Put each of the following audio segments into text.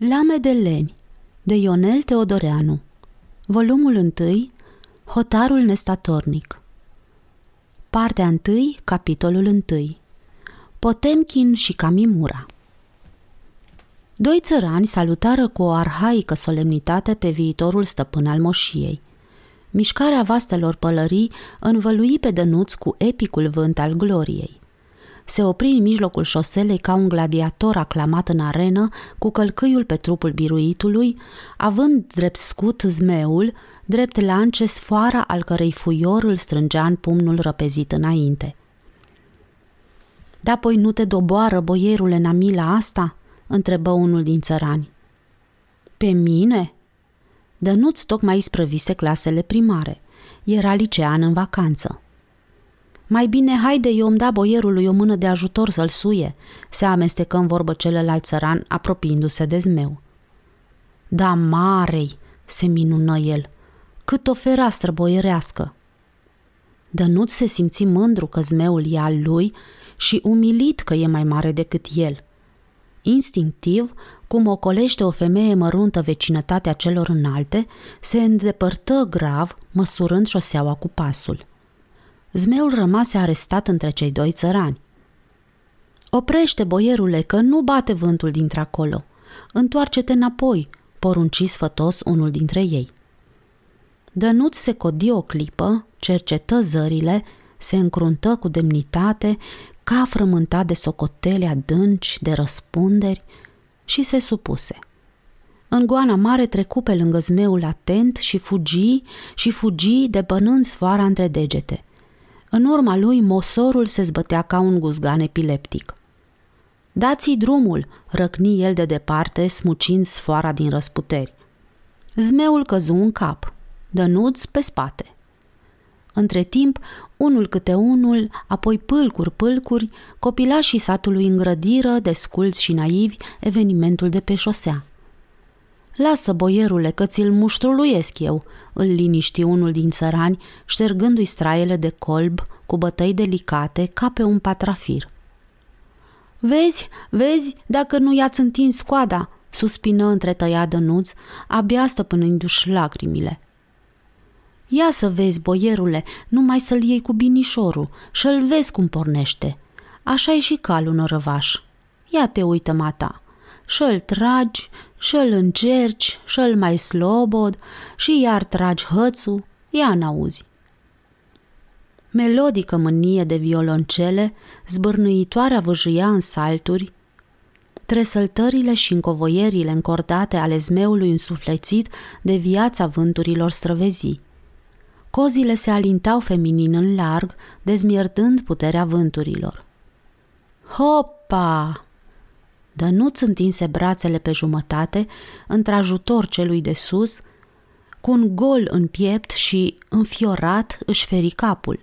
Lame de leni de Ionel Teodoreanu. Volumul 1 Hotarul nestatornic. Partea 1, capitolul 1 Potemkin și Camimura. Doi țărani salutară cu o arhaică solemnitate pe viitorul stăpân al moșiei. Mișcarea vastelor pălării învălui pe dănuț cu epicul vânt al gloriei se opri în mijlocul șoselei ca un gladiator aclamat în arenă, cu călcâiul pe trupul biruitului, având drept scut zmeul, drept lance sfoara al cărei fuior îl strângea în pumnul răpezit înainte. Da, poi nu te doboară, boierule, Namila asta?" întrebă unul din țărani. Pe mine?" Dănuț tocmai sprăvise clasele primare. Era licean în vacanță. Mai bine haide, eu îmi da boierului o mână de ajutor să-l suie, se amestecă în vorbă celălalt țăran, apropiindu-se de zmeu. Da, marei, se minună el, cât o fereastră boierească. Dănuț se simți mândru că zmeul e al lui și umilit că e mai mare decât el. Instinctiv, cum ocolește o femeie măruntă vecinătatea celor înalte, se îndepărtă grav, măsurând șoseaua cu pasul zmeul rămase arestat între cei doi țărani. Oprește, boierule, că nu bate vântul dintre acolo. Întoarce-te înapoi, porunci sfătos unul dintre ei. Dănuț se codi o clipă, cercetă zările, se încruntă cu demnitate, ca frământat de socotele adânci, de răspunderi și se supuse. În goana mare trecu pe lângă zmeul atent și fugi și fugi de bănând sfoara între degete. În urma lui, mosorul se zbătea ca un guzgan epileptic. Dați-i drumul, răcni el de departe, smucind sfoara din răsputeri. Zmeul căzu în cap, dănuț pe spate. Între timp, unul câte unul, apoi pâlcuri, pâlcuri, copilașii satului îngrădiră, desculți și naivi, evenimentul de pe șosea. Lasă, boierule, că ți-l muștruluiesc eu, îl liniști unul din țărani, ștergându-i straiele de colb cu bătăi delicate ca pe un patrafir. Vezi, vezi, dacă nu i-ați întins coada, suspină între tăiat nuț, abia stăpânându-și lacrimile. Ia să vezi, boierule, numai să-l iei cu binișorul și-l vezi cum pornește. Așa e și calul nărăvaș. Ia te uită, mata și-l tragi, și-l încerci, și-l mai slobod și iar tragi hățul, ia n-auzi. Melodică mânie de violoncele, zbârnăitoarea vâjâia în salturi, tresăltările și încovoierile încordate ale zmeului însuflețit de viața vânturilor străvezii. Cozile se alintau feminin în larg, dezmierdând puterea vânturilor. Hopa! Dănuț întinse brațele pe jumătate, într-ajutor celui de sus, cu un gol în piept și, înfiorat, își feri capul.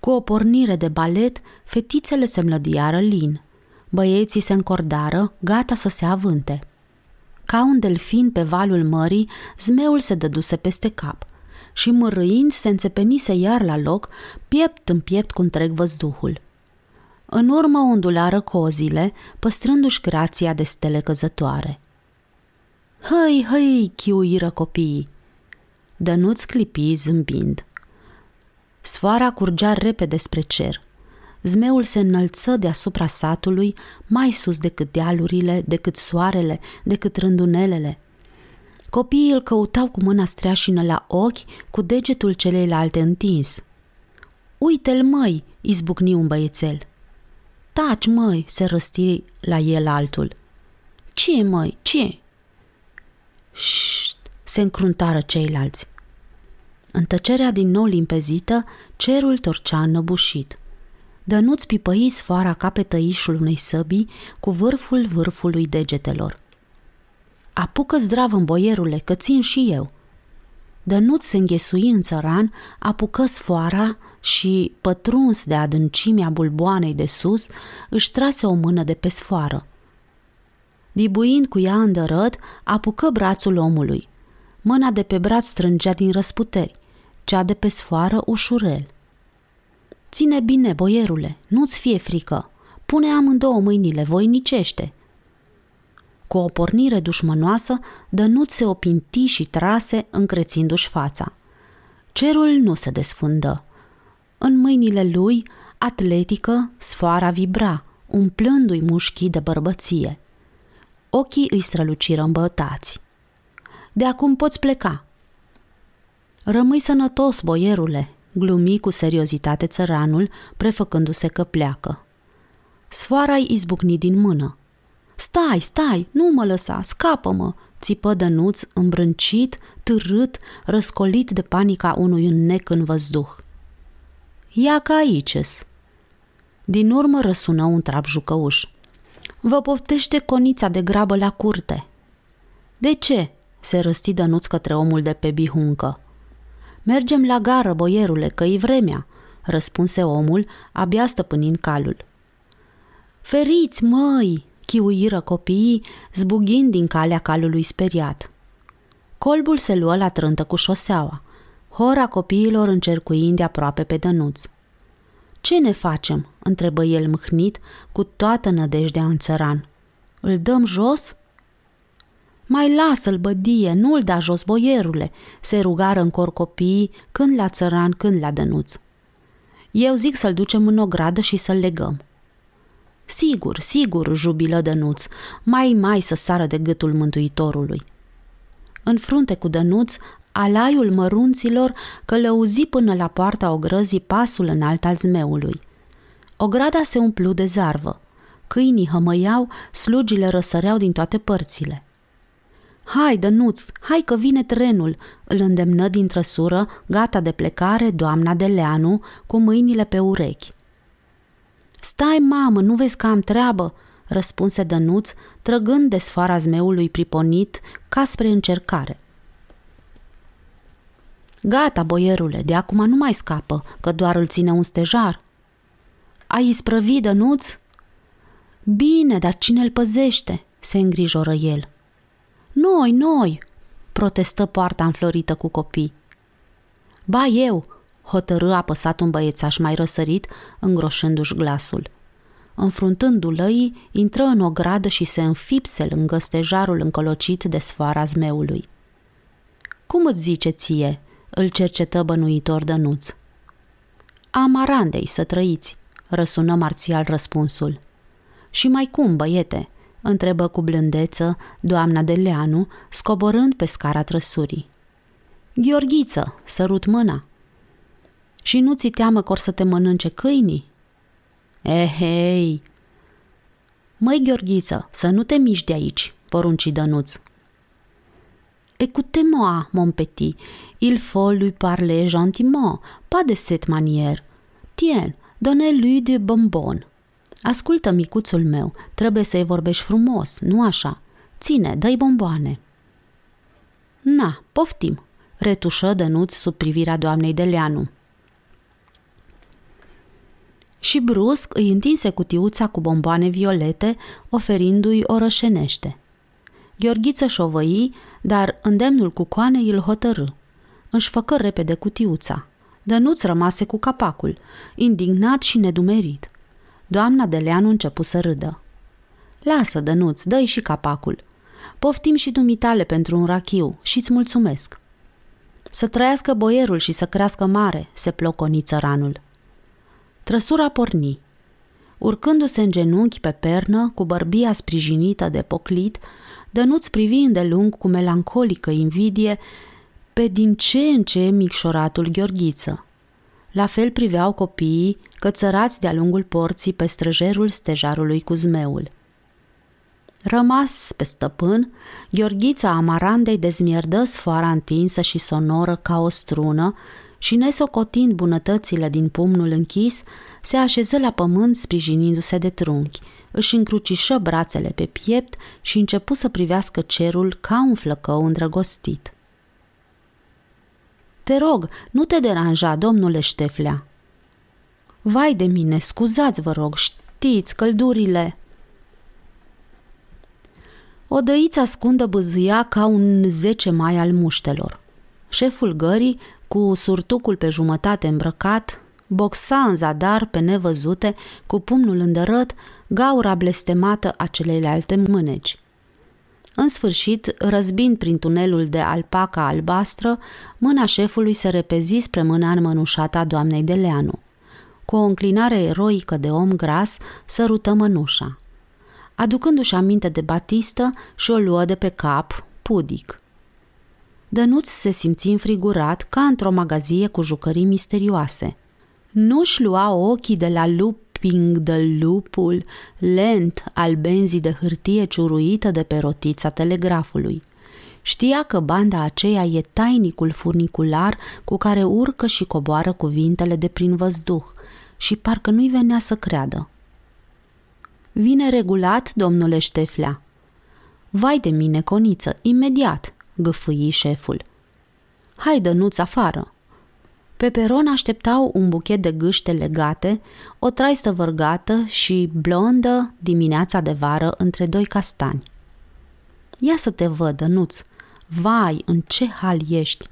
Cu o pornire de balet, fetițele se mlădiară lin. Băieții se încordară, gata să se avânte. Ca un delfin pe valul mării, zmeul se dăduse peste cap și, mărâind, se înțepenise iar la loc, piept în piept cu întreg văzduhul. În urmă ondulară cozile, păstrându-și grația de stele căzătoare. Hăi, hăi, chiuiră copiii! Dănuț clipi zâmbind. Sfoara curgea repede spre cer. Zmeul se înălță deasupra satului, mai sus decât dealurile, decât soarele, decât rândunelele. Copiii îl căutau cu mâna streașină la ochi, cu degetul celeilalte întins. Uite-l, măi!" izbucni un băiețel – Taci, măi, se răsti la el altul. Ce, măi, ce? Șt, se încruntară ceilalți. În tăcerea din nou limpezită, cerul torcea înăbușit. Dănuț pipăi sfoara ca pe tăișul unei săbii cu vârful vârfului degetelor. Apucă zdravă în boierule, că țin și eu. Dănuț se înghesui în țăran, apucă sfoara și, pătruns de adâncimea bulboanei de sus, își trase o mână de pe sfoară. Dibuind cu ea îndărăt, apucă brațul omului. Mâna de pe braț strângea din răsputeri, cea de pe sfoară ușurel. Ține bine, boierule, nu-ți fie frică. Pune amândouă mâinile, voinicește. Cu o pornire dușmănoasă, Dănuț se opinti și trase, încrețindu-și fața. Cerul nu se desfundă. În mâinile lui, atletică, sfoara vibra, umplându-i mușchii de bărbăție. Ochii îi străluciră îmbătați. De acum poți pleca. Rămâi sănătos, boierule, glumi cu seriozitate țăranul, prefăcându-se că pleacă. Sfoara-i izbucni din mână. Stai, stai, nu mă lăsa, scapă-mă!" țipă Dănuț, îmbrâncit, târât, răscolit de panica unui înnec în văzduh. Ia ca aici Din urmă răsună un trap jucăuș. Vă poftește conița de grabă la curte. De ce? se răsti Dănuț către omul de pe bihuncă. Mergem la gară, boierule, că-i vremea, răspunse omul, abia stăpânind calul. Feriți, măi, chiuiră copiii, zbughind din calea calului speriat. Colbul se luă la trântă cu șoseaua, hora copiilor încercuind de aproape pe dănuț. Ce ne facem?" întrebă el mâhnit, cu toată nădejdea în țăran. Îl dăm jos?" Mai lasă-l, bădie, nu-l da jos, boierule!" se rugară în cor copiii, când la țăran, când la dănuț. Eu zic să-l ducem în ogradă și să-l legăm." Sigur, sigur, jubilă Dănuț, mai mai să sară de gâtul mântuitorului. În frunte cu Dănuț, alaiul mărunților călăuzi până la poarta ogrăzii pasul înalt al zmeului. Ograda se umplu de zarvă. Câinii hămăiau, slugile răsăreau din toate părțile. Hai, Dănuț, hai că vine trenul!" îl îndemnă din trăsură, gata de plecare, doamna de Leanu, cu mâinile pe urechi. Stai, mamă, nu vezi că am treabă?" răspunse Dănuț, trăgând de sfoara zmeului priponit ca spre încercare. Gata, boierule, de acum nu mai scapă, că doar îl ține un stejar. Ai isprăvit, Dănuț? Bine, dar cine îl păzește? se îngrijoră el. Noi, noi, protestă poarta înflorită cu copii. Ba eu, hotărâ apăsat un băiețaș mai răsărit, îngroșându-și glasul. Înfruntând ulăii, intră în o gradă și se înfipse lângă stejarul încolocit de sfoara zmeului. Cum îți zice ție?" îl cercetă bănuitor Dănuț. Amarandei să trăiți, răsună marțial răspunsul. Și mai cum, băiete?" întrebă cu blândeță doamna de Leanu, scoborând pe scara trăsurii. Gheorghiță, sărut mâna, și nu ți teamă că or să te mănânce câinii? Ehei! Măi, Gheorghiță, să nu te miști de aici, porunci Dănuț. Écoutez-moi, mon petit, il faut lui parler gentiment, pas de cette manière. Tiens, donnez-lui de bonbon. Ascultă, micuțul meu, trebuie să-i vorbești frumos, nu așa. Ține, dă-i bomboane. Na, poftim, retușă Dănuț sub privirea doamnei de Leanu și brusc îi întinse cutiuța cu bomboane violete, oferindu-i o rășenește. Gheorghiță șovăi, dar îndemnul cu coanei îl hotărâ. Își făcă repede cutiuța. Dănuț rămase cu capacul, indignat și nedumerit. Doamna Deleanu începu să râdă. Lasă, Dănuț, dă și capacul. Poftim și dumitale pentru un rachiu și-ți mulțumesc. Să trăiască boierul și să crească mare, se ploconi țăranul. Trăsura porni. Urcându-se în genunchi pe pernă, cu bărbia sprijinită de poclit, Dănuț privi îndelung cu melancolică invidie pe din ce în ce micșoratul Gheorghiță. La fel priveau copiii cățărați de-a lungul porții pe străjerul stejarului cu zmeul. Rămas pe stăpân, Gheorghița Amarandei dezmierdă sfoara întinsă și sonoră ca o strună și nesocotind bunătățile din pumnul închis, se așeză la pământ sprijinindu-se de trunchi, își încrucișă brațele pe piept și începu să privească cerul ca un flăcău îndrăgostit. Te rog, nu te deranja, domnule Șteflea. Vai de mine, scuzați, vă rog, știți, căldurile. O dăiță ascundă băzâia ca un zece mai al muștelor. Șeful gării cu surtucul pe jumătate îmbrăcat, boxa în zadar pe nevăzute, cu pumnul îndărăt, gaura blestemată a celelalte mâneci. În sfârșit, răzbind prin tunelul de alpaca albastră, mâna șefului se repezi spre mâna înmănușată a doamnei de Leanu. Cu o înclinare eroică de om gras, sărută mănușa. Aducându-și aminte de Batistă și o luă de pe cap, pudic. Dănuț se simți înfrigurat ca într-o magazie cu jucării misterioase. Nu-și lua ochii de la lup ping de lupul lent al benzii de hârtie ciuruită de pe rotița telegrafului. Știa că banda aceea e tainicul furnicular cu care urcă și coboară cuvintele de prin văzduh și parcă nu-i venea să creadă. Vine regulat, domnule Șteflea. Vai de mine, coniță, imediat, gâfâi șeful. Hai, dănuț afară, pe peron așteptau un buchet de gâște legate, o traistă vărgată și blondă dimineața de vară între doi castani. Ia să te văd, Nuț! Vai, în ce hal ești!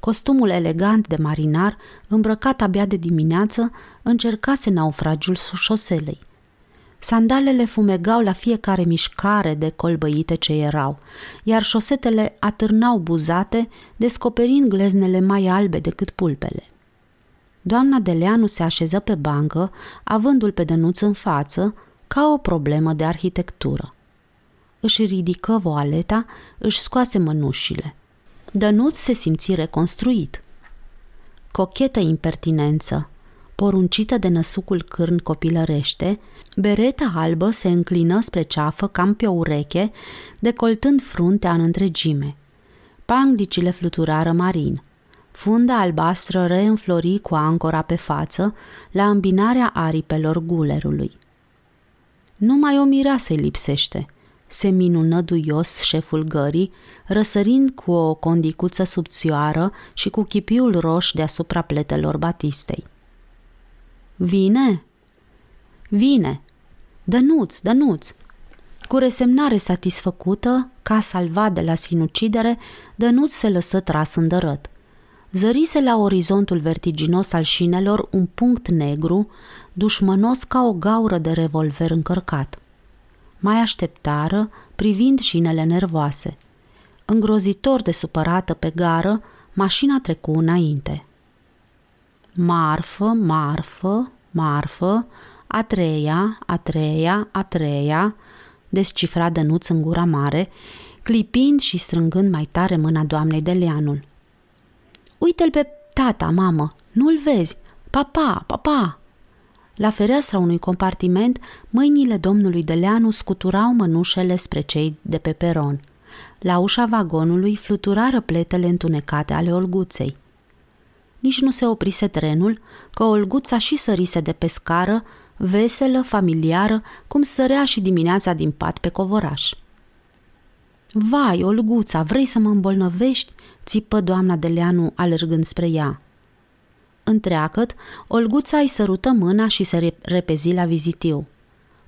Costumul elegant de marinar, îmbrăcat abia de dimineață, încercase naufragiul șoselei. Sandalele fumegau la fiecare mișcare de colbăite ce erau, iar șosetele atârnau buzate, descoperind gleznele mai albe decât pulpele. Doamna Deleanu se așeză pe bancă, avându-l pe Dănuț în față, ca o problemă de arhitectură. Își ridică voaleta, își scoase mănușile. Dănuț se simți reconstruit. Cochetă impertinență, poruncită de năsucul cârn copilărește, bereta albă se înclină spre ceafă cam pe o ureche, decoltând fruntea în întregime. Panglicile fluturară marin. Funda albastră reînflori cu ancora pe față, la îmbinarea aripelor gulerului. Numai o mireasă lipsește, se minună duios șeful gării, răsărind cu o condicuță subțioară și cu chipiul roș deasupra pletelor batistei. Vine? Vine! Dănuț, dănuț! Cu resemnare satisfăcută, ca salvat de la sinucidere, Dănuț se lăsă tras în dărăt. Zărise la orizontul vertiginos al șinelor un punct negru, dușmănos ca o gaură de revolver încărcat. Mai așteptară, privind șinele nervoase. Îngrozitor de supărată pe gară, mașina trecu înainte marfă, marfă, marfă, a treia, a treia, a treia, descifra Dănuț în gura mare, clipind și strângând mai tare mâna doamnei de Leanul. Uite-l pe tata, mamă, nu-l vezi? Papa, papa! La fereastra unui compartiment, mâinile domnului de Leanu scuturau mănușele spre cei de pe peron. La ușa vagonului fluturară pletele întunecate ale olguței nici nu se oprise trenul, că Olguța și sărise de pe scară, veselă, familiară, cum sărea și dimineața din pat pe covoraș. Vai, Olguța, vrei să mă îmbolnăvești?" țipă doamna Deleanu alergând spre ea. Întreacăt, Olguța îi sărută mâna și se repezi la vizitiu.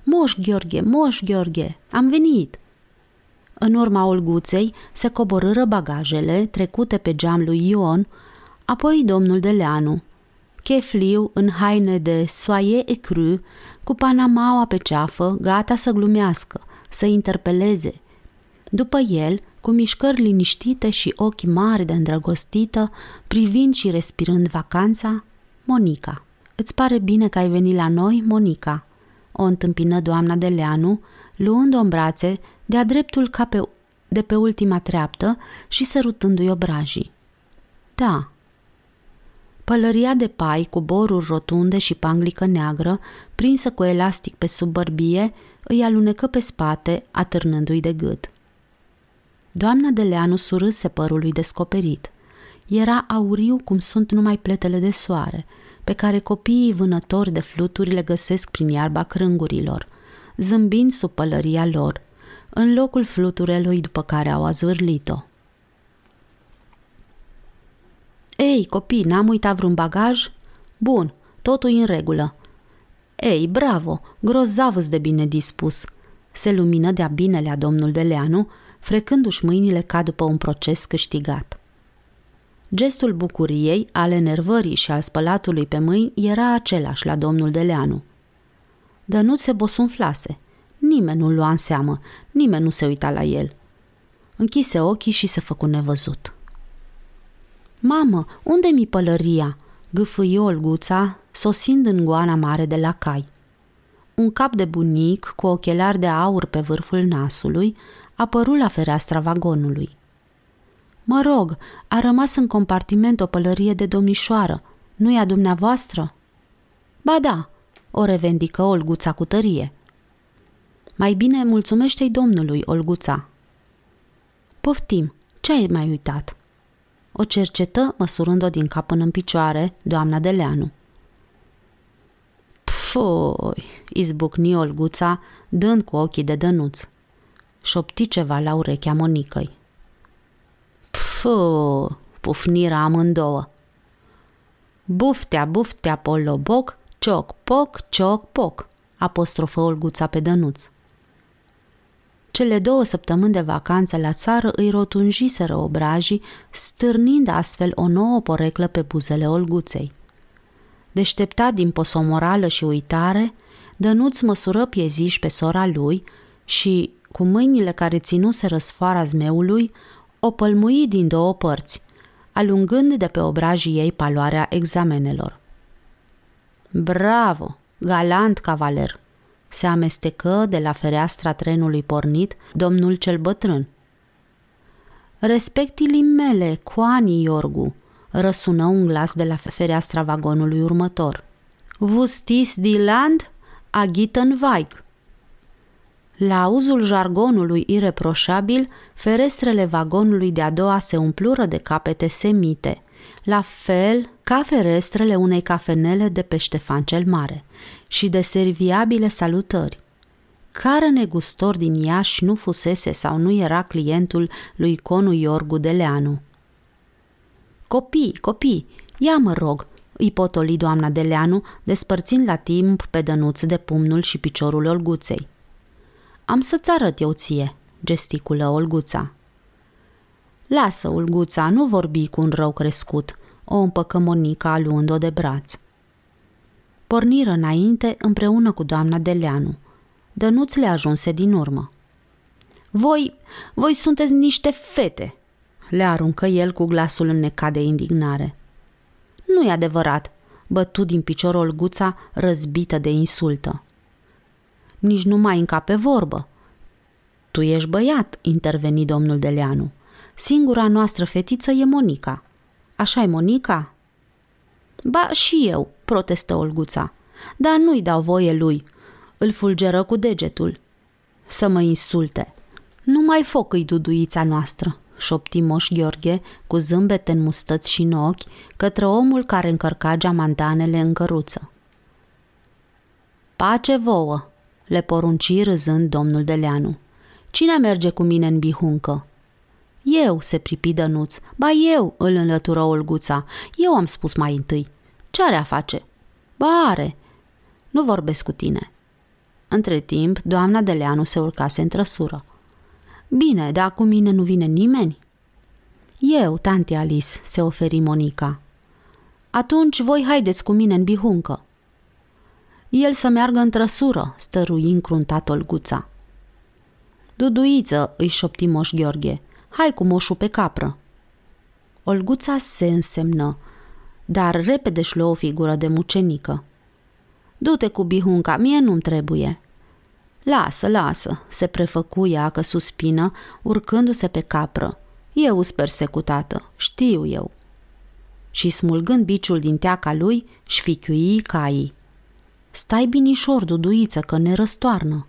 Moș Gheorghe, moș Gheorghe, am venit!" În urma Olguței se coborâră bagajele trecute pe geam lui Ion, apoi domnul de Leanu, chefliu în haine de soie ecru, cu panamaua pe ceafă, gata să glumească, să interpeleze. După el, cu mișcări liniștite și ochi mari de îndrăgostită, privind și respirând vacanța, Monica. Îți pare bine că ai venit la noi, Monica?" o întâmpină doamna de Leanu, luând-o în brațe, de-a dreptul ca pe, de pe ultima treaptă și sărutându-i obrajii. Da, Pălăria de pai cu boruri rotunde și panglică neagră, prinsă cu elastic pe sub bărbie, îi alunecă pe spate, atârnându-i de gât. Doamna de Leanu surâse părului descoperit. Era auriu cum sunt numai pletele de soare, pe care copiii vânători de fluturi le găsesc prin iarba crângurilor, zâmbind sub pălăria lor, în locul fluturelui după care au azvârlit-o. Ei, copii, n-am uitat vreun bagaj? Bun, totul în regulă. Ei, bravo, grozav de bine dispus. Se lumină de-a binelea domnul Deleanu, frecându-și mâinile ca după un proces câștigat. Gestul bucuriei, al enervării și al spălatului pe mâini era același la domnul Deleanu. Dănuț se bosunflase. Nimeni nu lua în seamă, nimeni nu se uita la el – Închise ochii și se făcu nevăzut. Mamă, unde mi pălăria?" gâfâi Olguța, sosind în goana mare de la cai. Un cap de bunic cu ochelari de aur pe vârful nasului apăru la fereastra vagonului. Mă rog, a rămas în compartiment o pălărie de domnișoară. Nu-i a dumneavoastră?" Ba da," o revendică Olguța cu tărie. Mai bine mulțumește-i domnului, Olguța." Poftim, ce ai mai uitat?" O cercetă, măsurând-o din cap până în picioare, doamna Deleanu. Pfui, izbucni Olguța, dând cu ochii de dănuț. Șopti ceva la urechea Monicăi. Pfu, pufniră amândouă. Buftea, buftea, poloboc, cioc, poc, cioc, poc, apostrofă Olguța pe dănuț. Cele două săptămâni de vacanță la țară îi rotunjiseră obrajii, stârnind astfel o nouă poreclă pe buzele Olguței. Deșteptat din posomorală și uitare, Dănuț măsură pieziș pe sora lui și, cu mâinile care ținuse răsfoara zmeului, o pălmui din două părți, alungând de pe obrajii ei paloarea examenelor. Bravo! Galant cavaler! Se amestecă de la fereastra trenului pornit domnul cel bătrân. Respectili mele, coani Iorgu, răsună un glas de la fereastra vagonului următor. Vustis di land, agiten weig. La auzul jargonului ireproșabil, ferestrele vagonului de-a doua se umplură de capete semite, la fel ca ferestrele unei cafenele de pe Ștefan cel Mare, și de serviabile salutări. Care negustor din Iași nu fusese sau nu era clientul lui Conu Iorgu de Leanu? Copii, copii, ia mă rog, îi potoli doamna Deleanu, despărțind la timp pe dănuț de pumnul și piciorul Olguței. Am să-ți arăt eu ție, gesticulă Olguța. Lasă, Olguța, nu vorbi cu un rău crescut, o împăcă Monica luând-o de braț. Porniră înainte împreună cu doamna Deleanu. Dănuț le ajunse din urmă. Voi, voi sunteți niște fete, le aruncă el cu glasul înnecat de indignare. Nu e adevărat, bătut din picior Olguța răzbită de insultă. Nici nu mai încape vorbă. Tu ești băiat, interveni domnul Deleanu. Singura noastră fetiță e Monica. așa e Monica? Ba și eu, protestă Olguța. Dar nu-i dau voie lui. Îl fulgeră cu degetul. Să mă insulte. Nu mai foc îi duduița noastră, șopti Moș Gheorghe cu zâmbete în mustăți și în ochi către omul care încărca geamantanele în căruță. Pace vouă, le porunci râzând domnul Deleanu. Cine merge cu mine în bihuncă? Eu, se pripi Dănuț. Ba eu, îl înlătură Olguța. Eu am spus mai întâi. Ce are a face? Ba are. Nu vorbesc cu tine. Între timp, doamna Deleanu se urcase în trăsură. Bine, dar cu mine nu vine nimeni? Eu, tanti Alice, se oferi Monica. Atunci voi haideți cu mine în bihuncă. El să meargă în trăsură, stărui încruntat Olguța. Duduiță, îi șopti moș Gheorghe, hai cu moșul pe capră. Olguța se însemnă, dar repede își o figură de mucenică. Du-te cu bihunca, mie nu-mi trebuie. Lasă, lasă, se prefăcu ea că suspină, urcându-se pe capră. Eu sunt persecutată, știu eu. Și smulgând biciul din teaca lui, șfichiui caii. Stai binișor, duduiță, că ne răstoarnă.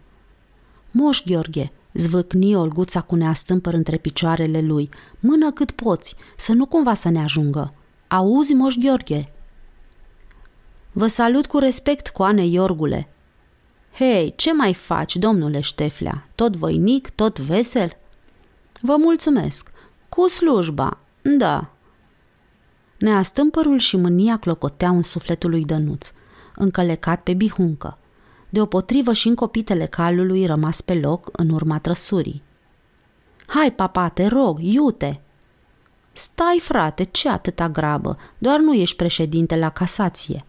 Moș Gheorghe, zvâcni Olguța cu neastâmpăr între picioarele lui. Mână cât poți, să nu cumva să ne ajungă. Auzi, Moș Gheorghe? Vă salut cu respect, coane Iorgule. Hei, ce mai faci, domnule Șteflea? Tot voinic, tot vesel? Vă mulțumesc. Cu slujba, da. Neastâmpărul și mânia clocoteau în sufletul lui Dănuț, încălecat pe bihuncă. Deopotrivă și încopitele calului rămas pe loc în urma trăsurii. Hai, papa, te rog, iute!" Stai, frate, ce atâta grabă? Doar nu ești președinte la casație.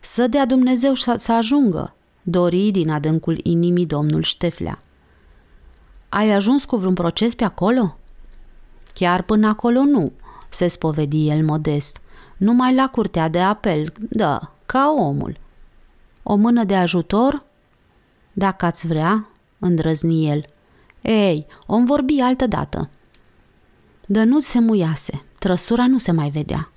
Să dea Dumnezeu să, să ajungă, dori din adâncul inimii domnul Șteflea. Ai ajuns cu vreun proces pe acolo?" Chiar până acolo nu," se spovedi el modest. Numai la curtea de apel, da, ca omul." O mână de ajutor?" Dacă ați vrea," îndrăzni el. Ei, om vorbi altă dată. Dănuț se muiase, trăsura nu se mai vedea.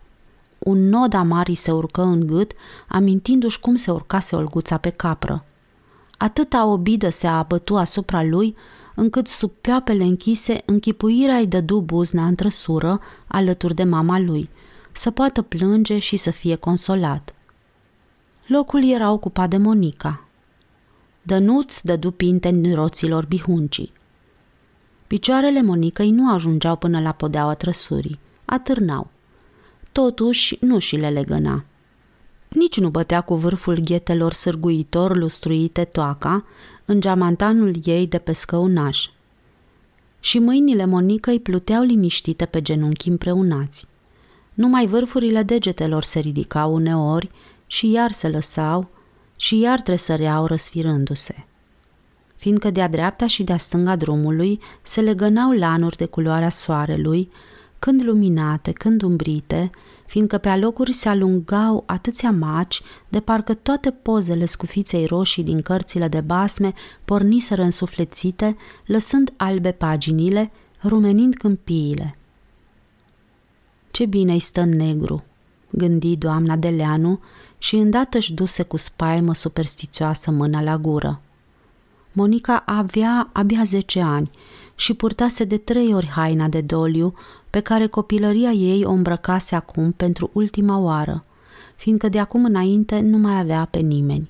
Un nod amari se urcă în gât, amintindu-și cum se urcase olguța pe capră. Atâta obidă se abătu asupra lui, încât sub pleoapele închise închipuirea îi dădu buzna în trăsură, alături de mama lui, să poată plânge și să fie consolat. Locul era ocupat de Monica. Dănuț dădu pinte în roților bihuncii. Picioarele Monicăi nu ajungeau până la podeaua trăsurii, atârnau. Totuși nu și le legăna. Nici nu bătea cu vârful ghetelor sârguitor lustruite toaca în geamantanul ei de pe scăunaș. Și mâinile Monicăi pluteau liniștite pe genunchi împreunați. Numai vârfurile degetelor se ridicau uneori și iar se lăsau și iar tresăreau răsfirându-se fiindcă de-a dreapta și de-a stânga drumului se legănau lanuri de culoarea soarelui, când luminate, când umbrite, fiindcă pe alocuri se alungau atâția maci, de parcă toate pozele scufiței roșii din cărțile de basme porniseră însuflețite, lăsând albe paginile, rumenind câmpiile. Ce bine-i stă negru, gândi doamna Deleanu și îndată își duse cu spaimă superstițioasă mâna la gură. Monica avea abia 10 ani și purtase de trei ori haina de doliu pe care copilăria ei o îmbrăcase acum pentru ultima oară, fiindcă de acum înainte nu mai avea pe nimeni.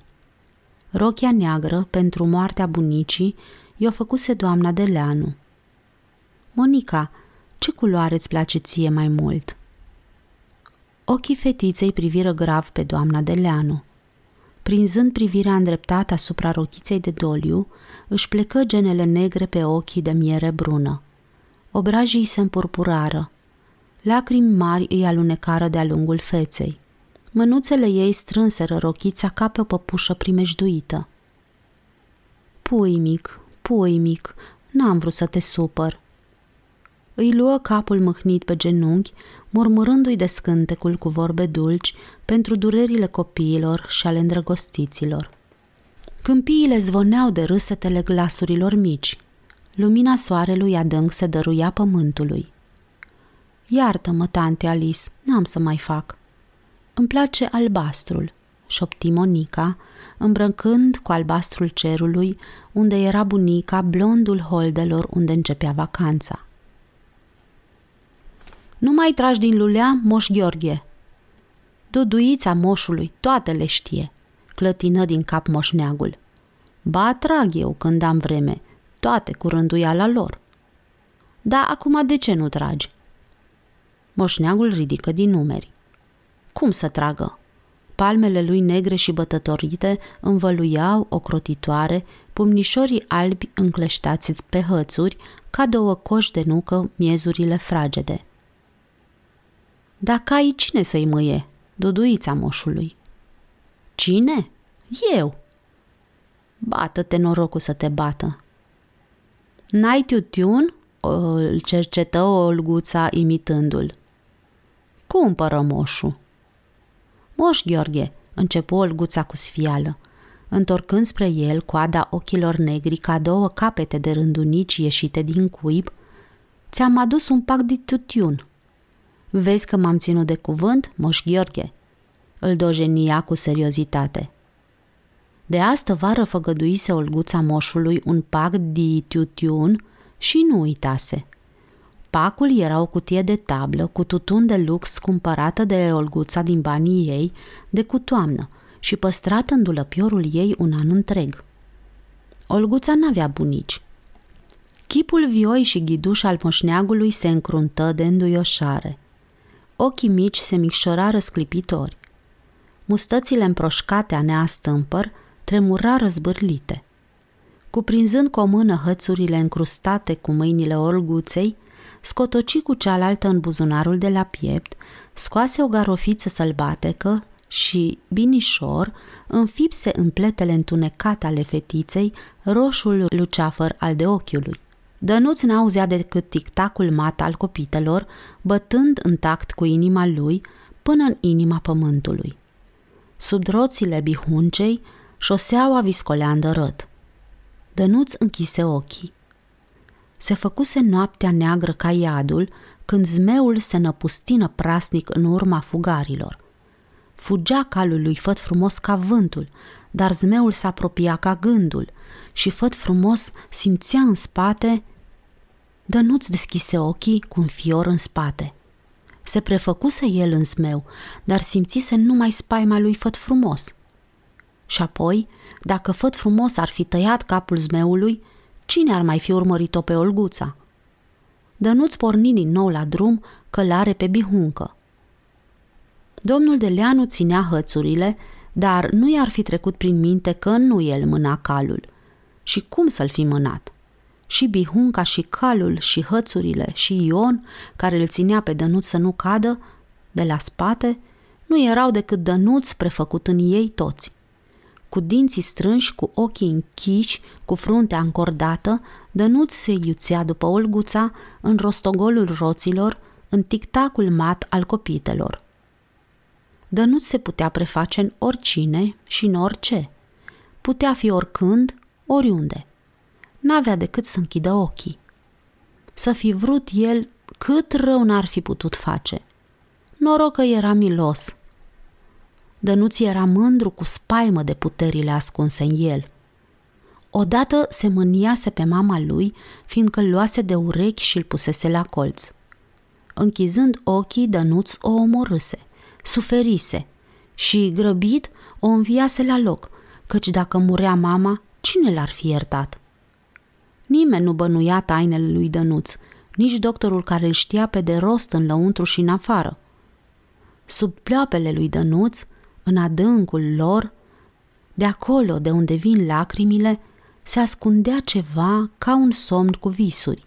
Rochia neagră pentru moartea bunicii i-o făcuse doamna de Leanu. Monica, ce culoare îți place ție mai mult?" Ochii fetiței priviră grav pe doamna de Leanu. Prinzând privirea îndreptată asupra rochiței de doliu, își plecă genele negre pe ochii de miere brună. Obrajii se împurpurară. Lacrimi mari îi alunecară de-a lungul feței. Mânuțele ei strânseră rochița ca pe o păpușă primejduită. Pui mic, pui mic, n-am vrut să te supăr. Îi luă capul mâhnit pe genunchi, murmurându-i de scântecul cu vorbe dulci pentru durerile copiilor și ale îndrăgostiților. Câmpiile zvoneau de râsetele glasurilor mici. Lumina soarelui adânc se dăruia pământului. Iartă-mă, tante Alice, n-am să mai fac. Îmi place albastrul, șopti Monica, îmbrăcând cu albastrul cerului, unde era bunica, blondul holdelor unde începea vacanța. Nu mai tragi din lulea, moș Gheorghe. Duduița moșului, toate le știe, clătină din cap moșneagul. Ba trag eu când am vreme, toate cu rânduiala lor. Da, acum de ce nu tragi? Moșneagul ridică din numeri. Cum să tragă? Palmele lui negre și bătătorite învăluiau ocrotitoare, pumnișorii albi încleștați pe hățuri, ca două coși de nucă miezurile fragede. Dacă ai cine să-i mâie? Duduița moșului. Cine? Eu. Bată-te norocul să te bată. N-ai tiutiun? Îl cercetă Olguța imitându-l. Cumpără moșul. Moș Gheorghe, începu Olguța cu sfială, întorcând spre el coada ochilor negri ca două capete de rândunici ieșite din cuib, ți-am adus un pac de tutiun. Vezi că m-am ținut de cuvânt, moș Gheorghe?" Îl dojenia cu seriozitate. De astă vară făgăduise Olguța moșului un pac de tiutiun și nu uitase. Pacul era o cutie de tablă cu tutun de lux cumpărată de Olguța din banii ei de cu toamnă și păstrată în dulăpiorul ei un an întreg. Olguța n-avea bunici. Chipul vioi și ghiduș al moșneagului se încruntă de înduioșare – ochii mici se micșora răsclipitori. Mustățile împroșcate a neastâmpăr tremura răzbârlite. Cuprinzând cu o mână hățurile încrustate cu mâinile olguței, scotoci cu cealaltă în buzunarul de la piept, scoase o garofiță sălbatecă și, binișor, înfipse în pletele întunecate ale fetiței roșul luceafăr al de ochiului. Dănuț n-auzea decât tictacul mat al copitelor, bătând în tact cu inima lui până în inima pământului. Sub roțile bihuncei, șoseaua viscolea în dărât. Dănuț închise ochii. Se făcuse noaptea neagră ca iadul, când zmeul se năpustină prasnic în urma fugarilor. Fugea calul lui făt frumos ca vântul, dar zmeul s-a apropia ca gândul și făt frumos simțea în spate Dănuț deschise ochii cu un fior în spate. Se prefăcuse el în zmeu, dar simțise numai spaima lui făt frumos. Și apoi, dacă făt frumos ar fi tăiat capul zmeului, cine ar mai fi urmărit-o pe Olguța? Dănuț porni din nou la drum, călare pe bihuncă. Domnul Deleanu ținea hățurile, dar nu i-ar fi trecut prin minte că nu el mâna calul. Și cum să-l fi mânat? Și bihunca și calul și hățurile și Ion, care îl ținea pe Dănuț să nu cadă, de la spate, nu erau decât Dănuț prefăcut în ei toți. Cu dinții strânși, cu ochii închiși, cu fruntea încordată, Dănuț se iuțea după Olguța în rostogolul roților, în tictacul mat al copitelor. Dănuț se putea preface în oricine și în orice. Putea fi oricând, oriunde. N-avea decât să închidă ochii. Să fi vrut el cât rău n-ar fi putut face. Noroc că era milos – Dănuț era mândru cu spaimă de puterile ascunse în el. Odată se mâniase pe mama lui, fiindcă îl luase de urechi și îl pusese la colț. Închizând ochii, Dănuț o omorâse, suferise și, grăbit, o înviase la loc, căci dacă murea mama, cine l-ar fi iertat? Nimeni nu bănuia tainele lui Dănuț, nici doctorul care îl știa pe de rost în lăuntru și în afară. Sub pleoapele lui Dănuț, în adâncul lor, de acolo de unde vin lacrimile, se ascundea ceva ca un somn cu visuri.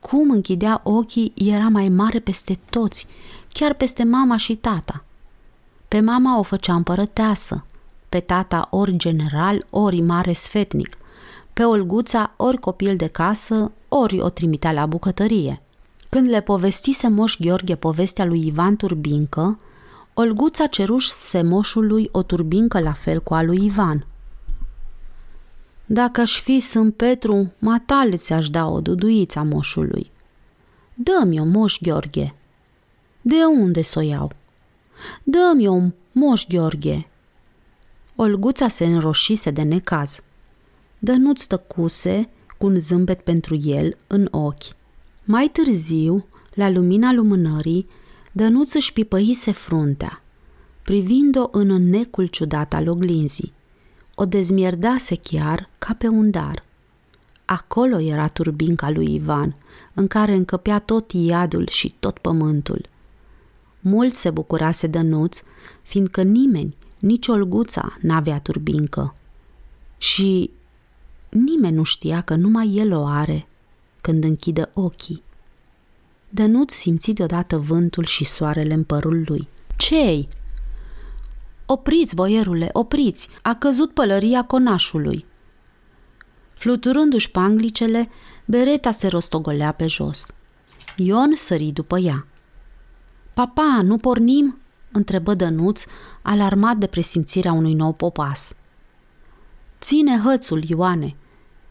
Cum închidea ochii era mai mare peste toți, chiar peste mama și tata. Pe mama o făcea împărăteasă, pe tata ori general, ori mare sfetnic, pe Olguța ori copil de casă, ori o trimitea la bucătărie. Când le povestise Moș Gheorghe povestea lui Ivan Turbincă, Olguța ceruș semoșului o turbincă la fel cu a lui Ivan. Dacă aș fi Sânt Petru, matale ți-aș da o duduiță moșului. Dă-mi o moș, Gheorghe. De unde să o iau? Dă-mi o moș, Gheorghe. Olguța se înroșise de necaz. Dănuț tăcuse cu un zâmbet pentru el în ochi. Mai târziu, la lumina lumânării, Dănuț își pipăise fruntea, privind-o în înnecul ciudat al oglinzii. O dezmierdase chiar ca pe un dar. Acolo era turbinca lui Ivan, în care încăpea tot iadul și tot pământul. Mult se bucurase Dănuț, fiindcă nimeni, nici Olguța, n-avea turbincă. Și nimeni nu știa că numai el o are când închidă ochii. Dănuț simți deodată vântul și soarele în părul lui. Cei? Opriți, boierule, opriți! A căzut pălăria conașului. Fluturându-și panglicele, bereta se rostogolea pe jos. Ion sări după ea. Papa, nu pornim?" întrebă Dănuț, alarmat de presimțirea unui nou popas. Ține hățul, Ioane.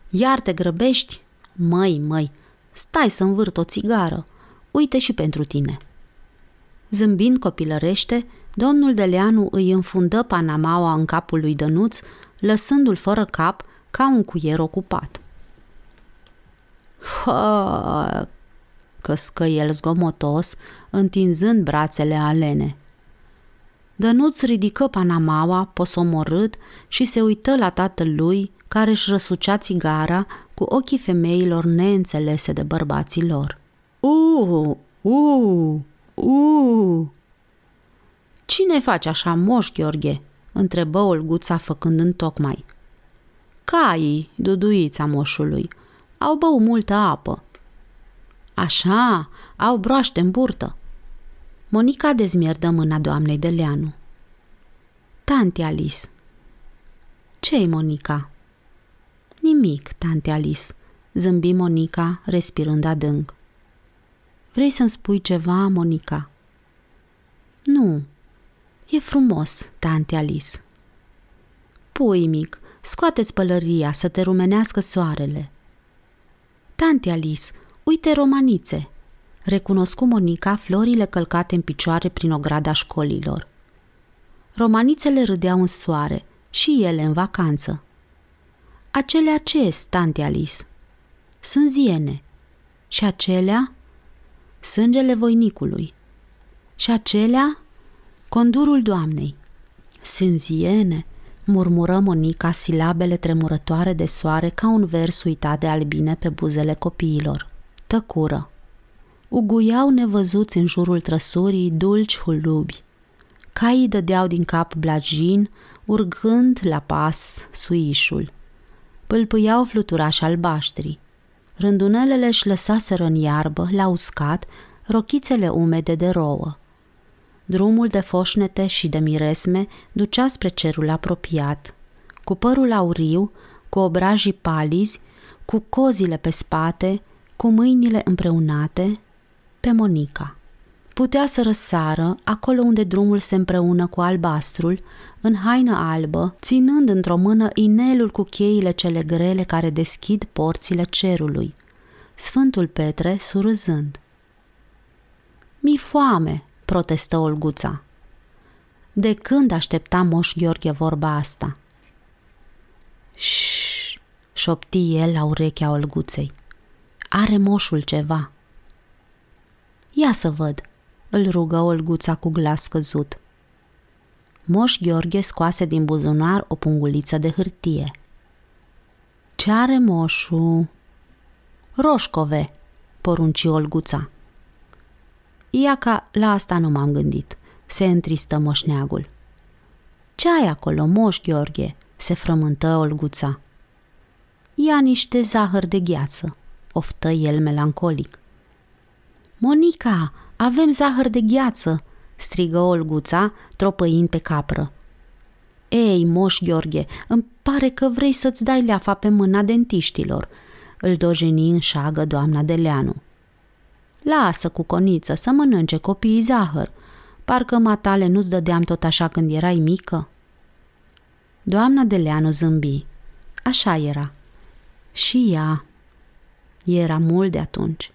Iar te grăbești? Măi, măi, stai să învârt o țigară uite și pentru tine. Zâmbind copilărește, domnul Deleanu îi înfundă panamaua în capul lui Dănuț, lăsându-l fără cap ca un cuier ocupat. Hă, căscă el zgomotos, întinzând brațele alene. Dănuț ridică panamaua, posomorât, și se uită la tatăl lui, care își răsucea țigara cu ochii femeilor neînțelese de bărbații lor. U, u, u. Cine face așa, moș, Gheorghe? întrebă Olguța făcând în tocmai. Caii, duduița moșului, au băut multă apă. Așa, au broaște în burtă. Monica dezmierdă mâna doamnei de Leanu. Tante Alice. Ce-i, Monica? Nimic, tante Alice, zâmbi Monica, respirând adânc. Vrei să-mi spui ceva, Monica? Nu, e frumos, tante Alice. Pui mic, scoateți pălăria să te rumenească soarele. Tante Alice, uite romanițe, recunoscu Monica florile călcate în picioare prin ograda școlilor. Romanițele râdeau în soare, și ele în vacanță. Acelea ce tante Alice? Sunt ziene. Și acelea? Sângele voinicului. Și acelea? Condurul doamnei. Sunt ziene, murmură Monica silabele tremurătoare de soare ca un vers uitat de albine pe buzele copiilor. Tăcură. Uguiau nevăzuți în jurul trăsurii dulci hulubi. Caii dădeau din cap blajin, urgând la pas suișul. Pâlpâiau fluturași albaștri. Rândunelele își lăsaseră în iarbă, la uscat, rochițele umede de rouă. Drumul de foșnete și de miresme ducea spre cerul apropiat. Cu părul auriu, cu obrajii palizi, cu cozile pe spate, cu mâinile împreunate, pe Monica. Putea să răsară acolo unde drumul se împreună cu albastrul, în haină albă, ținând într-o mână inelul cu cheile cele grele care deschid porțile cerului. Sfântul Petre surâzând. Mi foame, protestă Olguța. De când aștepta moș Gheorghe vorba asta? Șșș, șopti el la urechea Olguței. Are moșul ceva. Ia să văd, îl rugă Olguța cu glas scăzut. Moș Gheorghe scoase din buzunar o punguliță de hârtie. Ce are moșul? Roșcove, porunci Olguța. Ia ca la asta nu m-am gândit, se întristă moșneagul. Ce ai acolo, moș Gheorghe? se frământă Olguța. Ia niște zahăr de gheață, oftă el melancolic. Monica, avem zahăr de gheață!" strigă Olguța, tropăind pe capră. Ei, moș Gheorghe, îmi pare că vrei să-ți dai leafa pe mâna dentiștilor, îl dojeni în șagă doamna Deleanu. Lasă cu coniță să mănânce copiii zahăr. Parcă matale nu-ți dădeam tot așa când erai mică. Doamna Deleanu zâmbi. Așa era. Și ea. Era mult de atunci.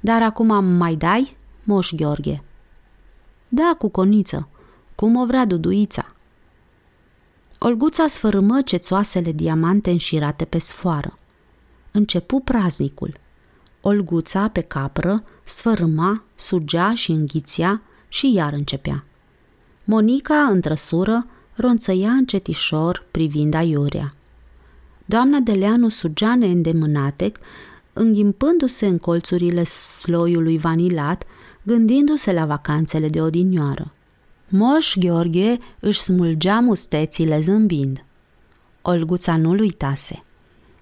Dar acum mai dai? Moș Gheorghe. Da, cu coniță, cum o vrea duduița. Olguța sfărâmă cețoasele diamante înșirate pe sfoară. Începu praznicul. Olguța, pe capră, sfărâma, sugea și înghiția și iar începea. Monica, în trăsură, ronțăia încetișor privind aiurea. Doamna Deleanu sugea neîndemânatec, înghimpându-se în colțurile sloiului vanilat, gândindu-se la vacanțele de odinioară. Moș Gheorghe își smulgea mustețile zâmbind. Olguța nu-l uitase.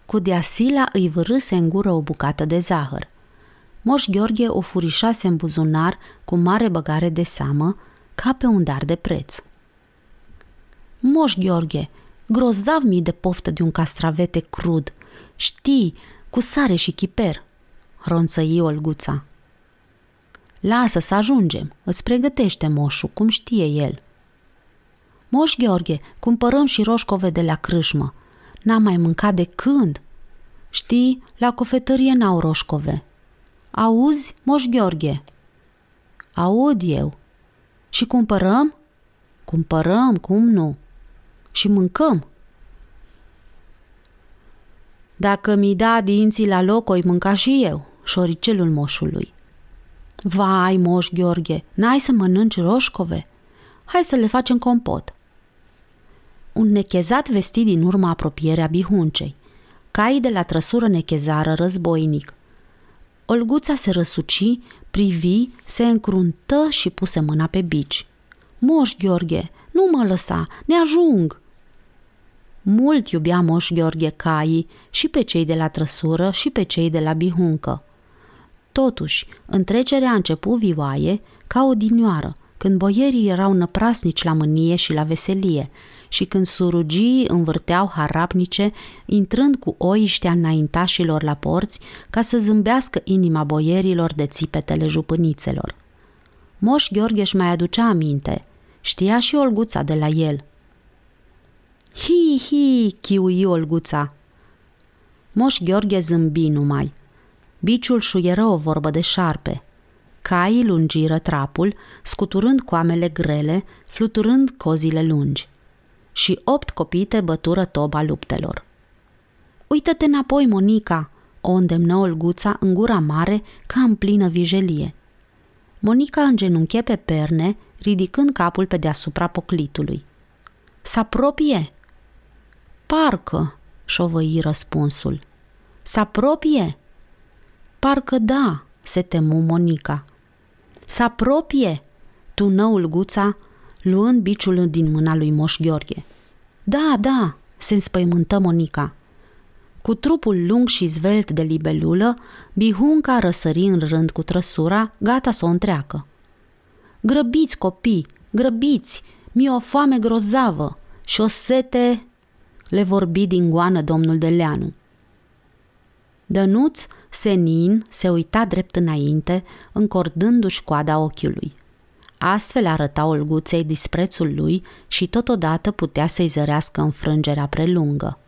Cu deasila îi vârâse în gură o bucată de zahăr. Moș Gheorghe o furișase în buzunar cu mare băgare de seamă, ca pe un dar de preț. Moș Gheorghe, grozav mii de poftă de un castravete crud. Știi, cu sare și chiper, ronțăi Olguța. Lasă să ajungem, îți pregătește moșul, cum știe el. Moș Gheorghe, cumpărăm și roșcove de la crâșmă. N-am mai mâncat de când? Știi, la cofetărie n-au roșcove. Auzi, Moș Gheorghe? Aud eu. Și cumpărăm? Cumpărăm, cum nu? Și mâncăm? Dacă mi da dinții la loc, o mânca și eu, șoricelul moșului. Vai, moș Gheorghe, n-ai să mănânci roșcove? Hai să le facem compot. Un nechezat vestit din urma apropierea bihuncei. Caii de la trăsură nechezară războinic. Olguța se răsuci, privi, se încruntă și puse mâna pe bici. Moș Gheorghe, nu mă lăsa, ne ajung! Mult iubea Moș Gheorghe caii și pe cei de la trăsură și pe cei de la bihuncă. Totuși, întrecerea a început vioaie ca o dinioară, când boierii erau năprasnici la mânie și la veselie și când surugii învârteau harapnice, intrând cu oiștea înaintașilor la porți ca să zâmbească inima boierilor de țipetele jupânițelor. Moș Gheorghe își mai aducea aminte. Știa și Olguța de la el. Hi, hi, chiui Olguța. Moș Gheorghe zâmbi numai. Biciul șuieră o vorbă de șarpe. Caii lungiră trapul, scuturând coamele grele, fluturând cozile lungi. Și opt copite bătură toba luptelor. Uită-te înapoi, Monica!" o îndemnă Olguța în gura mare ca în plină vijelie. Monica îngenunche pe perne, ridicând capul pe deasupra poclitului. S apropie? Parcă, șovăi răspunsul. S apropie? Parcă da, se temu Monica. S apropie, tună guța, luând biciul din mâna lui Moș Gheorghe. Da, da, se înspăimântă Monica. Cu trupul lung și zvelt de libelulă, Bihunca răsări în rând cu trăsura, gata să o întreacă. Grăbiți, copii, grăbiți, mi-e o foame grozavă și o sete, le vorbi din goană domnul Deleanu. Dănuț, senin, se uita drept înainte, încordându-și coada ochiului. Astfel arăta Olguței disprețul lui și totodată putea să-i zărească înfrângerea prelungă.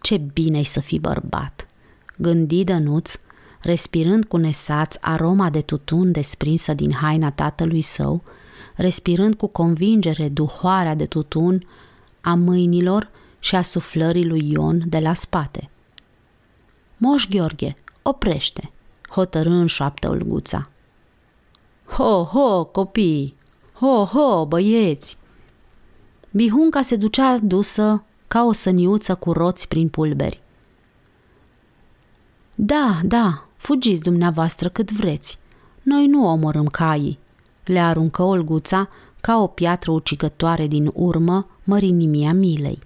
Ce bine să fii bărbat!" gândi Dănuț, respirând cu nesaț aroma de tutun desprinsă din haina tatălui său, respirând cu convingere duhoarea de tutun a mâinilor și a suflării lui Ion de la spate. Moș Gheorghe, oprește, hotărâ în șoaptă Olguța. Ho, ho, copii! Ho, ho, băieți! Bihunca se ducea dusă ca o săniuță cu roți prin pulberi. Da, da, fugiți dumneavoastră cât vreți. Noi nu omorâm caii, le aruncă Olguța ca o piatră ucigătoare din urmă mărinimia milei.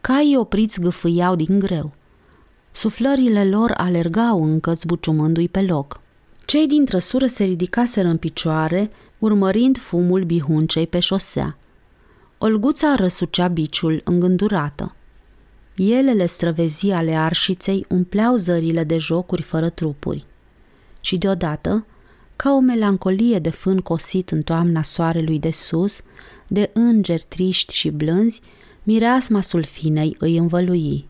Caii opriți gâfâiau din greu. Suflările lor alergau încă zbuciumându-i pe loc. Cei din trăsură se ridicaseră în picioare, urmărind fumul bihuncei pe șosea. Olguța răsucea biciul îngândurată. Elele străvezii ale arșiței umpleau zările de jocuri fără trupuri. Și deodată, ca o melancolie de fân cosit în toamna soarelui de sus, de îngeri triști și blânzi, mireasma sulfinei îi învălui.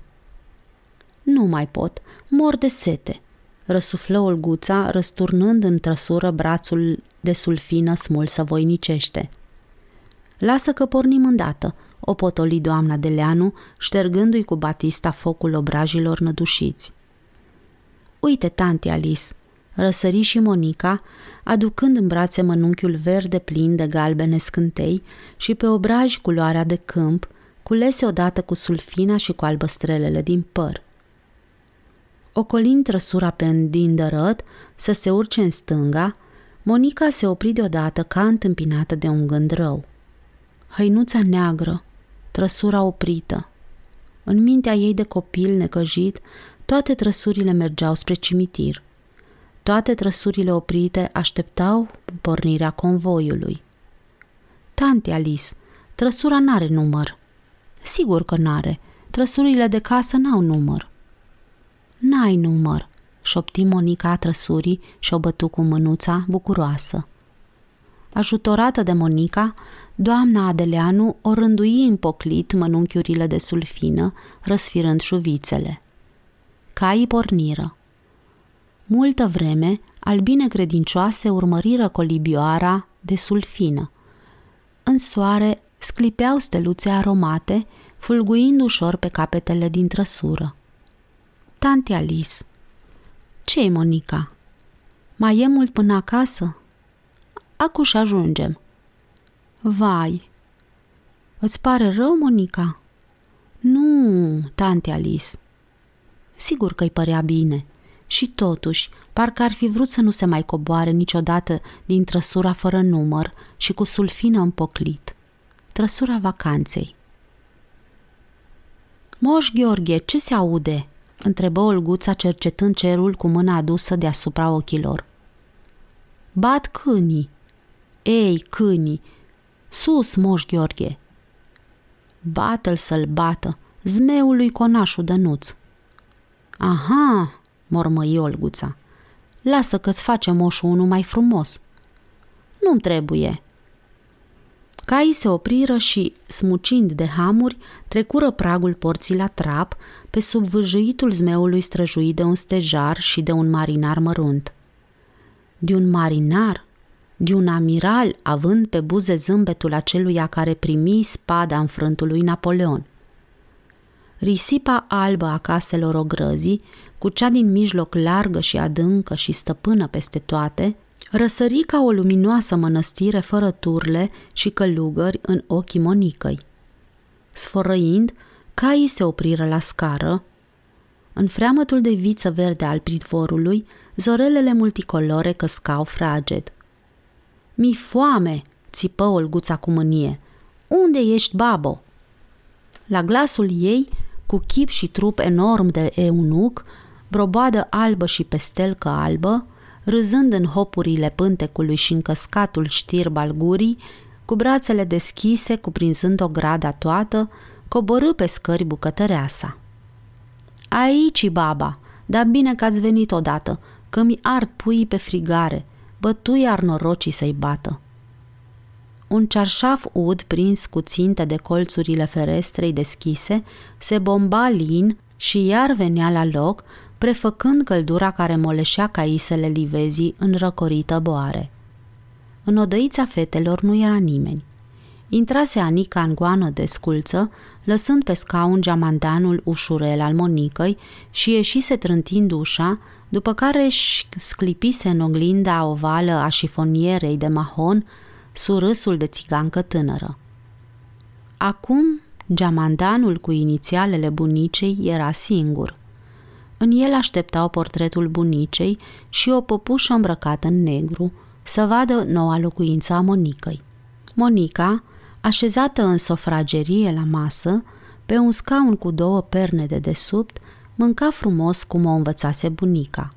Nu mai pot, mor de sete, răsuflă Olguța, răsturnând în trăsură brațul de sulfină smulsă voinicește. Lasă că pornim îndată, o potoli doamna de Leanu, ștergându-i cu batista focul obrajilor nădușiți. Uite, tanti Alice, răsări și Monica, aducând în brațe mănunchiul verde plin de galbene scântei și pe obraj culoarea de câmp, culese odată cu sulfina și cu albăstrelele din păr. Ocolind trăsura pe îndindărăt să se urce în stânga, Monica se opri deodată ca întâmpinată de un gând rău. Hăinuța neagră, trăsura oprită. În mintea ei de copil necăjit, toate trăsurile mergeau spre cimitir. Toate trăsurile oprite așteptau pornirea convoiului. Tante Alice, trăsura n-are număr. Sigur că n-are. Trăsurile de casă n-au număr. N-ai număr, șopti Monica trăsurii și o bătu cu mânuța bucuroasă. Ajutorată de Monica, doamna Adeleanu o rândui în poclit mănunchiurile de sulfină, răsfirând șuvițele. Caii porniră. Multă vreme, albine credincioase urmăriră colibioara de sulfină. În soare sclipeau steluțe aromate, fulguind ușor pe capetele din trăsură. Tante Alice, ce Monica? Mai e mult până acasă?" Acu și ajungem. Vai, îți pare rău, Monica? Nu, tante Alice. Sigur că îi părea bine. Și totuși, parcă ar fi vrut să nu se mai coboare niciodată din trăsura fără număr și cu sulfină împoclit. Trăsura vacanței. Moș Gheorghe, ce se aude?" Întrebă Olguța cercetând cerul cu mâna adusă deasupra ochilor. Bat câinii, Ei, câinii, sus, moș Gheorghe! Bată-l să-l bată, zmeul lui conașul Dănuț. Aha, mormăi Olguța, lasă că-ți face moșul unul mai frumos. Nu-mi trebuie, Caii se opriră și, smucind de hamuri, trecură pragul porții la trap, pe sub vâjâitul zmeului străjuit de un stejar și de un marinar mărunt. De un marinar? De un amiral, având pe buze zâmbetul aceluia care primi spada în frântul lui Napoleon. Risipa albă a caselor ogrăzii, cu cea din mijloc largă și adâncă și stăpână peste toate, Răsări ca o luminoasă mănăstire fără turle și călugări în ochii monicăi. Sfărăind, caii se opriră la scară. În freamătul de viță verde al pridvorului, zorelele multicolore căscau fraged. Mi foame!" țipă Olguța cu mânie. Unde ești, babo?" La glasul ei, cu chip și trup enorm de eunuc, broboadă albă și pestelcă albă, râzând în hopurile pântecului și în căscatul știrb al gurii, cu brațele deschise, cuprinzând o grada toată, coborâ pe scări bucătăreasa. Aici, baba, dar bine că ați venit odată, că mi ard puii pe frigare, bătui ar norocii să-i bată. Un cearșaf ud prins cu ținte de colțurile ferestrei deschise se bomba lin și iar venea la loc, prefăcând căldura care moleșea caisele livezii în răcorită boare. În odăița fetelor nu era nimeni. Intrase Anica în goană de sculță, lăsând pe scaun geamandanul ușurel al Monicăi și ieșise trântind ușa, după care își sclipise în oglinda ovală a șifonierei de mahon surâsul de țigancă tânără. Acum, geamandanul cu inițialele bunicei era singur. În el așteptau portretul bunicei și o păpușă îmbrăcată în negru, să vadă noua locuință a Monicăi. Monica, așezată în sofragerie la masă, pe un scaun cu două perne de desubt, mânca frumos cum o învățase bunica,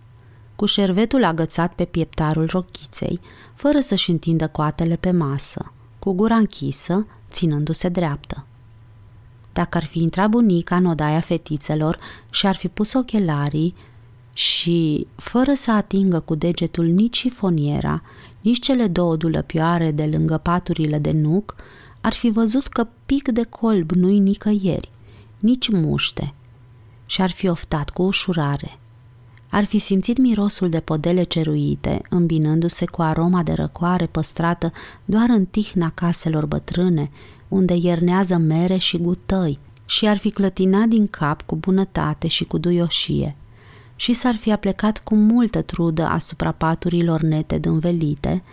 cu șervetul agățat pe pieptarul rochiței, fără să-și întindă coatele pe masă, cu gura închisă, ținându-se dreaptă. Dacă ar fi intrat bunica în odaia fetițelor și ar fi pus ochelarii și, fără să atingă cu degetul nici șifoniera, nici cele două dulăpioare de lângă paturile de nuc, ar fi văzut că pic de colb nu-i nicăieri, nici muște, și ar fi oftat cu ușurare. Ar fi simțit mirosul de podele ceruite, îmbinându-se cu aroma de răcoare păstrată doar în tihna caselor bătrâne, unde iernează mere și gutăi, și ar fi clătinat din cap cu bunătate și cu duioșie, și s-ar fi aplecat cu multă trudă asupra paturilor nete dânvelite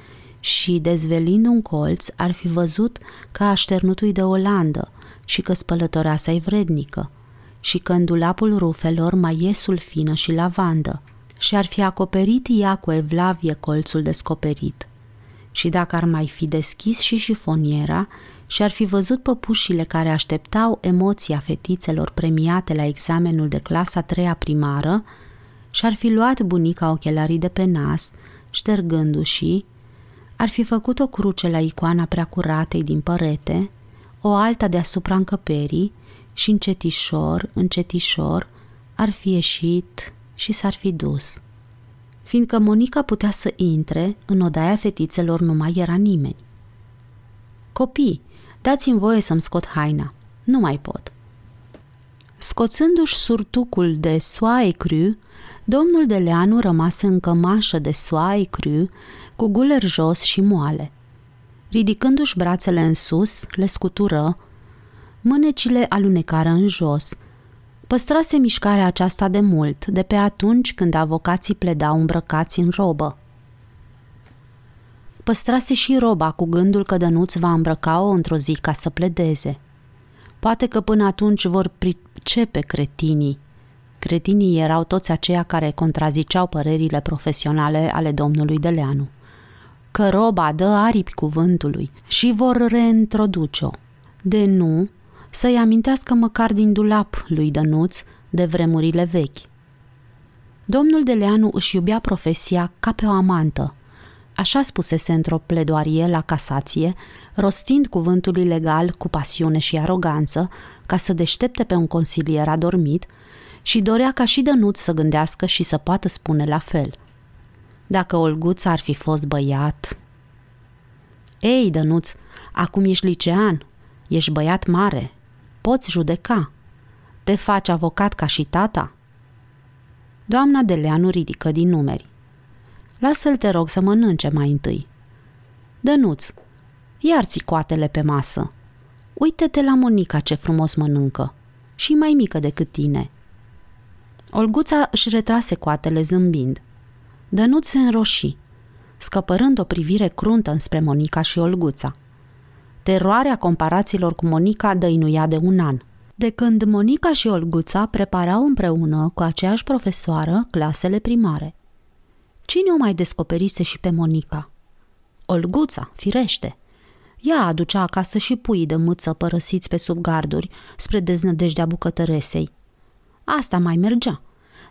și, dezvelind un colț, ar fi văzut că așternutui de Olandă și că spălătoreasa e vrednică, și că în dulapul rufelor mai e sulfină și lavandă, și ar fi acoperit ea cu evlavie colțul descoperit. Și dacă ar mai fi deschis și șifoniera, și ar fi văzut păpușile care așteptau emoția fetițelor premiate la examenul de clasa treia primară, și-ar fi luat bunica ochelarii de pe nas, ștergându-și, ar fi făcut o cruce la icoana preacuratei din părete, o alta deasupra încăperii și încetișor, încetișor, ar fi ieșit și s-ar fi dus. Fiindcă Monica putea să intre, în odaia fetițelor nu mai era nimeni. Copii, dați-mi voie să-mi scot haina. Nu mai pot. Scoțându-și surtucul de soaie cru, domnul de Leanu rămase în cămașă de soaie cru, cu guler jos și moale. Ridicându-și brațele în sus, le scutură, mânecile alunecară în jos. Păstrase mișcarea aceasta de mult, de pe atunci când avocații pledau îmbrăcați în robă. Păstrase și roba cu gândul că Dănuț va îmbrăca-o într-o zi ca să pledeze. Poate că până atunci vor pricepe cretinii. Cretinii erau toți aceia care contraziceau părerile profesionale ale domnului Deleanu. Că roba dă aripi cuvântului și vor reintroduce-o. De nu, să-i amintească măcar din dulap lui Dănuț de vremurile vechi. Domnul Deleanu își iubea profesia ca pe o amantă Așa spusese într-o pledoarie la casație, rostind cuvântul ilegal cu pasiune și aroganță, ca să deștepte pe un consilier adormit, și dorea ca și Dănuț să gândească și să poată spune la fel. Dacă Olguț ar fi fost băiat... Ei, Dănuț, acum ești licean, ești băiat mare, poți judeca. Te faci avocat ca și tata? Doamna Deleanu ridică din numeri. Lasă-l, te rog, să mănânce mai întâi. Dănuț, iar-ți coatele pe masă. Uite-te la Monica ce frumos mănâncă. Și mai mică decât tine. Olguța își retrase coatele zâmbind. Dănuț se înroși, scăpărând o privire cruntă înspre Monica și Olguța. Teroarea comparațiilor cu Monica dăinuia de un an. De când Monica și Olguța preparau împreună cu aceeași profesoară clasele primare. Cine o mai descoperise și pe Monica? Olguța, firește. Ea aducea acasă și pui de mâță părăsiți pe sub garduri spre deznădejdea bucătăresei. Asta mai mergea,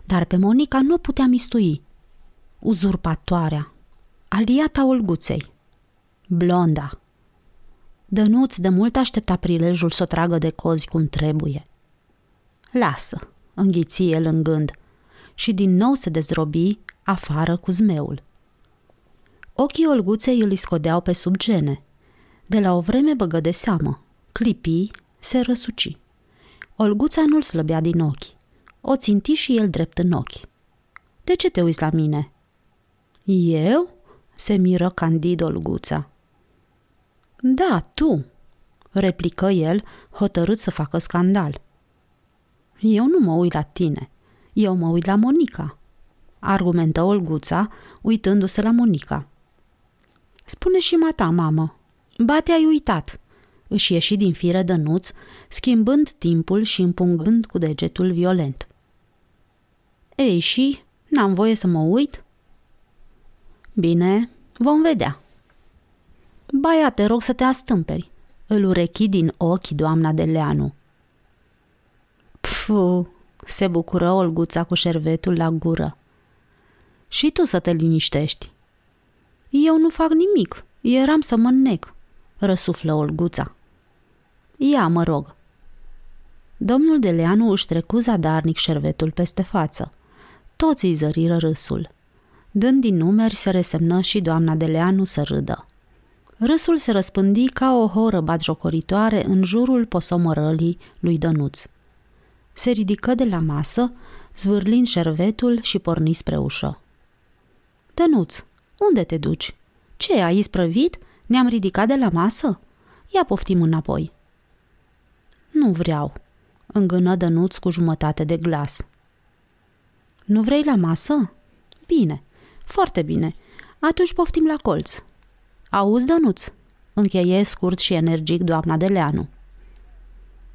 dar pe Monica nu putea mistui. Uzurpatoarea, aliata Olguței, blonda. Dănuț de mult aștepta prilejul să o tragă de cozi cum trebuie. Lasă, înghiți el în gând și din nou se dezrobi afară cu zmeul. Ochii Olguței îl scodeau pe sub gene. De la o vreme băgă de seamă. Clipi, se răsuci. Olguța nu-l slăbea din ochi. O ținti și el drept în ochi. De ce te uiți la mine?" Eu?" se miră candid Olguța. Da, tu," replică el, hotărât să facă scandal. Eu nu mă uit la tine. Eu mă uit la Monica," argumentă Olguța, uitându-se la Monica. Spune și mata, mamă. Ba te-ai uitat. Își ieși din fire dănuț, schimbând timpul și împungând cu degetul violent. Ei și, n-am voie să mă uit? Bine, vom vedea. Baia, te rog să te astâmperi. Îl urechi din ochi doamna de Leanu. Pfu, se bucură Olguța cu șervetul la gură. Și tu să te liniștești. Eu nu fac nimic, eram să mă nec, răsuflă Olguța. Ia, mă rog. Domnul Deleanu își trecu zadarnic șervetul peste față. Toți îi zăriră râsul. Dând din numeri, se resemnă și doamna Deleanu să râdă. Râsul se răspândi ca o horă batjocoritoare în jurul posomorălii lui Dănuț. Se ridică de la masă, zvârlind șervetul și porni spre ușă. Dănuț, unde te duci? Ce, ai isprăvit? Ne-am ridicat de la masă? Ia poftim înapoi. Nu vreau, îngână Dănuț cu jumătate de glas. Nu vrei la masă? Bine, foarte bine. Atunci poftim la colț. Auzi, Dănuț? Încheie scurt și energic doamna de Leanu.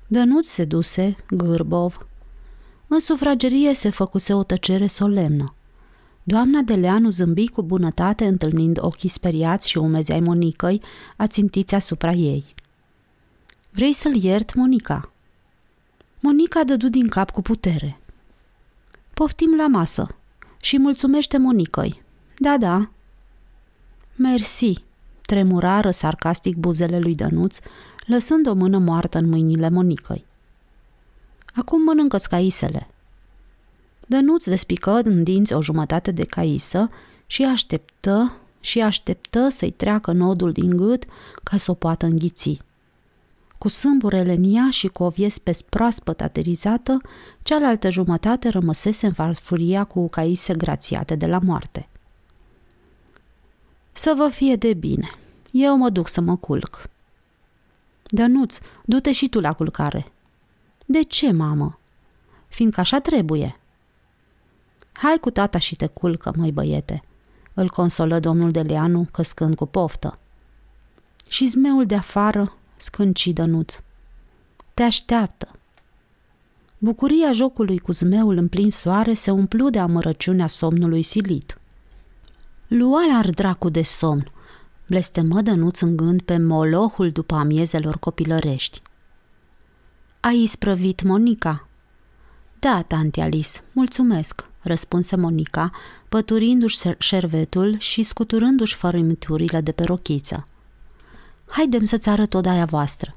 Dănuț se duse, gârbov. În sufragerie se făcuse o tăcere solemnă. Doamna de Leanu zâmbi cu bunătate întâlnind ochii speriați și umezi ai Monicăi, ațintiți asupra ei. Vrei să-l iert, Monica?" Monica dădu din cap cu putere. Poftim la masă și mulțumește Monicăi. Da, da. Mersi, tremurară sarcastic buzele lui Dănuț, lăsând o mână moartă în mâinile Monicăi. Acum mănâncă caisele. Dănuț despică în dinți o jumătate de caisă și așteptă și așteptă să-i treacă nodul din gât ca să o poată înghiți. Cu sâmburele în ea și cu o viespes proaspăt aterizată, cealaltă jumătate rămăsese în farfuria cu caise grațiate de la moarte. Să vă fie de bine. Eu mă duc să mă culc. Dănuț, du-te și tu la culcare. De ce, mamă? Fiindcă așa trebuie. Hai cu tata și te culcă, măi băiete, îl consolă domnul Deleanu căscând cu poftă. Și zmeul de afară scânci Dănuț. Te așteaptă. Bucuria jocului cu zmeul în plin soare se umplu de amărăciunea somnului silit. Lua-l dracu de somn, blestemă Dănuț în gând pe molohul după amiezelor copilărești. Ai isprăvit, Monica?" Da, tanti Alice, mulțumesc. Răspunse Monica, păturindu-și șervetul și scuturându-și fărâmiturile de pe rochiță. Haidem să-ți arăt odaia voastră.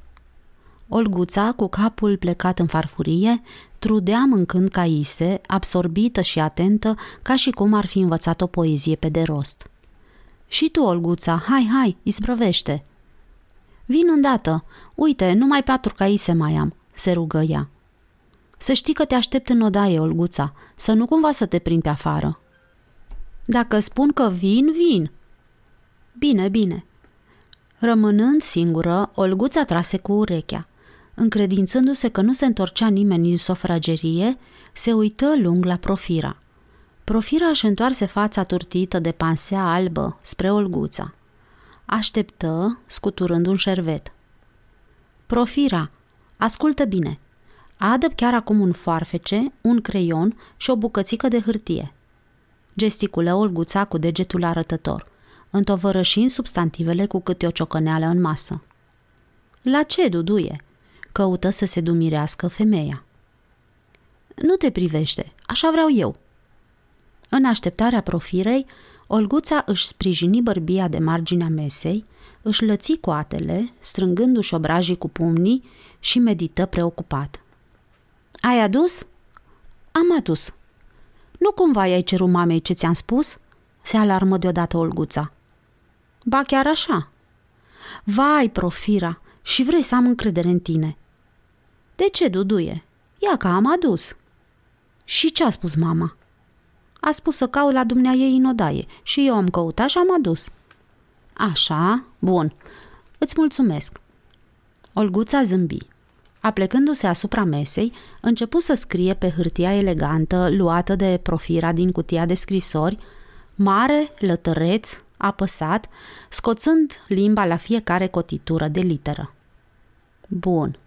Olguța, cu capul plecat în farfurie, trudea mâncând caise, absorbită și atentă, ca și cum ar fi învățat o poezie pe de rost. Și tu, Olguța, hai, hai, izbrăvește!" Vin îndată, uite, numai patru caise mai am," se rugă ea. Să știi că te aștept în odaie, Olguța, să nu cumva să te prind pe afară. Dacă spun că vin, vin. Bine, bine. Rămânând singură, Olguța trase cu urechea. Încredințându-se că nu se întorcea nimeni în sofragerie, se uită lung la Profira. Profira își întoarse fața turtită de pansea albă spre Olguța. Așteptă, scuturând un șervet. Profira, ascultă bine. Adă chiar acum un foarfece, un creion și o bucățică de hârtie. Gesticulă Olguța cu degetul arătător, întovărășind substantivele cu câte o ciocăneală în masă. La ce, duduie? Căută să se dumirească femeia. Nu te privește, așa vreau eu. În așteptarea profirei, Olguța își sprijini bărbia de marginea mesei, își lăți coatele, strângându-și obrajii cu pumnii și medită preocupat. Ai adus? Am adus. Nu cumva ai cerut mamei ce ți-am spus? Se alarmă deodată Olguța. Ba chiar așa. Vai, Profira, și vrei să am încredere în tine. De ce, Duduie? Ia că am adus. Și ce a spus mama? A spus să caut la dumnea ei în odaie și eu am căutat și am adus. Așa, bun. Îți mulțumesc. Olguța zâmbi. Aplecându-se asupra mesei, începu să scrie pe hârtia elegantă luată de profira din cutia de scrisori, mare, lătăreț, apăsat, scoțând limba la fiecare cotitură de literă. Bun.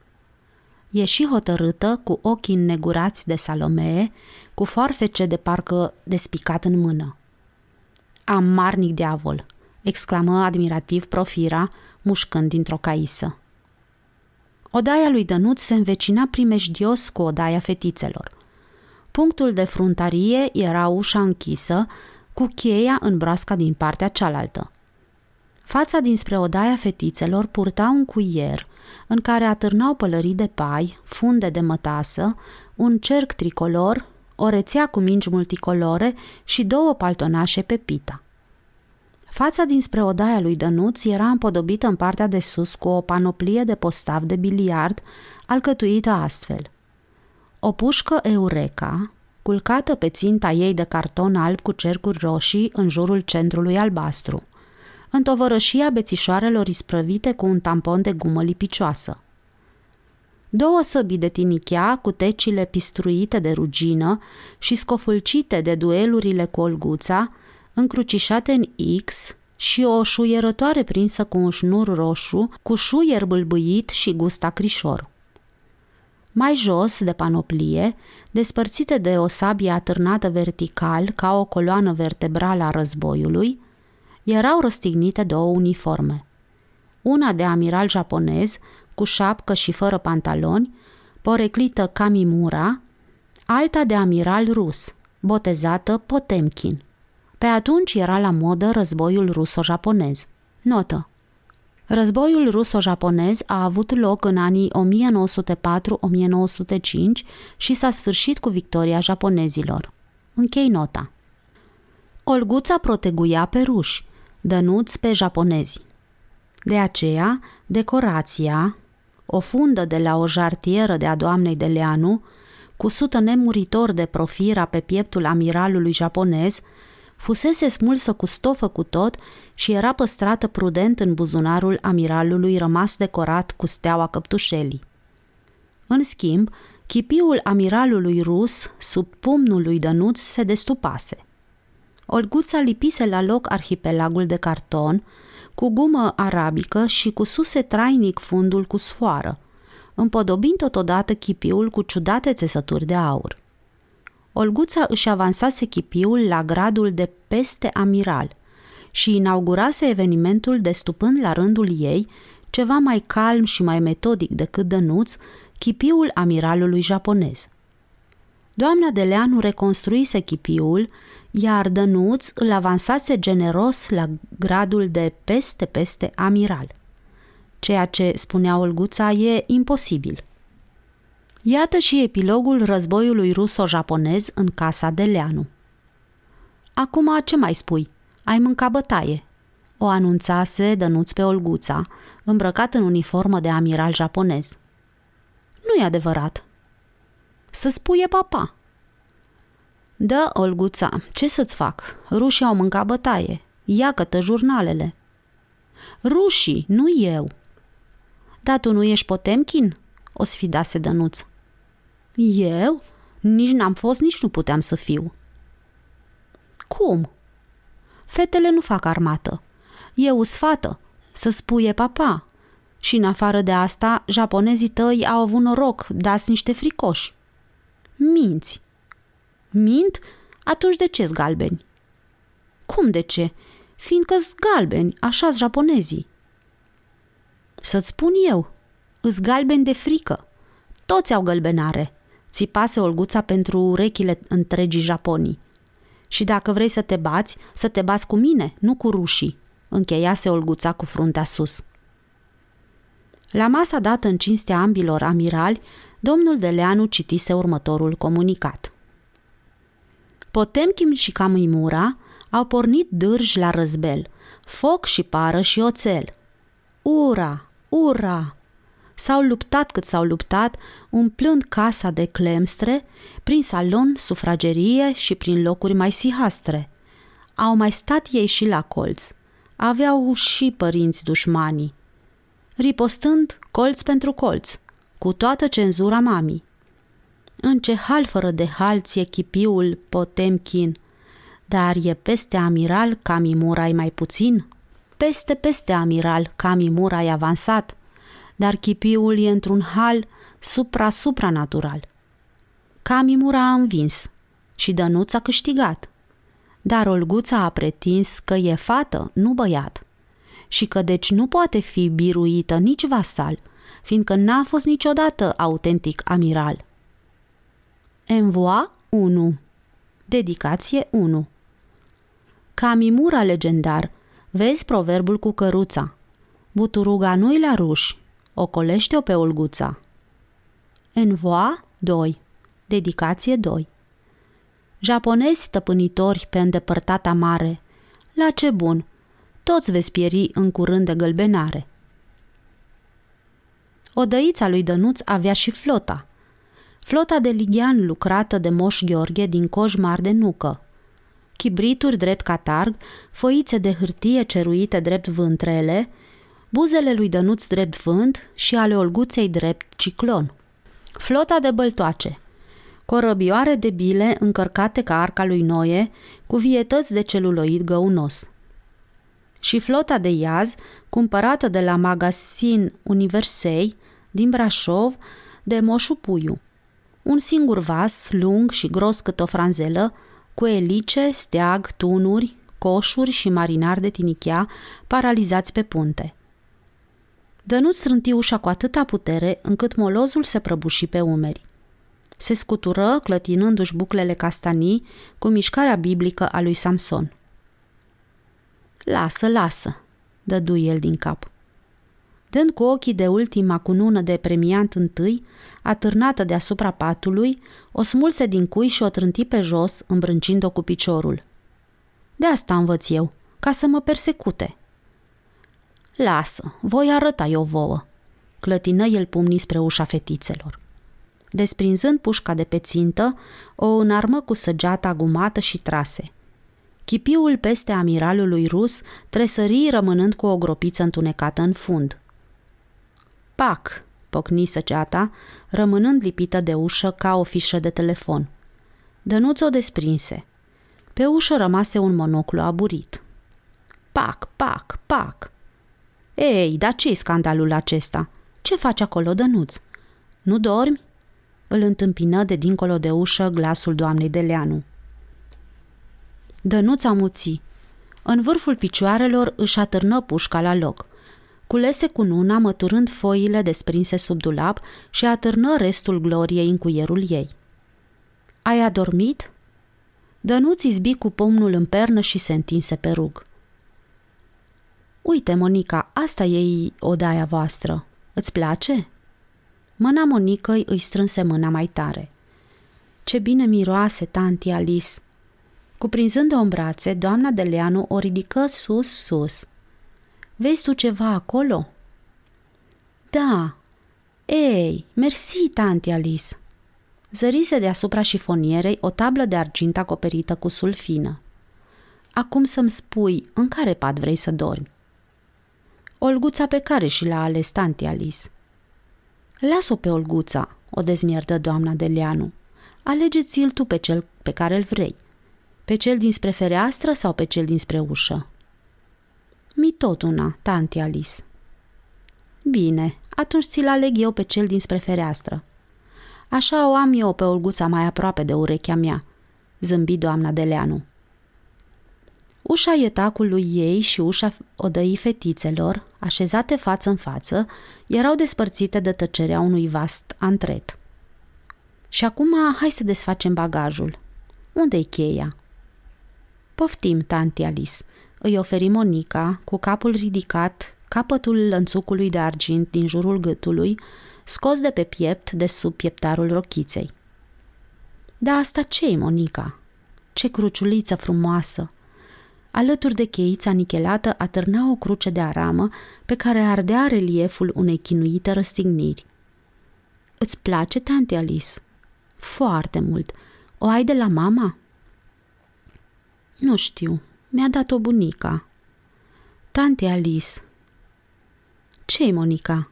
Ieși hotărâtă, cu ochii negurați de Salomee, cu foarfece de parcă despicat în mână. Amarnic diavol!" exclamă admirativ Profira, mușcând dintr-o caisă. Odaia lui Dănuț se învecina primejdios cu odaia fetițelor. Punctul de fruntarie era ușa închisă, cu cheia în broasca din partea cealaltă. Fața dinspre odaia fetițelor purta un cuier, în care atârnau pălării de pai, funde de mătasă, un cerc tricolor, o rețea cu mingi multicolore și două paltonașe pe pita. Fața dinspre odaia lui Dănuț era împodobită în partea de sus cu o panoplie de postav de biliard, alcătuită astfel. O pușcă Eureka, culcată pe ținta ei de carton alb cu cercuri roșii în jurul centrului albastru. Întovărășia bețișoarelor isprăvite cu un tampon de gumă lipicioasă. Două săbii de tinichea cu tecile pistruite de rugină și scofulcite de duelurile cu olguța, încrucișate în X și o șuierătoare prinsă cu un șnur roșu, cu șuier bâlbâit și gust acrișor. Mai jos, de panoplie, despărțite de o sabie atârnată vertical ca o coloană vertebrală a războiului, erau răstignite două uniforme. Una de amiral japonez, cu șapcă și fără pantaloni, poreclită Kamimura, alta de amiral rus, botezată Potemkin. Pe atunci era la modă războiul ruso-japonez. Notă. Războiul ruso-japonez a avut loc în anii 1904-1905 și s-a sfârșit cu victoria japonezilor. Închei nota. Olguța proteguia pe ruși, dănuț pe japonezi. De aceea, decorația, o fundă de la o jartieră de a doamnei de Leanu, cu sută nemuritor de profira pe pieptul amiralului japonez, fusese smulsă cu stofă cu tot și era păstrată prudent în buzunarul amiralului rămas decorat cu steaua căptușelii. În schimb, chipiul amiralului rus, sub pumnul lui Dănuț, se destupase. Olguța lipise la loc arhipelagul de carton, cu gumă arabică și cu suse trainic fundul cu sfoară, împodobind totodată chipiul cu ciudate țesături de aur. Olguța își avansase chipiul la gradul de peste amiral și inaugurase evenimentul destupând la rândul ei, ceva mai calm și mai metodic decât Dănuț, chipiul amiralului japonez. Doamna de Leanu reconstruise chipiul, iar Dănuț îl avansase generos la gradul de peste-peste amiral. Ceea ce spunea Olguța e imposibil. Iată și epilogul războiului ruso-japonez în casa de Leanu. Acum ce mai spui? Ai mâncat bătaie, o anunțase Dănuț pe Olguța, îmbrăcat în uniformă de amiral japonez. Nu e adevărat. Să spuie papa. Da, Olguța, ce să-ți fac? Rușii au mâncat bătaie. Ia-că jurnalele. Rușii, nu eu. Dar tu nu ești Potemkin? O sfidase Dănuț. Eu? Nici n-am fost, nici nu puteam să fiu. Cum? Fetele nu fac armată. Eu sfată, să spuie papa. Și în afară de asta, japonezii tăi au avut noroc, dați niște fricoși. Minți. Mint? Atunci de ce galbeni? Cum de ce? Fiindcă galbeni, așa japonezii. Să-ți spun eu, îs galbeni de frică. Toți au gălbenare. Țipase Olguța pentru urechile întregii Japonii. Și dacă vrei să te bați, să te bați cu mine, nu cu rușii, încheiase Olguța cu fruntea sus. La masa dată în cinstea ambilor amirali, domnul Deleanu citise următorul comunicat. Potemkin și Camimura au pornit dârji la răzbel, foc și pară și oțel. Ura, ura! S-au luptat cât s-au luptat, umplând casa de clemstre, prin salon, sufragerie și prin locuri mai sihastre. Au mai stat ei și la colț. Aveau și părinți dușmanii. Ripostând colț pentru colț, cu toată cenzura mamii. În ce hal fără de hal ție chipiul Potemkin, dar e peste amiral ca Mimurai mai puțin? Peste peste amiral ca Mimurai avansat, dar chipiul e într-un hal supra-supranatural. Camimura a învins și Dănuț a câștigat. Dar Olguța a pretins că e fată, nu băiat, și că deci nu poate fi biruită nici vasal, fiindcă n-a fost niciodată autentic amiral. Envoa 1 Dedicație 1 Camimura legendar, vezi proverbul cu căruța. Buturuga nu-i la ruși, ocolește-o pe Olguța. Envoa 2 Dedicație 2 Japonezi stăpânitori pe îndepărtata mare, la ce bun, toți veți pieri în curând de gălbenare. Odăița lui Dănuț avea și flota. Flota de lighean lucrată de Moș Gheorghe din coj mari de nucă. Chibrituri drept catarg, foițe de hârtie ceruite drept vântrele, buzele lui Dănuț drept vânt și ale Olguței drept ciclon. Flota de băltoace, corăbioare de bile încărcate ca arca lui Noe, cu vietăți de celuloid găunos. Și flota de iaz, cumpărată de la magazin Universei, din Brașov, de Moșu Puiu. Un singur vas, lung și gros cât o franzelă, cu elice, steag, tunuri, coșuri și marinari de tinichea paralizați pe punte – Dănuț strânti ușa cu atâta putere încât molozul se prăbuși pe umeri. Se scutură, clătinându-și buclele castanii, cu mișcarea biblică a lui Samson. Lasă, lasă, dădu el din cap. Dând cu ochii de ultima cunună de premiant întâi, atârnată deasupra patului, o smulse din cui și o trânti pe jos, îmbrâncind-o cu piciorul. De asta învăț eu, ca să mă persecute, Lasă, voi arăta eu vouă. Clătină el pumnii spre ușa fetițelor. Desprinzând pușca de pe țintă, o înarmă cu săgeata gumată și trase. Chipiul peste amiralului rus tresări rămânând cu o gropiță întunecată în fund. Pac! pocni săgeata, rămânând lipită de ușă ca o fișă de telefon. Dănuț o desprinse. Pe ușă rămase un monoclu aburit. Pac, pac, pac! Ei, dar ce scandalul acesta? Ce faci acolo, Dănuț? Nu dormi?" Îl întâmpină de dincolo de ușă glasul doamnei Deleanu. Dănuț amuți. În vârful picioarelor își atârnă pușca la loc. Culese cu nuna, măturând foile desprinse sub dulap și atârnă restul gloriei în cuierul ei. Ai adormit? Dănuț izbi cu pumnul în pernă și se întinse pe rug. Uite, Monica, asta e odaia voastră. Îți place?" Mâna Monicăi îi strânse mâna mai tare. Ce bine miroase, tanti Alice! Cuprinzând-o în brațe, doamna de Leanu o ridică sus, sus. Vezi tu ceva acolo?" Da. Ei, mersi, tanti Alice!" Zărise deasupra șifonierei o tablă de argint acoperită cu sulfină. Acum să-mi spui în care pat vrei să dormi. Olguța pe care și l-a ales tanti Alice. Las-o pe Olguța, o dezmierdă doamna Deleanu. Alege-ți-l tu pe cel pe care îl vrei. Pe cel dinspre fereastră sau pe cel dinspre ușă? Mi tot una, tanti Alice. Bine, atunci ți-l aleg eu pe cel dinspre fereastră. Așa o am eu pe Olguța mai aproape de urechea mea, zâmbi doamna Deleanu. Ușa ietacului ei și ușa odăii fetițelor, așezate față în față, erau despărțite de tăcerea unui vast antret. Și acum hai să desfacem bagajul. Unde-i cheia? Poftim, tanti Alice, îi oferi Monica, cu capul ridicat, capătul lănțucului de argint din jurul gâtului, scos de pe piept de sub pieptarul rochiței. Da, asta ce Monica? Ce cruciuliță frumoasă! Alături de cheița nichelată atârna o cruce de aramă pe care ardea relieful unei chinuite răstigniri. Îți place, tante Alice?" Foarte mult. O ai de la mama?" Nu știu. Mi-a dat-o bunica." Tante Alice." ce Monica?"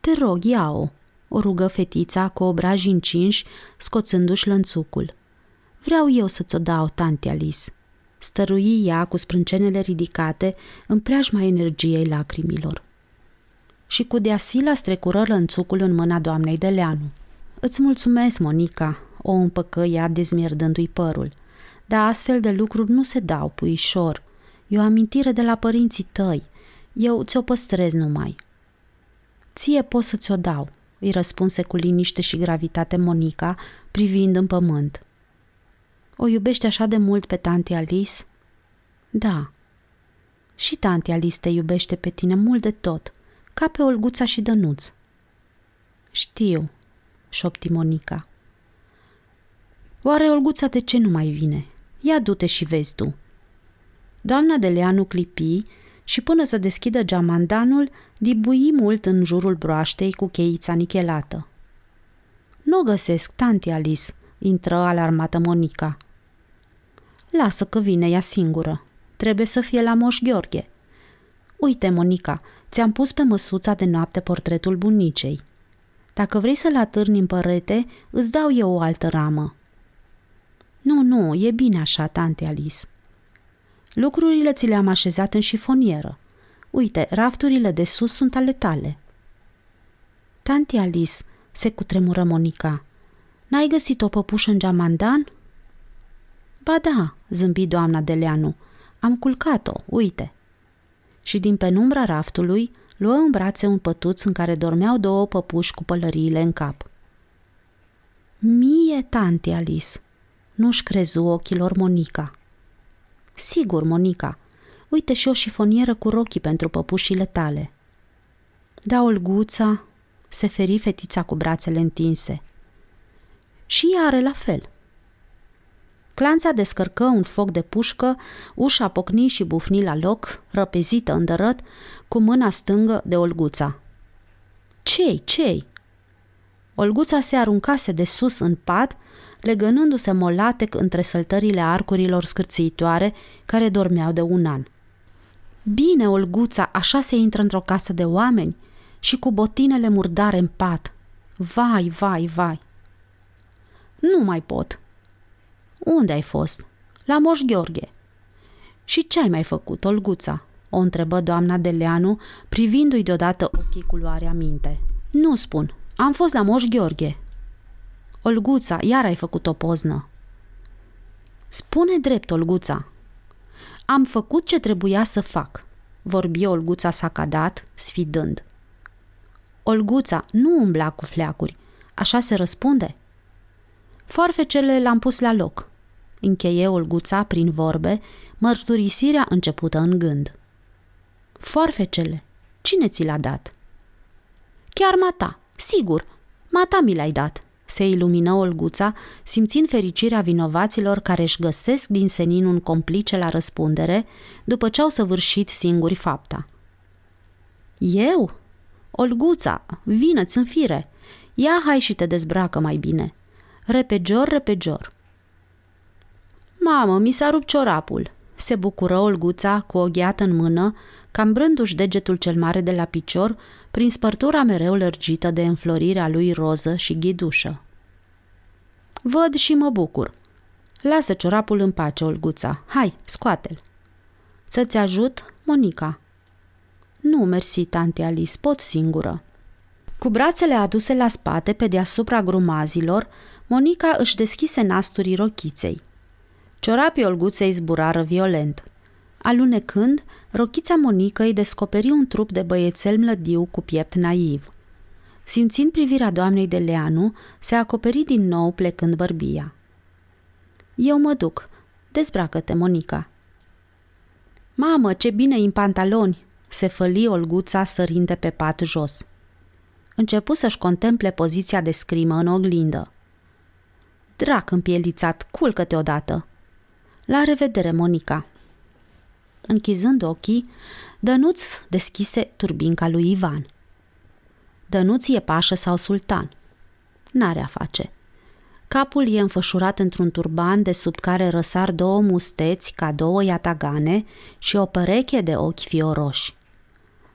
Te rog, ia-o," o rugă fetița cu obraji încinși, scoțându-și lănțucul. Vreau eu să-ți o dau, tante Alice." Stărui ea cu sprâncenele ridicate în preajma energiei lacrimilor. Și cu deasila strecură lănțucul în mâna doamnei de Leanu. Îți mulțumesc, Monica, o împăcă ea dezmierdându-i părul. Dar astfel de lucruri nu se dau, puișor. E o amintire de la părinții tăi. Eu ți-o păstrez numai. Ție pot să ți-o dau, îi răspunse cu liniște și gravitate Monica, privind în pământ. O iubești așa de mult pe tanti Alice? Da. Și tanti Alice te iubește pe tine mult de tot, ca pe Olguța și Dănuț. Știu, șopti Monica. Oare Olguța de ce nu mai vine? Ia du-te și vezi tu. Doamna de Leanu clipi și până să deschidă geamandanul, dibui mult în jurul broaștei cu cheița nichelată. Nu găsesc, tanti Alice, intră alarmată Monica. Lasă că vine ea singură. Trebuie să fie la Moș Gheorghe. Uite, Monica, ți-am pus pe măsuța de noapte portretul bunicei. Dacă vrei să-l atârni în părete, îți dau eu o altă ramă. Nu, nu, e bine așa, tante Alice. Lucrurile ți le-am așezat în șifonieră. Uite, rafturile de sus sunt ale tale. Tanti Alice, se cutremură Monica. N-ai găsit o păpușă în geamandan? Ba da, zâmbi doamna Deleanu. Am culcat-o, uite. Și din penumbra raftului luă în brațe un pătuț în care dormeau două păpuși cu pălăriile în cap. Mie, tante Alice, nu-și crezu ochilor Monica. Sigur, Monica, uite și o șifonieră cu rochii pentru păpușile tale. Da, Olguța, se feri fetița cu brațele întinse. Și ea are la fel. Clanța descărcă un foc de pușcă, ușa pocni și bufni la loc, răpezită îndărăt, cu mâna stângă de Olguța. Cei, cei? Olguța se aruncase de sus în pat, legănându-se molatec între săltările arcurilor scârțitoare care dormeau de un an. Bine, Olguța, așa se intră într-o casă de oameni și cu botinele murdare în pat. Vai, vai, vai! Nu mai pot, unde ai fost? La Moș Gheorghe. Și ce ai mai făcut, Olguța? O întrebă doamna Deleanu, privindu-i deodată ochii cu luarea minte. Nu spun. Am fost la Moș Gheorghe. Olguța, iar ai făcut o poznă. Spune drept, Olguța. Am făcut ce trebuia să fac, vorbi Olguța sacadat, sfidând. Olguța, nu umbla cu fleacuri. Așa se răspunde? Foarfecele l-am pus la loc. Încheie Olguța prin vorbe, mărturisirea începută în gând. Foarfecele, cine ți l-a dat? Chiar mata, sigur, mata mi l-ai dat, se ilumină Olguța, simțind fericirea vinovaților care își găsesc din senin un complice la răspundere după ce au săvârșit singuri fapta. Eu? Olguța, vină-ți în fire! Ia hai și te dezbracă mai bine. Repejor, repejor. Mamă, mi s-a rupt ciorapul, se bucură Olguța cu o gheată în mână, cambrându-și degetul cel mare de la picior prin spărtura mereu lărgită de înflorirea lui roză și ghidușă. Văd și mă bucur. Lasă ciorapul în pace, Olguța. Hai, scoate-l. Să-ți ajut, Monica. Nu, mersi, tante Alice, pot singură. Cu brațele aduse la spate pe deasupra grumazilor, Monica își deschise nasturii rochiței. Ciorapii Olguței zburară violent. Alunecând, rochița Monica îi descoperi un trup de băiețel mlădiu cu piept naiv. Simțind privirea doamnei de Leanu, se acoperi din nou plecând bărbia. Eu mă duc. Dezbracă-te, Monica. Mamă, ce bine în pantaloni! se făli Olguța sărind de pe pat jos. Începu să-și contemple poziția de scrimă în oglindă. Drac împielițat, culcă-te odată! La revedere, Monica! Închizând ochii, Dănuț deschise turbinca lui Ivan. Dănuț e pașă sau sultan. N-are a face. Capul e înfășurat într-un turban de sub care răsar două musteți ca două iatagane și o pereche de ochi fioroși.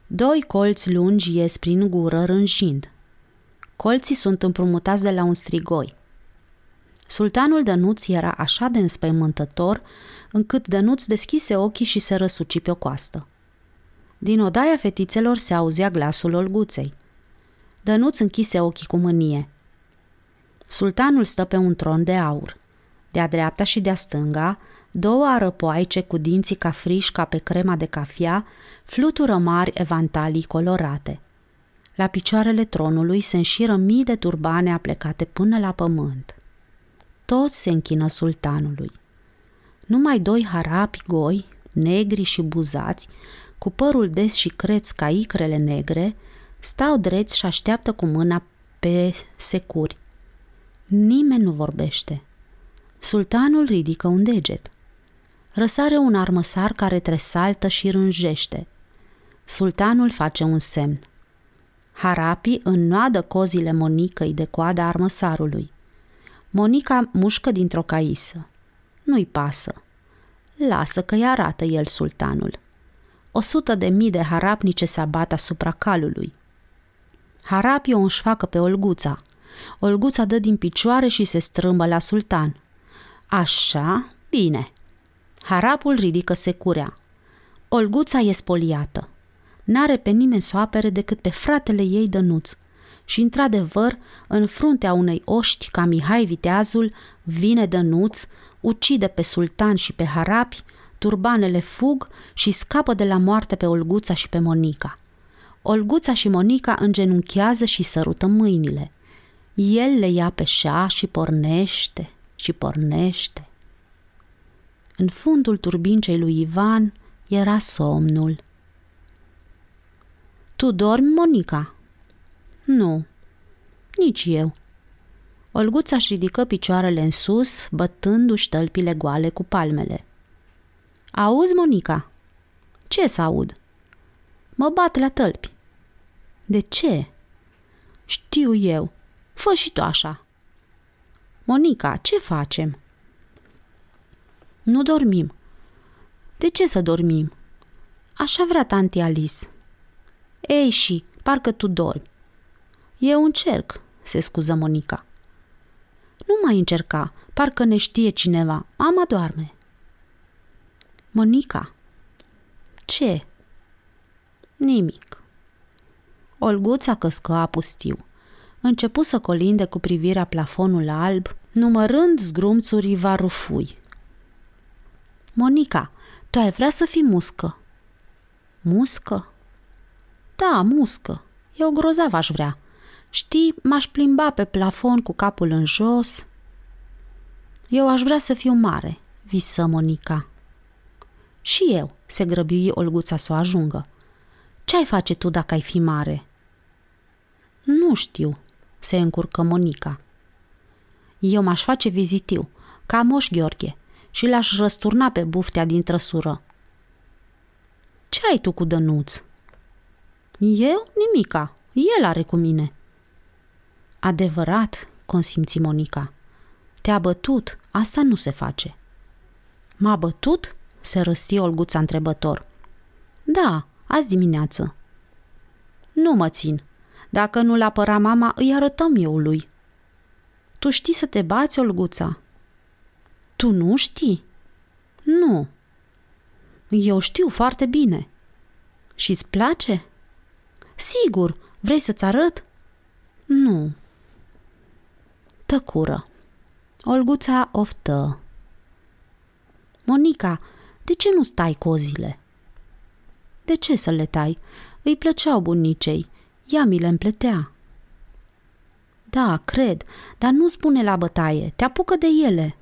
Doi colți lungi ies prin gură rânjind. Colții sunt împrumutați de la un strigoi. Sultanul Dănuț era așa de înspăimântător încât Dănuț deschise ochii și se răsuci pe o coastă. Din odaia fetițelor se auzea glasul Olguței. Dănuț închise ochii cu mânie. Sultanul stă pe un tron de aur. De-a dreapta și de-a stânga, două arăpoaice cu dinții ca frișca pe crema de cafea flutură mari evantalii colorate. La picioarele tronului se înșiră mii de turbane aplecate până la pământ. Toți se închină sultanului. Numai doi harapi goi, negri și buzați, cu părul des și creț ca icrele negre, stau dreți și așteaptă cu mâna pe securi. Nimeni nu vorbește. Sultanul ridică un deget. Răsare un armăsar care tresaltă și rânjește. Sultanul face un semn. Harapi înnoadă cozile Monicăi de coada armăsarului. Monica mușcă dintr-o caisă. Nu-i pasă. Lasă că-i arată el sultanul. O sută de mii de harapnice se abat asupra calului. Harapi o înșfacă pe Olguța. Olguța dă din picioare și se strâmbă la sultan. Așa, bine. Harapul ridică securea. Olguța e spoliată. N-are pe nimeni să o apere decât pe fratele ei Dănuț. Și, într-adevăr, în fruntea unei oști ca Mihai Viteazul, vine Dănuț, ucide pe sultan și pe harapi, turbanele fug și scapă de la moarte pe Olguța și pe Monica. Olguța și Monica îngenunchează și sărută mâinile. El le ia pe șa și pornește și pornește. În fundul turbincei lui Ivan era somnul. Tu dormi, Monica?" Nu, nici eu." Olguța își ridică picioarele în sus, bătându-și tălpile goale cu palmele. Auzi, Monica?" Ce să aud?" Mă bat la tălpi." De ce?" Știu eu. Fă și tu așa." Monica, ce facem?" Nu dormim." De ce să dormim?" Așa vrea tanti Alice." Ei și, parcă tu dormi." Eu încerc," se scuză Monica. Nu mai încerca, parcă ne știe cineva. Mama doarme." Monica. Ce? Nimic. Olguța căscă apustiu. Începu să colinde cu privirea plafonul alb, numărând zgrumțurii varufui. Monica, tu ai vrea să fii muscă. Muscă? Da, muscă. Eu grozav aș vrea. Știi, m-aș plimba pe plafon cu capul în jos. Eu aș vrea să fiu mare, visă Monica. Și eu, se grăbi Olguța să o ajungă. Ce ai face tu dacă ai fi mare? Nu știu, se încurcă Monica. Eu m-aș face vizitiu, ca moș Gheorghe, și l-aș răsturna pe buftea din trăsură. Ce ai tu cu Dănuț? Eu? Nimica. El are cu mine. Adevărat, consimți Monica. Te-a bătut, asta nu se face. M-a bătut? se răsti Olguța întrebător. Da, azi dimineață. Nu mă țin. Dacă nu-l apăra mama, îi arătăm eu lui. Tu știi să te bați, Olguța? Tu nu știi? Nu. Eu știu foarte bine. Și îți place? Sigur, vrei să-ți arăt? Nu. Tăcură. Olguța oftă. Monica, de ce nu stai cozile? De ce să le tai? Îi plăceau bunicei. Ea mi le împletea. Da, cred, dar nu spune la bătaie. Te apucă de ele.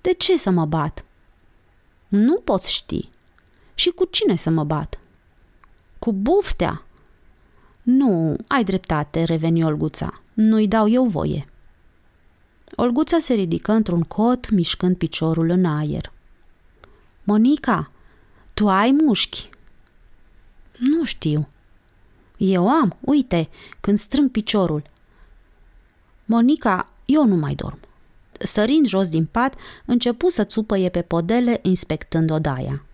De ce să mă bat? Nu poți ști. Și cu cine să mă bat? Cu buftea. Nu, ai dreptate, reveni Olguța. Nu-i dau eu voie. Olguța se ridică într-un cot, mișcând piciorul în aer. Monica, tu ai mușchi? Nu știu. Eu am, uite, când strâng piciorul. Monica, eu nu mai dorm. Sărind jos din pat, începu să țupăie pe podele, inspectând odaia.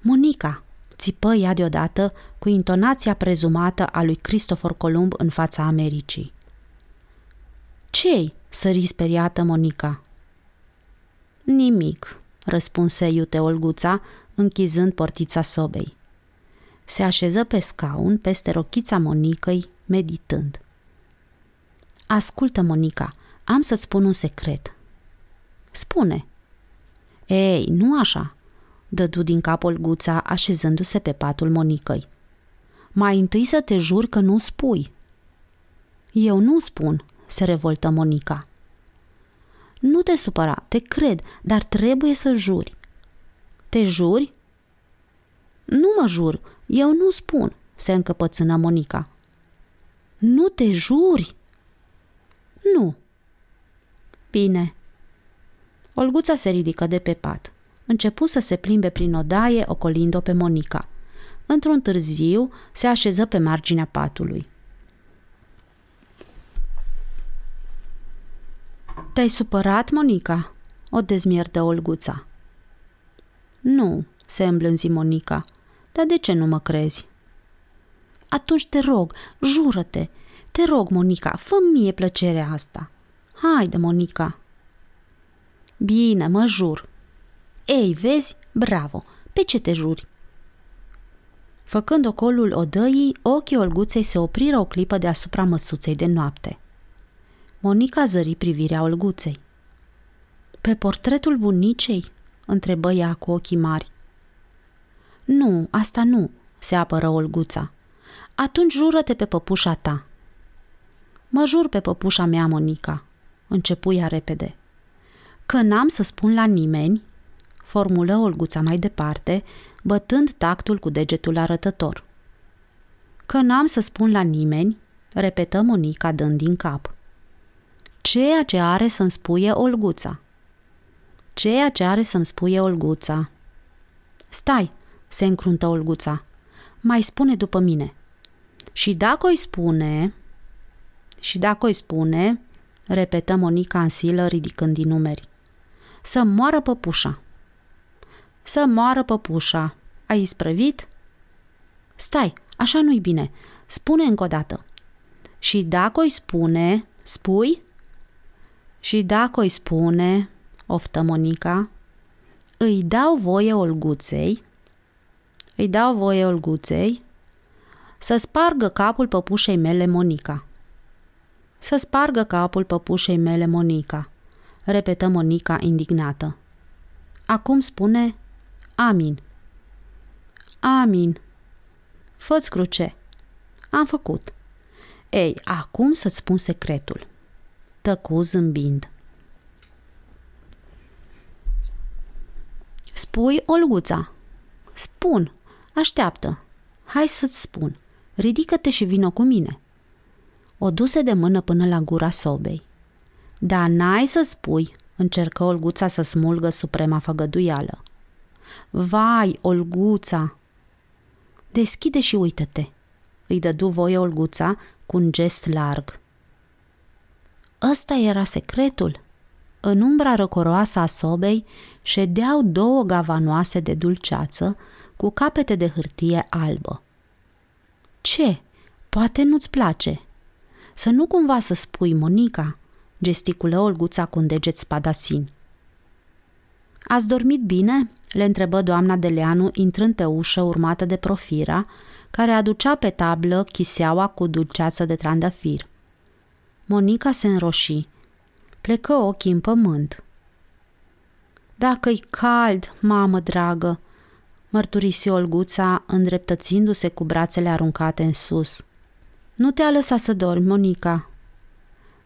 Monica, țipă ea deodată cu intonația prezumată a lui Cristofor Columb în fața Americii. Ce-i? sări speriată Monica. Nimic, răspunse iute Olguța, închizând portița sobei. Se așeză pe scaun peste rochița Monicăi, meditând. Ascultă, Monica, am să-ți spun un secret. Spune. Ei, nu așa, dădu din cap Olguța, așezându-se pe patul Monicăi. Mai întâi să te jur că nu spui. Eu nu spun, se revoltă Monica. Nu te supăra, te cred, dar trebuie să juri. Te juri? Nu mă jur, eu nu spun, se încăpățână Monica. Nu te juri? Nu. Bine. Olguța se ridică de pe pat. Începu să se plimbe prin odaie, ocolind-o pe Monica. Într-un târziu, se așeză pe marginea patului. Te-ai supărat, Monica?" o dezmierdă Olguța. Nu, se îmblânzi Monica. Dar de ce nu mă crezi? Atunci te rog, jură-te. Te rog, Monica, fă mie plăcerea asta. Haide, Monica. Bine, mă jur. Ei, vezi? Bravo! Pe ce te juri? Făcând ocolul odăii, ochii Olguței se opriră o clipă deasupra măsuței de noapte. Monica zări privirea Olguței. Pe portretul bunicei?" întrebă ea cu ochii mari. Nu, asta nu, se apără Olguța. Atunci jură-te pe păpușa ta. Mă jur pe păpușa mea, Monica, începu ea repede. Că n-am să spun la nimeni, formulă Olguța mai departe, bătând tactul cu degetul arătător. Că n-am să spun la nimeni, repetă Monica dând din cap. Ceea ce are să-mi spuie Olguța. Ceea ce are să-mi spuie Olguța. Stai, se încruntă Olguța. Mai spune după mine. Și dacă îi spune... Și dacă îi spune, repetă Monica în silă ridicând din numeri. Să moară păpușa. Să moară păpușa. Ai isprăvit? Stai, așa nu-i bine. Spune încă o dată. Și dacă îi spune, spui? Și dacă îi spune, oftă Monica, îi dau voie Olguței, îi dau voie Olguței să spargă capul păpușei mele Monica. Să spargă capul păpușei mele Monica, repetă Monica indignată. Acum spune Amin. Amin. Fă-ți cruce. Am făcut. Ei, acum să-ți spun secretul tăcu zâmbind. Spui, Olguța. Spun. Așteaptă. Hai să-ți spun. Ridică-te și vină cu mine. O duse de mână până la gura sobei. Da, n-ai să spui, încercă Olguța să smulgă suprema făgăduială. Vai, Olguța! Deschide și uită-te, îi dădu voie Olguța cu un gest larg. Ăsta era secretul. În umbra răcoroasă a sobei ședeau două gavanoase de dulceață cu capete de hârtie albă. Ce? Poate nu-ți place. Să nu cumva să spui, Monica, gesticulă Olguța cu un deget spadasin. Ați dormit bine?" le întrebă doamna Deleanu, intrând pe ușă urmată de Profira, care aducea pe tablă chiseaua cu dulceață de trandafir. Monica se înroși. Plecă ochii în pământ. Dacă-i cald, mamă dragă, mărturisi Olguța, îndreptățindu-se cu brațele aruncate în sus. Nu te-a lăsat să dormi, Monica.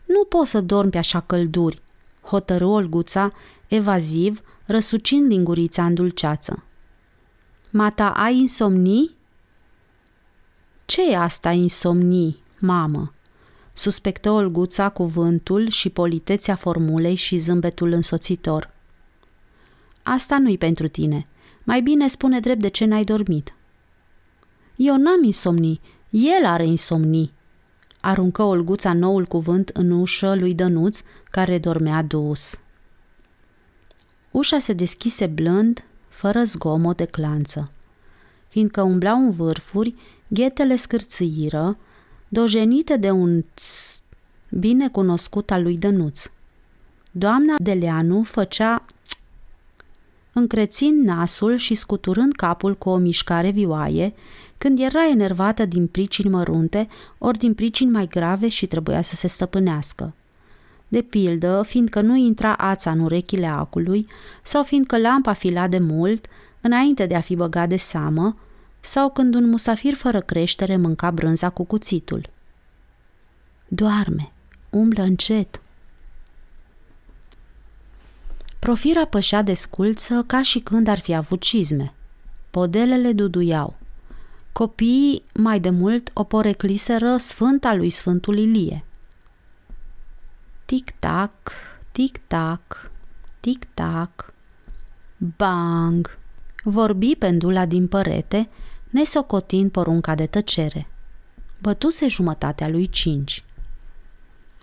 Nu poți să dormi pe așa călduri, hotărâ Olguța, evaziv, răsucind lingurița în dulceață. Mata, ai insomnii? ce e asta insomnii, mamă? Suspectă Olguța cuvântul și politețea formulei și zâmbetul însoțitor. Asta nu-i pentru tine. Mai bine spune drept de ce n-ai dormit. Eu n-am insomnii, el are insomnii. Aruncă Olguța noul cuvânt în ușă lui Dănuț, care dormea dus. Ușa se deschise blând, fără zgomot de clanță. Fiindcă umblau în vârfuri, ghetele scârțâiră, dojenite de un ț bine cunoscut al lui Dănuț. Doamna Deleanu făcea ț încrețind nasul și scuturând capul cu o mișcare vioaie, când era enervată din pricini mărunte, ori din pricini mai grave și trebuia să se stăpânească de pildă, fiindcă nu intra ața în urechile acului, sau fiindcă lampa fila de mult, înainte de a fi băgat de seamă, sau când un musafir fără creștere mânca brânza cu cuțitul. Doarme, umblă încet. Profira pășea de sculță ca și când ar fi avut cizme. Podelele duduiau. Copiii, mai de mult, o porecliseră sfânta lui Sfântul Ilie – Tic-tac, tic-tac, tic-tac, bang! Vorbi pendula din părete, nesocotind porunca de tăcere. Bătuse jumătatea lui cinci.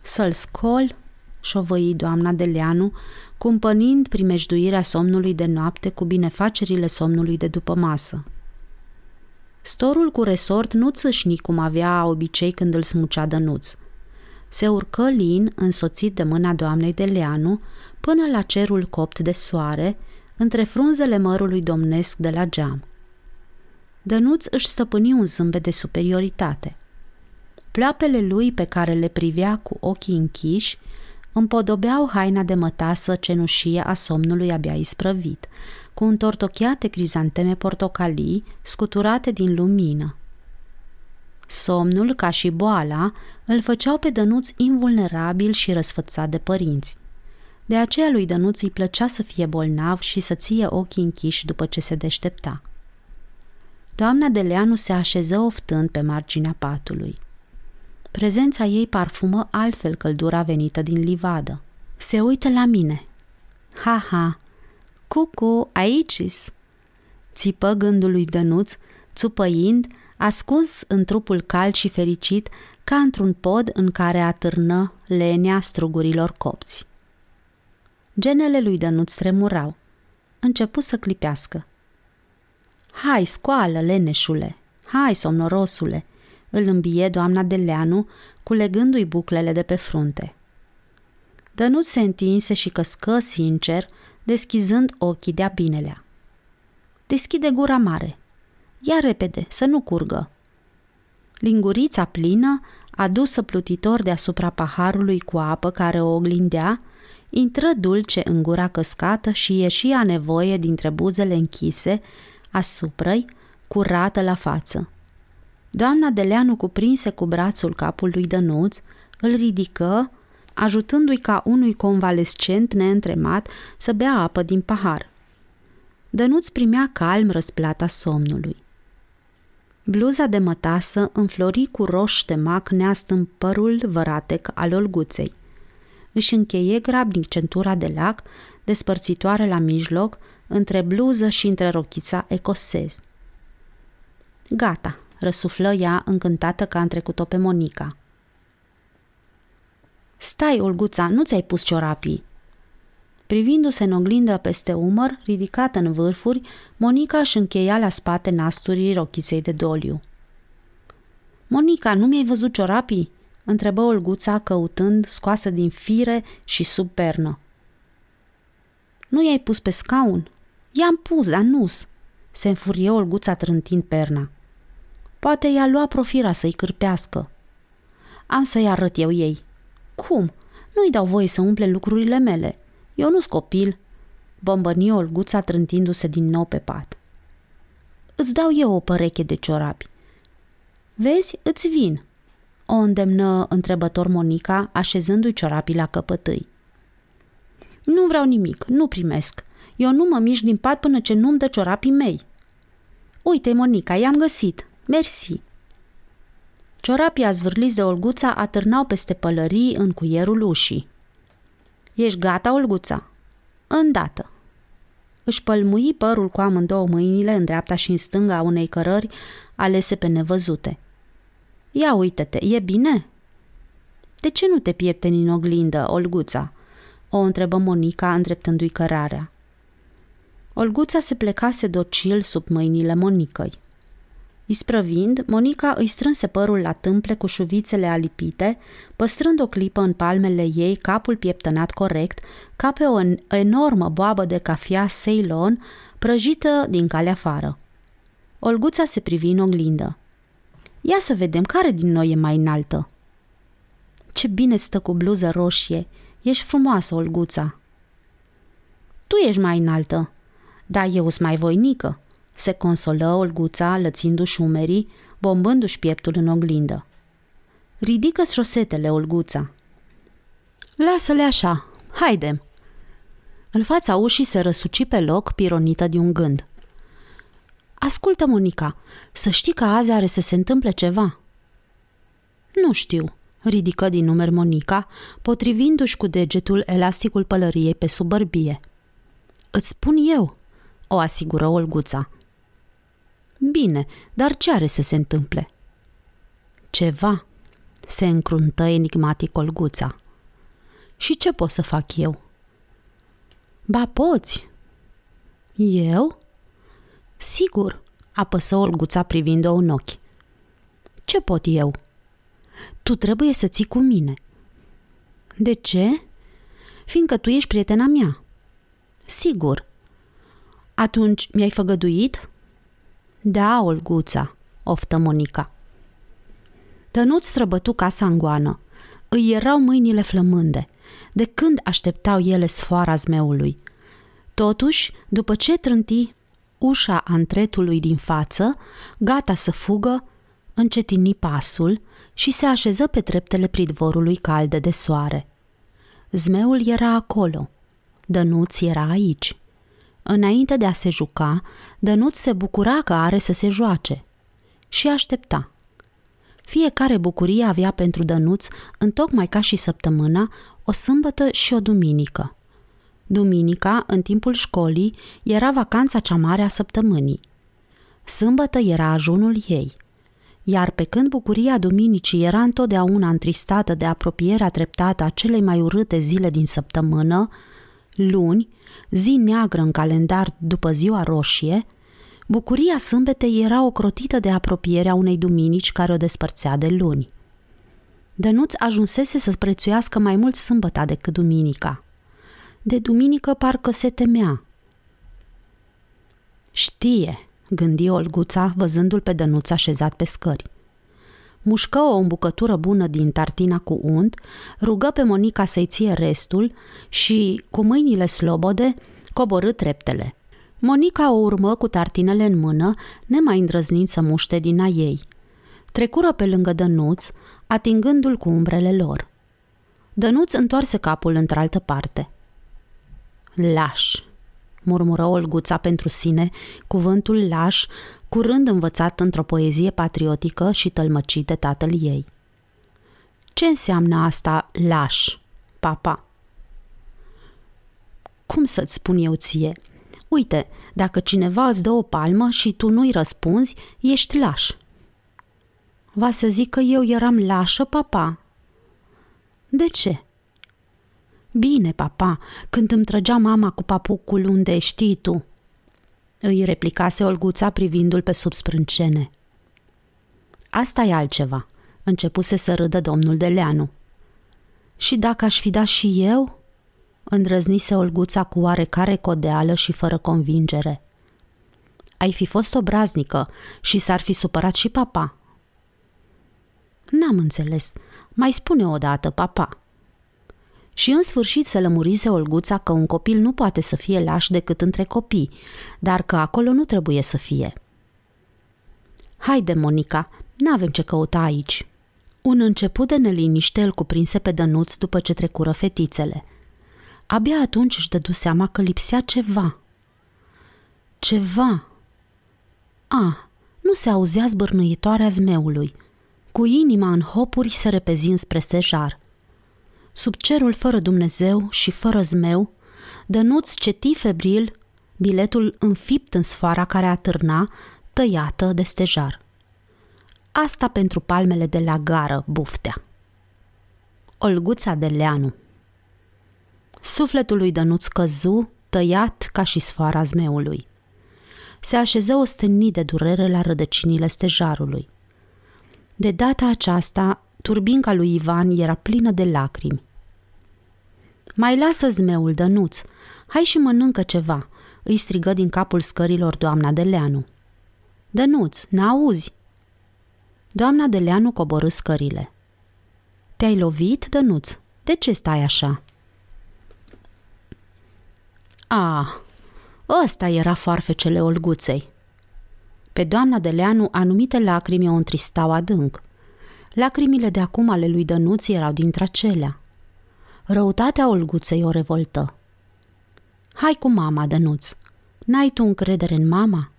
Să-l scol, șovăi doamna Deleanu, cumpănind primejduirea somnului de noapte cu binefacerile somnului de după masă. Storul cu resort nu țâșni cum avea obicei când îl smucea dănuț – se urcă lin, însoțit de mâna doamnei de Leanu, până la cerul copt de soare, între frunzele mărului domnesc de la geam. Dănuț își stăpâni un zâmbet de superioritate. Pleapele lui pe care le privea cu ochii închiși împodobeau haina de mătasă cenușie a somnului abia isprăvit, cu întortocheate crizanteme portocalii scuturate din lumină. Somnul, ca și boala, îl făceau pe Dănuț invulnerabil și răsfățat de părinți. De aceea lui Dănuț îi plăcea să fie bolnav și să ție ochii închiși după ce se deștepta. Doamna Deleanu se așeză oftând pe marginea patului. Prezența ei parfumă altfel căldura venită din livadă. Se uită la mine. Ha, ha! Cucu, aici Țipă gândul lui Dănuț, țupăind, ascuns în trupul cald și fericit, ca într-un pod în care atârnă lenia strugurilor copți. Genele lui Dănuț tremurau. Începu să clipească. Hai, scoală, leneșule! Hai, somnorosule!" îl îmbie doamna Deleanu, culegându-i buclele de pe frunte. Dănuț se întinse și căscă sincer, deschizând ochii de-a binelea. Deschide gura mare, Ia repede, să nu curgă. Lingurița plină, adusă plutitor deasupra paharului cu apă care o oglindea, intră dulce în gura căscată și ieși a nevoie dintre buzele închise, asupra-i, curată la față. Doamna Deleanu cuprinse cu brațul capul lui Dănuț, îl ridică, ajutându-i ca unui convalescent neîntremat să bea apă din pahar. Dănuț primea calm răsplata somnului. Bluza de mătasă înflori cu roș de mac neast în părul văratec al olguței. Își încheie grabnic centura de lac, despărțitoare la mijloc, între bluză și între rochița ecosez. Gata, răsuflă ea, încântată că a trecut-o pe Monica. Stai, Olguța, nu ți-ai pus ciorapii!" Privindu-se în oglindă peste umăr, ridicată în vârfuri, Monica își încheia la spate nasturii rochiței de doliu. Monica, nu mi-ai văzut ciorapii?" întrebă Olguța căutând, scoasă din fire și sub pernă. Nu i-ai pus pe scaun?" I-am pus, dar nu-s!" se înfurie Olguța trântind perna. Poate i-a luat profira să-i cârpească. Am să-i arăt eu ei. Cum? Nu-i dau voie să umple lucrurile mele. Eu nu-s copil. Bombăni Olguța trântindu-se din nou pe pat. Îți dau eu o păreche de ciorapi. Vezi, îți vin, o îndemnă întrebător Monica, așezându-i ciorapii la căpătâi. Nu vreau nimic, nu primesc. Eu nu mă mișc din pat până ce nu-mi dă ciorapii mei. Uite, Monica, i-am găsit. Mersi. Ciorapii azvârliți de Olguța atârnau peste pălării în cuierul ușii. Ești gata, Olguța? Îndată. Își pălmui părul cu amândouă mâinile în dreapta și în stânga unei cărări alese pe nevăzute. Ia uite-te, e bine? De ce nu te piepteni în oglindă, Olguța? O întrebă Monica, îndreptându-i cărarea. Olguța se plecase docil sub mâinile Monicăi. Isprăvind, Monica îi strânse părul la tâmple cu șuvițele alipite, păstrând o clipă în palmele ei capul pieptănat corect, ca pe o enormă boabă de cafea Ceylon prăjită din calea afară. Olguța se privi în oglindă. Ia să vedem care din noi e mai înaltă. Ce bine stă cu bluză roșie. Ești frumoasă, Olguța. Tu ești mai înaltă, dar eu sunt mai voinică, se consolă Olguța, lățindu-și umerii, bombându-și pieptul în oglindă. ridică șosetele, Olguța. Lasă-le așa, haidem. În fața ușii se răsuci pe loc, pironită de un gând. Ascultă, Monica, să știi că azi are să se întâmple ceva. Nu știu, ridică din numer Monica, potrivindu-și cu degetul elasticul pălăriei pe sub bărbie. Îți spun eu, o asigură Olguța. Bine, dar ce are să se întâmple? Ceva, se încruntă enigmatic Olguța. Și ce pot să fac eu? Ba poți. Eu? Sigur, apăsă Olguța privind-o în ochi. Ce pot eu? Tu trebuie să ții cu mine. De ce? Fiindcă tu ești prietena mea. Sigur. Atunci mi-ai făgăduit? Da, Olguța, oftă Monica. Tănuț străbătu casa în goană. Îi erau mâinile flămânde. De când așteptau ele sfoara zmeului? Totuși, după ce trânti ușa antretului din față, gata să fugă, încetini pasul și se așeză pe treptele pridvorului calde de soare. Zmeul era acolo. Dănuț era aici. Înainte de a se juca, Dănuț se bucura că are să se joace. Și aștepta. Fiecare bucurie avea pentru Dănuț, întocmai ca și săptămâna, o sâmbătă și o duminică. Duminica, în timpul școlii, era vacanța cea mare a săptămânii. Sâmbătă era ajunul ei. Iar pe când bucuria duminicii era întotdeauna întristată de apropierea treptată a celei mai urâte zile din săptămână, luni, zi neagră în calendar după ziua roșie, bucuria sâmbetei era ocrotită de apropierea unei duminici care o despărțea de luni. Dănuț ajunsese să prețuiască mai mult sâmbăta decât duminica. De duminică parcă se temea. Știe, gândi Olguța, văzându-l pe Dănuț așezat pe scări. Mușcă o îmbucătură bună din tartina cu unt, rugă pe Monica să-i ție restul și, cu mâinile slobode, coborâ treptele. Monica o urmă cu tartinele în mână, nemai îndrăznind să muște din a ei. Trecură pe lângă Dănuț, atingându-l cu umbrele lor. Dănuț întoarse capul într-altă parte. Laș, murmură Olguța pentru sine, cuvântul laș, curând învățat într-o poezie patriotică și tălmăcit de tatăl ei. Ce înseamnă asta laș, papa? Cum să-ți spun eu ție? Uite, dacă cineva îți dă o palmă și tu nu-i răspunzi, ești laș. Va să zic că eu eram lașă, papa? De ce? Bine, papa, când îmi trăgea mama cu papucul unde știi tu. Îi replicase Olguța privindu-l pe sub sprâncene. Asta e altceva, începuse să râdă domnul Deleanu. Și dacă aș fi dat și eu? Îndrăznise Olguța cu oarecare codeală și fără convingere. Ai fi fost obraznică și s-ar fi supărat și papa. N-am înțeles. Mai spune o dată, papa. Și în sfârșit se lămurise Olguța că un copil nu poate să fie laș decât între copii, dar că acolo nu trebuie să fie. Haide, Monica, n-avem ce căuta aici. Un început de neliniște îl cuprinse pe Dănuț după ce trecură fetițele. Abia atunci își dădu seama că lipsea ceva. Ceva. A, nu se auzea zbârnuitoarea zmeului. Cu inima în hopuri se repezi spre sejar. Sub cerul fără Dumnezeu și fără zmeu, Dănuț ceti febril biletul înfipt în sfoara care atârna, tăiată de stejar. Asta pentru palmele de la gară, buftea. Olguța de Leanu Sufletul lui Dănuț căzu, tăiat ca și sfoara zmeului. Se așeză ostenit de durere la rădăcinile stejarului. De data aceasta, turbinca lui Ivan era plină de lacrimi. Mai lasă zmeul, Dănuț, hai și mănâncă ceva, îi strigă din capul scărilor doamna Deleanu. Dănuț, n-auzi? Doamna Deleanu coborâ scările. Te-ai lovit, Dănuț? De ce stai așa? A, ăsta era farfecele Olguței. Pe doamna Deleanu anumite lacrimi o întristau adânc. Lacrimile de acum ale lui Dănuț erau dintre acelea. Răutatea Olguței o revoltă. Hai cu mama, Dănuț. N-ai tu încredere în mama?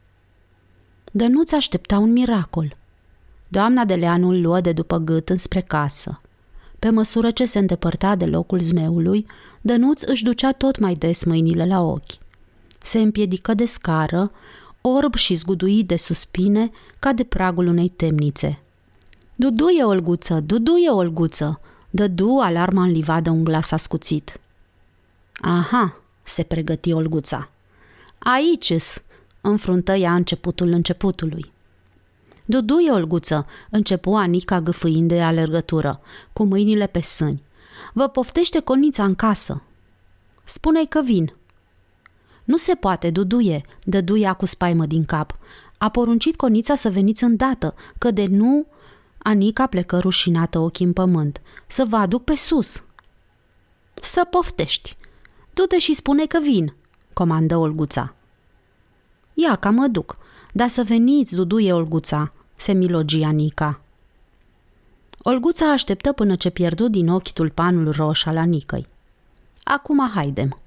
Dănuț aștepta un miracol. Doamna Deleanu îl luă de după gât înspre casă. Pe măsură ce se îndepărta de locul zmeului, Dănuț își ducea tot mai des mâinile la ochi. Se împiedică de scară, orb și zguduit de suspine, ca de pragul unei temnițe. Duduie, Olguță, duduie, Olguță!" dădu alarma în livadă un glas ascuțit. Aha, se pregăti Olguța. Aici-s, înfruntă ea începutul începutului. Duduie, Olguță, începu Anica gâfâind de alergătură, cu mâinile pe sâni. Vă poftește conița în casă. Spune-i că vin. Nu se poate, Duduie, dăduia cu spaimă din cap. A poruncit conița să veniți îndată, că de nu... Anica plecă rușinată ochii în pământ. Să vă aduc pe sus. Să poftești. Du-te și spune că vin, comandă Olguța. Ia ca mă duc, dar să veniți, duduie Olguța, se milogia Nica. Olguța așteptă până ce pierdu din ochi tulpanul roș al Anicăi. Acum haidem.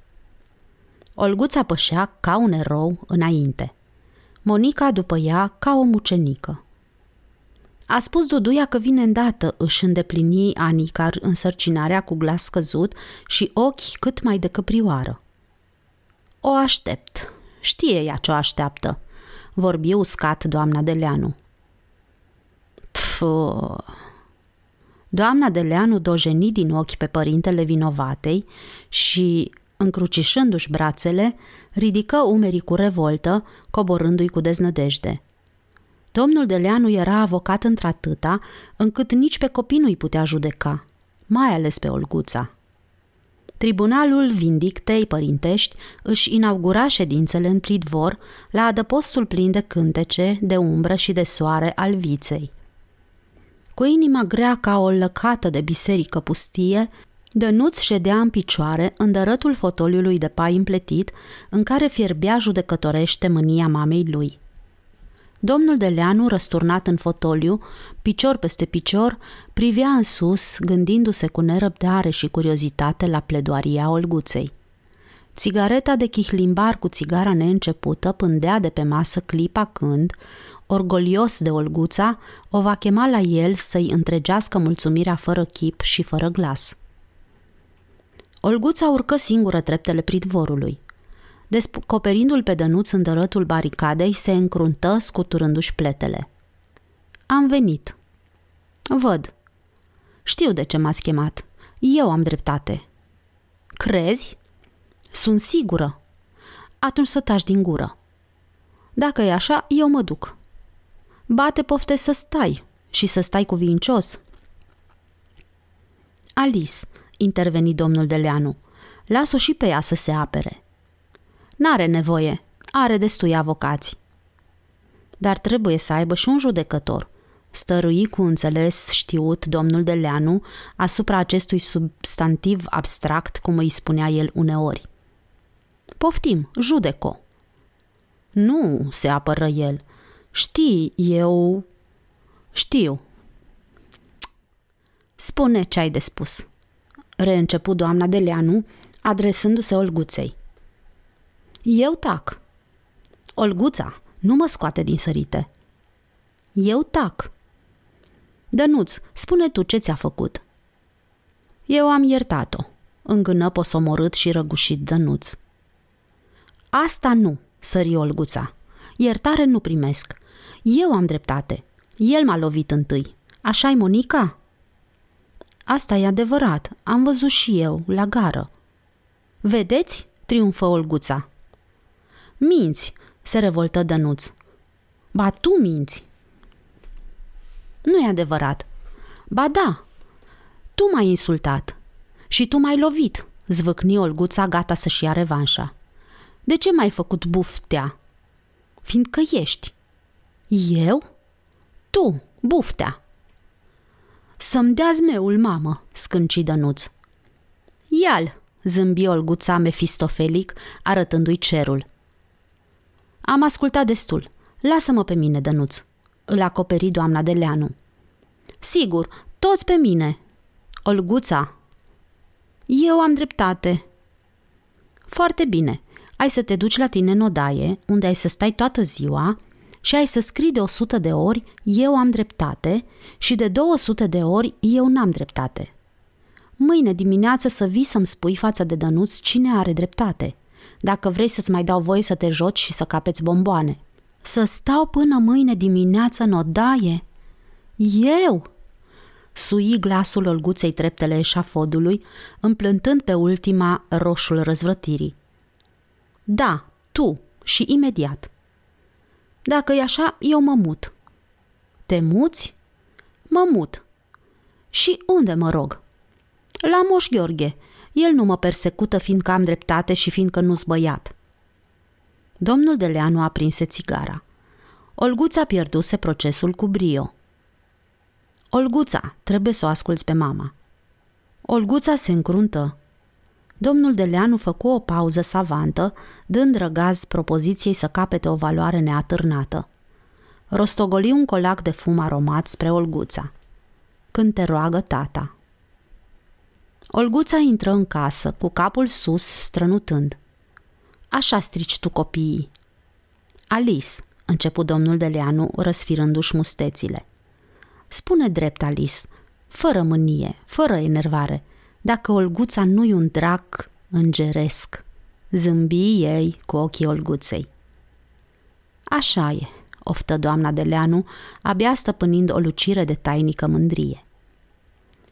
Olguța pășea ca un erou înainte. Monica după ea ca o mucenică. A spus Duduia că vine îndată își îndeplini Anica însărcinarea cu glas scăzut și ochi cât mai de căprioară. O aștept. Știe ea ce o așteaptă, vorbi uscat doamna Deleanu. Pf, Doamna Deleanu dojeni din ochi pe părintele vinovatei și, încrucișându-și brațele, ridică umerii cu revoltă, coborându-i cu deznădejde. Domnul Deleanu era avocat într-atâta, încât nici pe copii nu-i putea judeca, mai ales pe Olguța. Tribunalul Vindictei Părintești își inaugura ședințele în pridvor la adăpostul plin de cântece, de umbră și de soare al viței. Cu inima grea ca o lăcată de biserică pustie, Dănuț ședea în picioare în dărătul fotoliului de pai împletit în care fierbea judecătorește mânia mamei lui. Domnul Deleanu, răsturnat în fotoliu, picior peste picior, privea în sus, gândindu-se cu nerăbdare și curiozitate la pledoaria Olguței. Țigareta de chihlimbar cu țigara neîncepută pândea de pe masă clipa când, orgolios de Olguța, o va chema la el să-i întregească mulțumirea fără chip și fără glas. Olguța urcă singură treptele pridvorului. Descoperindu-l pe Dănuț în dărătul baricadei, se încruntă scuturându-și pletele. Am venit. Văd. Știu de ce m-ați chemat. Eu am dreptate. Crezi? Sunt sigură. Atunci să taci din gură. Dacă e așa, eu mă duc. Bate pofte să stai și să stai cuvincios. Alice, interveni domnul Deleanu, las-o și pe ea să se apere. N-are nevoie, are destui avocați. Dar trebuie să aibă și un judecător. Stărui cu înțeles știut domnul Deleanu asupra acestui substantiv abstract, cum îi spunea el uneori. Poftim, judeco. Nu, se apără el. Știi, eu... Știu. Spune ce ai de spus. Reîncepu doamna Deleanu, adresându-se Olguței. Eu tac. Olguța, nu mă scoate din sărite. Eu tac. Dănuț, spune tu ce ți-a făcut. Eu am iertat-o, îngână posomorât și răgușit Dănuț. Asta nu, sări Olguța. Iertare nu primesc. Eu am dreptate. El m-a lovit întâi. Așa-i, Monica? Asta e adevărat. Am văzut și eu, la gară. Vedeți? triumfă Olguța. Minți, se revoltă Dănuț. Ba tu minți. Nu e adevărat. Ba da, tu m-ai insultat și tu m-ai lovit, zvâcni Olguța gata să-și ia revanșa. De ce m-ai făcut buftea? Fiindcă ești. Eu? Tu, buftea. Să-mi dea zmeul, mamă, scânci Dănuț. Ial, zâmbi Olguța mefistofelic, arătându-i cerul. Am ascultat destul. Lasă-mă pe mine, Dănuț. Îl acoperi doamna de Leanu. Sigur, toți pe mine. Olguța. Eu am dreptate. Foarte bine. Ai să te duci la tine în odaie, unde ai să stai toată ziua și ai să scrii de 100 de ori eu am dreptate și de 200 de ori eu n-am dreptate. Mâine dimineață să vii să-mi spui față de Dănuț cine are dreptate. Dacă vrei să-ți mai dau voie să te joci și să capeți bomboane. Să stau până mâine dimineață în odaie? Eu? Sui glasul olguței treptele eșafodului, împlântând pe ultima roșul răzvrătirii. Da, tu și imediat. Dacă e așa, eu mă mut. Te muți? Mă mut. Și unde mă rog? La Moș Gheorghe. El nu mă persecută fiindcă am dreptate și fiindcă nu-s băiat. Domnul de Leanu aprinse țigara. Olguța pierduse procesul cu brio. Olguța, trebuie să o asculți pe mama. Olguța se încruntă. Domnul Deleanu făcu o pauză savantă, dând răgaz propoziției să capete o valoare neatârnată. Rostogoli un colac de fum aromat spre Olguța. Când te roagă tata. Olguța intră în casă, cu capul sus, strănutând. Așa strici tu copiii. Alice, începu domnul Deleanu, răsfirându-și mustețile. Spune drept, Alice, fără mânie, fără enervare – dacă Olguța nu-i un drac îngeresc, zâmbi ei cu ochii Olguței. Așa e, oftă doamna de Leanu, abia stăpânind o lucire de tainică mândrie.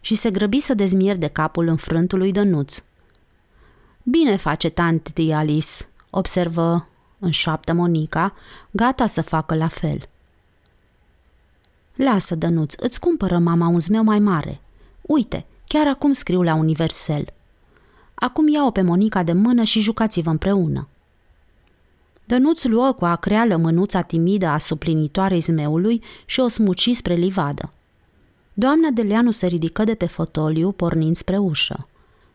Și se grăbi să dezmier de capul înfrântului Dănuț. Bine face tanti Alice, observă în șoaptă Monica, gata să facă la fel. Lasă, Dănuț, îți cumpără mama un zmeu mai mare. Uite, Chiar acum scriu la Universel. Acum iau-o pe Monica de mână și jucați-vă împreună. Dănuț luă cu acreală mânuța timidă a suplinitoarei zmeului și o smuci spre livadă. Doamna Deleanu se ridică de pe fotoliu, pornind spre ușă.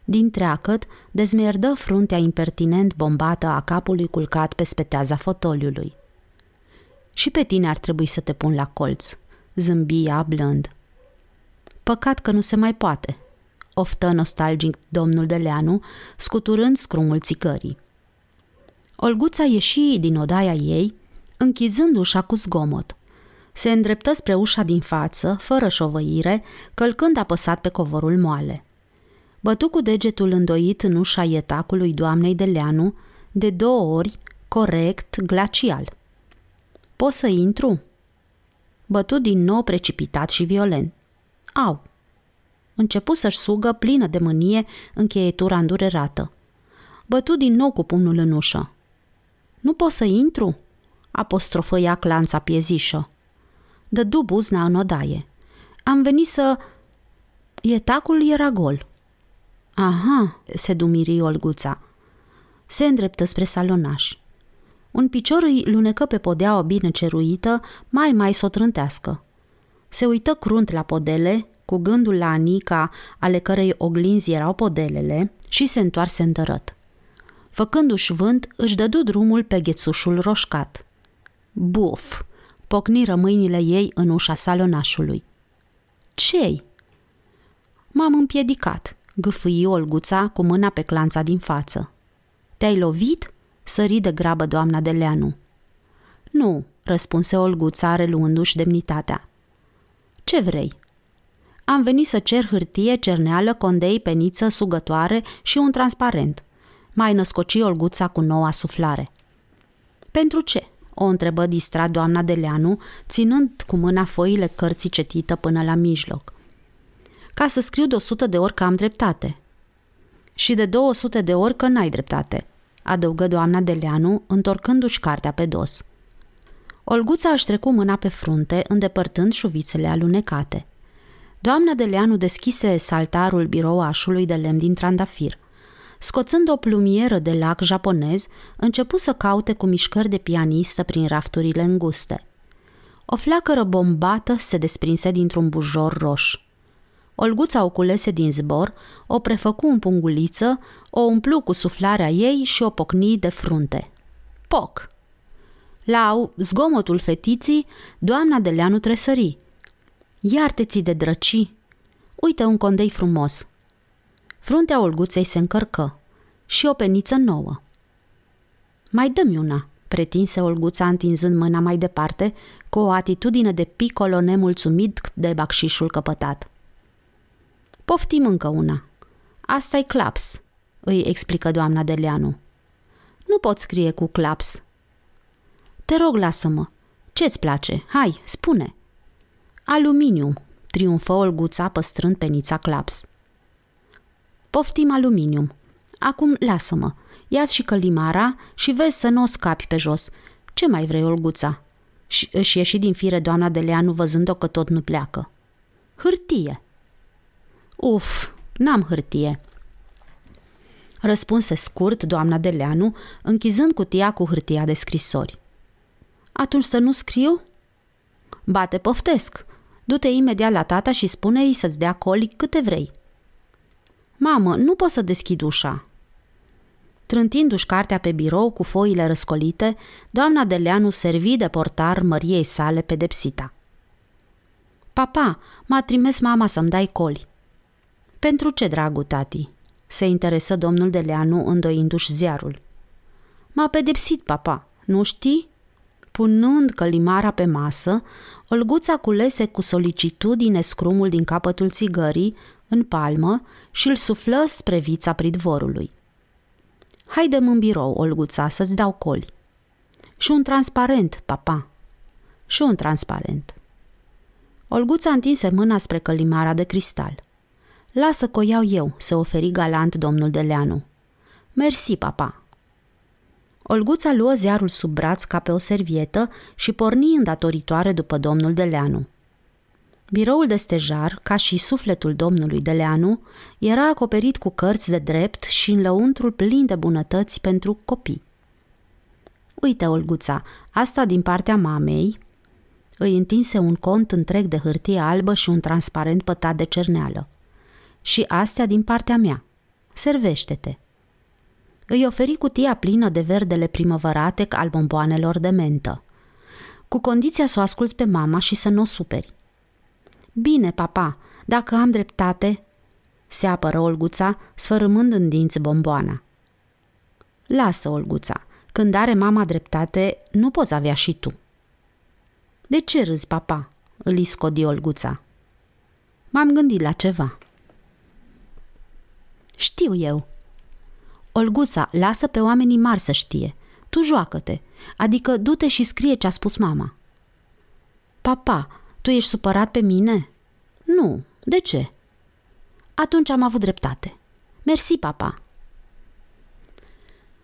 Din treacăt, dezmierdă fruntea impertinent bombată a capului culcat pe speteaza fotoliului. Și pe tine ar trebui să te pun la colț, zâmbia blând. Păcat că nu se mai poate, oftă nostalgic domnul Deleanu, scuturând scrumul țicării. Olguța ieși din odaia ei, închizând ușa cu zgomot. Se îndreptă spre ușa din față, fără șovăire, călcând apăsat pe covorul moale. Bătu cu degetul îndoit în ușa ietacului doamnei de Leanu, de două ori, corect, glacial. Pot să intru?" Bătu din nou precipitat și violent. Au! Începu să-și sugă, plină de mânie, încheietura îndurerată. Bătu din nou cu pumnul în ușă. Nu pot să intru?" apostrofă ea clanța piezișă. Dădu buzna în odaie. Am venit să... Ietacul era gol. Aha, se dumiri Olguța. Se îndreptă spre salonaș. Un picior îi lunecă pe podeaua bine ceruită, mai mai s-o trântească. Se uită crunt la podele, cu gândul la Anica, ale cărei oglinzi erau podelele, și se întoarse întărăt. Făcându-și vânt, își dădu drumul pe ghețușul roșcat. Buf! Pocniră mâinile ei în ușa salonașului. Cei? M-am împiedicat, gâfâi Olguța cu mâna pe clanța din față. Te-ai lovit?" sări de grabă doamna de Leanu. Nu, răspunse Olguța reluându-și demnitatea. Ce vrei? Am venit să cer hârtie, cerneală, condei, peniță, sugătoare și un transparent. Mai născoci Olguța cu noua suflare. Pentru ce? O întrebă distrat doamna Deleanu, ținând cu mâna foile cărții cetită până la mijloc. Ca să scriu de 100 de ori că am dreptate. Și de 200 de ori că n-ai dreptate, adăugă doamna Deleanu, întorcându-și cartea pe dos. Olguța își trecu mâna pe frunte, îndepărtând șuvițele alunecate. Doamna Deleanu deschise saltarul birouașului de lemn din trandafir – Scoțând o plumieră de lac japonez, începu să caute cu mișcări de pianistă prin rafturile înguste. O flacără bombată se desprinse dintr-un bujor roș. Olguța o culese din zbor, o prefăcu în punguliță, o umplu cu suflarea ei și o pocni de frunte. Poc! La zgomotul fetiții, doamna de leanu tresări. Iarte-ți de drăci! Uite un condei frumos! Fruntea Olguței se încărcă și o peniță nouă. Mai dă-mi una, pretinse Olguța întinzând mâna mai departe, cu o atitudine de picolo nemulțumit de bacșișul căpătat. Poftim încă una. asta e claps, îi explică doamna Deleanu. Nu pot scrie cu claps. Te rog, lasă-mă. Ce-ți place? Hai, spune. Aluminium, triumfă Olguța păstrând penița claps. Poftim aluminium. Acum lasă-mă. ia și călimara și vezi să nu o scapi pe jos. Ce mai vrei, Olguța? Și își ieși din fire doamna de Leanu văzând-o că tot nu pleacă. Hârtie. Uf, n-am hârtie. Răspunse scurt doamna de Leanu, închizând cutia cu hârtia de scrisori. Atunci să nu scriu? Bate poftesc. Du-te imediat la tata și spune-i să-ți dea colic câte vrei. Mamă, nu pot să deschid ușa. Trântindu-și cartea pe birou cu foile răscolite, doamna Deleanu servi de portar măriei sale pedepsita. Papa, m-a trimis mama să-mi dai coli. Pentru ce, dragul tati? Se interesă domnul Deleanu îndoindu-și ziarul. M-a pedepsit, papa, nu știi? Punând călimara pe masă, Olguța culese cu solicitudine scrumul din capătul țigării, în palmă și îl suflă spre vița pridvorului. Haide-mă în birou, Olguța, să-ți dau coli. Și un transparent, papa. Și un transparent. Olguța întinse mâna spre călimara de cristal. Lasă că o iau eu, se oferi galant domnul Deleanu. Mersi, papa. Olguța luă ziarul sub braț ca pe o servietă și porni îndatoritoare după domnul Deleanu. Biroul de stejar, ca și sufletul domnului Deleanu, era acoperit cu cărți de drept și în lăuntrul plin de bunătăți pentru copii. Uite, Olguța, asta din partea mamei, îi întinse un cont întreg de hârtie albă și un transparent pătat de cerneală. Și astea din partea mea. Servește-te. Îi oferi cutia plină de verdele primăvărate al bomboanelor de mentă. Cu condiția să o asculți pe mama și să nu o superi. Bine, papa, dacă am dreptate. se apără Olguța, sfărâmând în dinți bomboana. Lasă, Olguța, când are mama dreptate, nu poți avea și tu. De ce râzi, papa? îl iscodi Olguța. M-am gândit la ceva. Știu eu. Olguța, lasă pe oamenii mari să știe. Tu joacă-te, adică du-te și scrie ce a spus mama. Papa, tu ești supărat pe mine? Nu. De ce? Atunci am avut dreptate. Mersi, papa.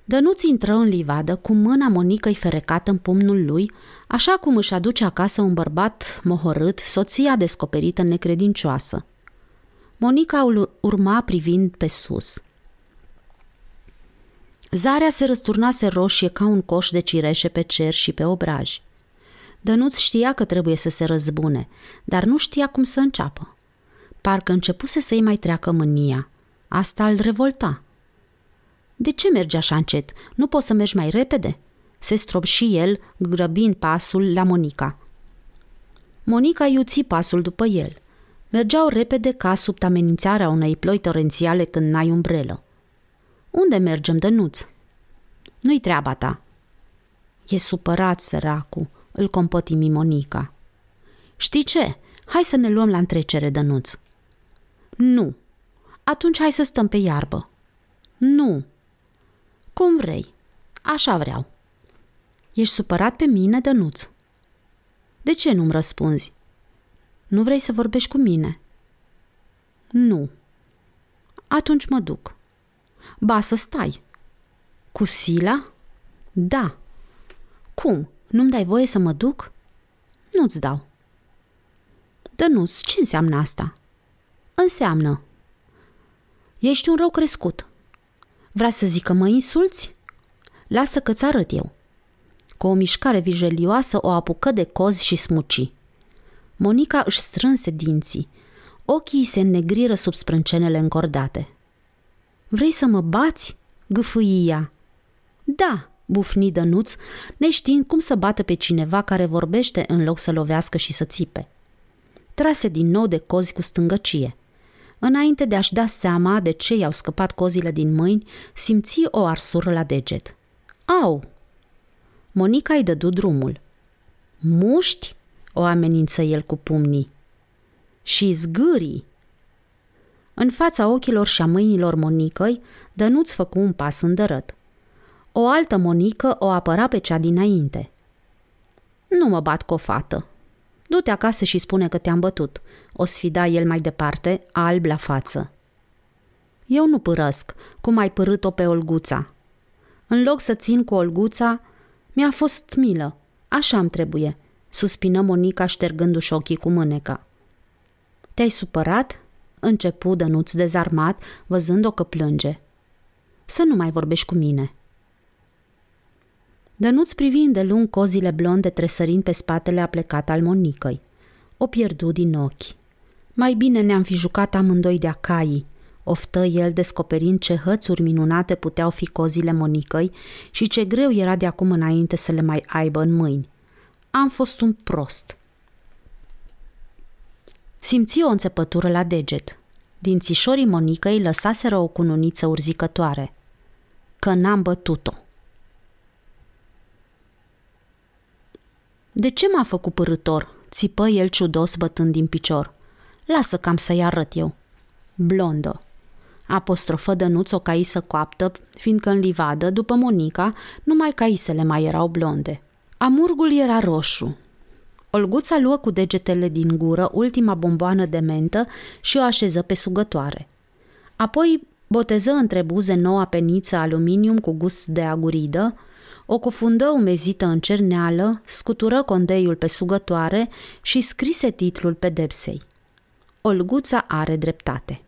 Dănuț intră în livadă cu mâna Monicăi ferecată în pumnul lui, așa cum își aduce acasă un bărbat mohorât, soția descoperită necredincioasă. Monica urma privind pe sus. Zarea se răsturnase roșie ca un coș de cireșe pe cer și pe obraj. Dănuț știa că trebuie să se răzbune, dar nu știa cum să înceapă. Parcă începuse să-i mai treacă mânia. Asta îl revolta. De ce mergi așa încet? Nu poți să mergi mai repede?" Se strob și el, grăbind pasul la Monica. Monica iuți pasul după el. Mergeau repede ca sub amenințarea unei ploi torențiale când n-ai umbrelă. Unde mergem, Dănuț?" Nu-i treaba ta." E supărat, săracu, îl compătimi Monica. Știi ce? Hai să ne luăm la întrecere, Dănuț." Nu. Atunci hai să stăm pe iarbă." Nu. Cum vrei. Așa vreau. Ești supărat pe mine, Dănuț? De ce nu-mi răspunzi? Nu vrei să vorbești cu mine? Nu. Atunci mă duc. Ba, să stai. Cu Sila? Da. Cum? Nu-mi dai voie să mă duc? Nu-ți dau. Dănuț, ce înseamnă asta? Înseamnă. Ești un rău crescut. Vrea să zică mă insulți? Lasă că-ți arăt eu. Cu o mișcare vijelioasă o apucă de cozi și smuci. Monica își strânse dinții. Ochii se înnegriră sub sprâncenele încordate. Vrei să mă bați?" gâfâi ea. Da, bufni Dănuț, neștiind cum să bată pe cineva care vorbește în loc să lovească și să țipe. Trase din nou de cozi cu stângăcie. Înainte de a-și da seama de ce i-au scăpat cozile din mâini, simți o arsură la deget. Au! Monica îi dădu drumul. Muști? O amenință el cu pumnii. Și zgârii! În fața ochilor și a mâinilor Monicăi, Dănuț făcu un pas îndărăt. O altă Monică o apăra pe cea dinainte. Nu mă bat cu o fată, Du-te acasă și spune că te-am bătut, o sfida el mai departe, alb la față. Eu nu părăsc, cum ai părât-o pe Olguța. În loc să țin cu Olguța, mi-a fost milă. Așa îmi trebuie, suspină Monica ștergându-și ochii cu mâneca. Te-ai supărat? Începu Dănuț dezarmat, văzând-o că plânge. Să nu mai vorbești cu mine, Dănuț privi lung cozile blonde tresărind pe spatele aplecat al Monicăi. O pierdu din ochi. Mai bine ne-am fi jucat amândoi de acaii, oftă el descoperind ce hățuri minunate puteau fi cozile Monicăi și ce greu era de acum înainte să le mai aibă în mâini. Am fost un prost. Simți o înțepătură la deget. Dințișorii Monicăi lăsaseră o cununiță urzicătoare. Că n-am bătut-o. De ce m-a făcut părător? Țipă el ciudos bătând din picior. Lasă cam să-i arăt eu. Blondă. Apostrofă Dănuț o caisă coaptă, fiindcă în livadă, după Monica, numai caisele mai erau blonde. Amurgul era roșu. Olguța luă cu degetele din gură ultima bomboană de mentă și o așeză pe sugătoare. Apoi boteză între buze noua peniță aluminium cu gust de aguridă, o cufundă umezită în cerneală, scutură condeiul pe sugătoare și scrise titlul pedepsei. Olguța are dreptate.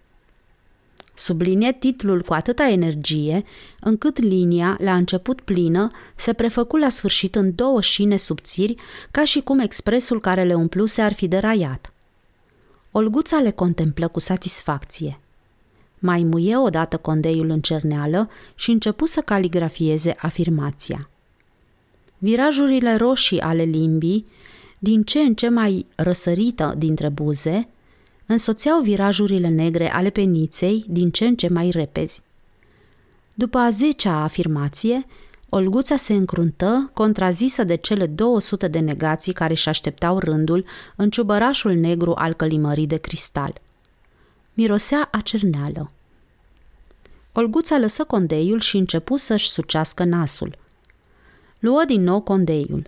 Sublinie titlul cu atâta energie, încât linia, la început plină, se prefăcu la sfârșit în două șine subțiri, ca și cum expresul care le umpluse ar fi deraiat. Olguța le contemplă cu satisfacție. Mai muie odată condeiul în cerneală și începu să caligrafieze afirmația. Virajurile roșii ale limbii, din ce în ce mai răsărită dintre buze, însoțeau virajurile negre ale peniței din ce în ce mai repezi. După a zecea afirmație, Olguța se încruntă, contrazisă de cele 200 de negații care își așteptau rândul în ciubărașul negru al călimării de cristal. Mirosea a cerneală. Olguța lăsă condeiul și începu să-și sucească nasul. Luă din nou condeiul.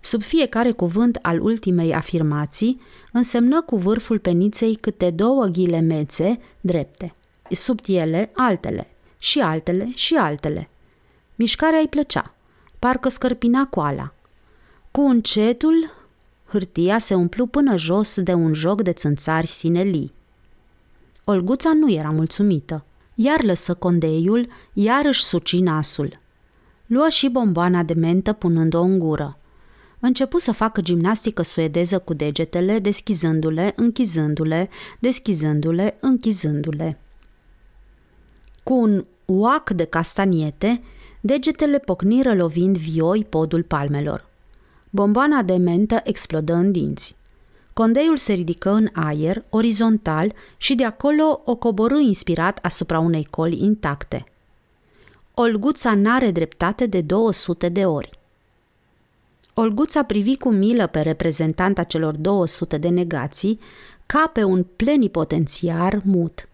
Sub fiecare cuvânt al ultimei afirmații, însemnă cu vârful peniței câte două ghilemețe drepte. Sub ele altele, și altele, și altele. Mișcarea îi plăcea, parcă scărpina coala. Cu încetul, hârtia se umplu până jos de un joc de țânțari sinelii. Olguța nu era mulțumită. Iar lăsă condeiul, iar își suci nasul. Luă și bomboana de mentă punând-o în gură. Începu să facă gimnastică suedeză cu degetele, deschizându-le, închizându-le, deschizându-le, închizându-le. Cu un uac de castaniete, degetele pocniră lovind vioi podul palmelor. Bomboana de mentă explodă în dinți. Condeiul se ridică în aer, orizontal, și de acolo o coborâ inspirat asupra unei coli intacte. Olguța n-are dreptate de 200 de ori. Olguța privi cu milă pe reprezentanta celor 200 de negații, ca pe un plenipotențiar mut.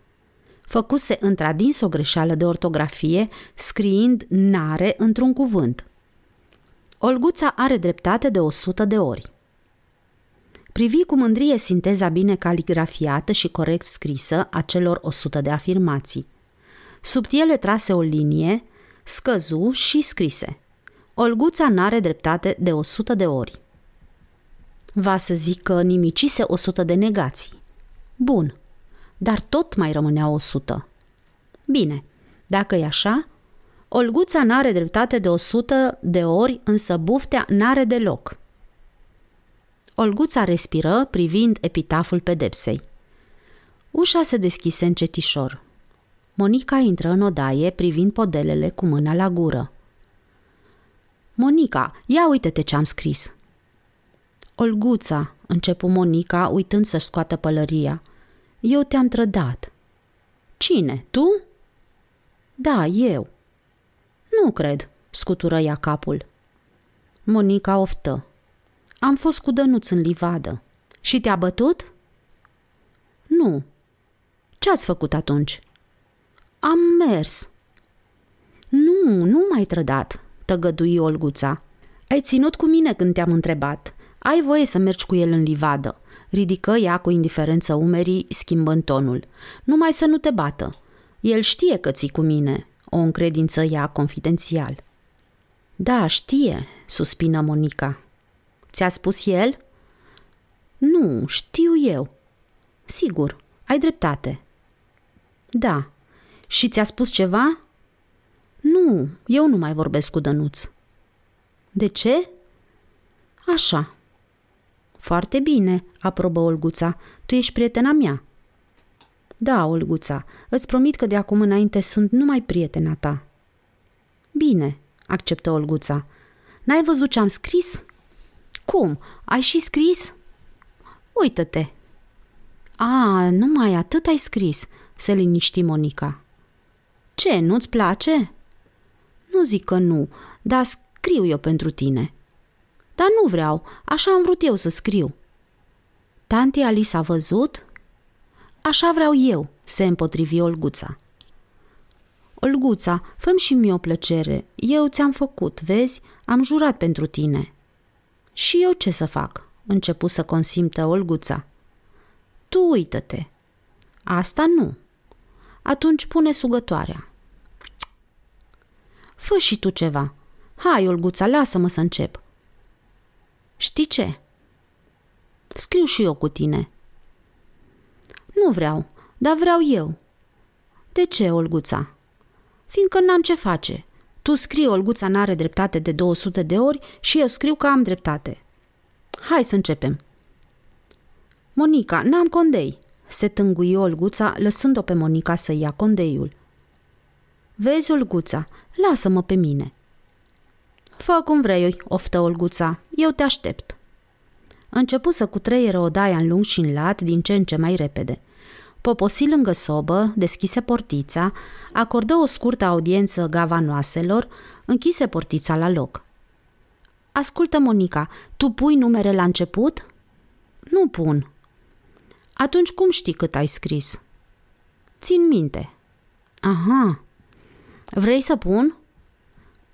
Făcuse întradins o greșeală de ortografie, scriind nare într-un cuvânt. Olguța are dreptate de 100 de ori. Privi cu mândrie sinteza bine caligrafiată și corect scrisă a celor 100 de afirmații. Sub ele trase o linie, scăzu și scrise. Olguța n-are dreptate de 100 de ori. Va să zic că nimicise 100 de negații. Bun, dar tot mai rămânea 100. Bine, dacă e așa, Olguța n-are dreptate de 100 de ori, însă buftea n-are deloc – Olguța respiră, privind epitaful pedepsei. Ușa se deschise încetișor. Monica intră în odaie, privind podelele cu mâna la gură. Monica, ia uite-te ce-am scris. Olguța, începu Monica, uitând să-și scoată pălăria. Eu te-am trădat. Cine, tu? Da, eu. Nu cred, scutură ea capul. Monica oftă. Am fost cu Dănuț în livadă. Și te-a bătut? Nu. Ce ați făcut atunci? Am mers. Nu, nu m-ai trădat, tăgădui Olguța. Ai ținut cu mine când te-am întrebat. Ai voie să mergi cu el în livadă. Ridică ea cu indiferență umerii, schimbând tonul. Numai să nu te bată. El știe că ții cu mine, o încredință ea confidențial. Da, știe, suspină Monica. Ți-a spus el? Nu, știu eu. Sigur, ai dreptate. Da. Și ți-a spus ceva? Nu, eu nu mai vorbesc cu Dănuț. De ce? Așa. Foarte bine, aprobă Olguța. Tu ești prietena mea. Da, Olguța, îți promit că de acum înainte sunt numai prietena ta. Bine, acceptă Olguța. N-ai văzut ce am scris? Cum? Ai și scris? Uită-te! A, numai atât ai scris, se liniști Monica. Ce, nu-ți place? Nu zic că nu, dar scriu eu pentru tine. Dar nu vreau, așa am vrut eu să scriu. Tanti Alice a văzut? Așa vreau eu, se împotrivi Olguța. Olguța, fă și mie o plăcere. Eu ți-am făcut, vezi? Am jurat pentru tine. Și eu ce să fac? Începu să consimtă Olguța. Tu uită-te. Asta nu. Atunci pune sugătoarea. Fă și tu ceva. Hai, Olguța, lasă-mă să încep. Știi ce? Scriu și eu cu tine. Nu vreau, dar vreau eu. De ce, Olguța? Fiindcă n-am ce face. Tu scrii Olguța n-are dreptate de 200 de ori și eu scriu că am dreptate. Hai să începem. Monica, n-am condei, se tângui Olguța, lăsând-o pe Monica să ia condeiul. Vezi, Olguța, lasă-mă pe mine. Fă cum vrei, oftă Olguța, eu te aștept. Începu să cutreieră odaia în lung și în lat din ce în ce mai repede. Poposi lângă sobă, deschise portița, acordă o scurtă audiență gavanoaselor, închise portița la loc. Ascultă, Monica, tu pui numere la început?" Nu pun." Atunci cum știi cât ai scris?" Țin minte." Aha. Vrei să pun?"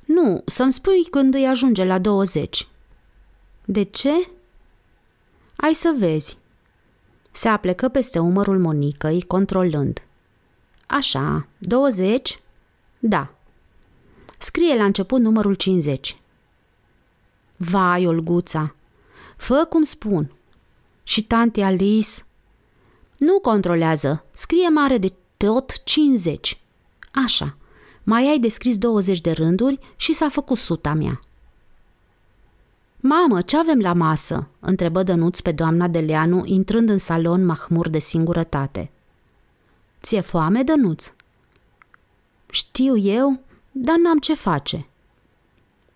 Nu, să-mi spui când îi ajunge la 20. De ce? Ai să vezi. Se aplecă peste umărul Monicăi, controlând. Așa, 20? Da. Scrie la început numărul 50. Vai, Olguța, fă cum spun. Și tante Alice? Nu controlează, scrie mare de tot 50. Așa, mai ai descris 20 de rânduri și s-a făcut suta mea. Mamă, ce avem la masă?" întrebă Dănuț pe doamna Deleanu, intrând în salon mahmur de singurătate. Ție foame, Dănuț?" Știu eu, dar n-am ce face."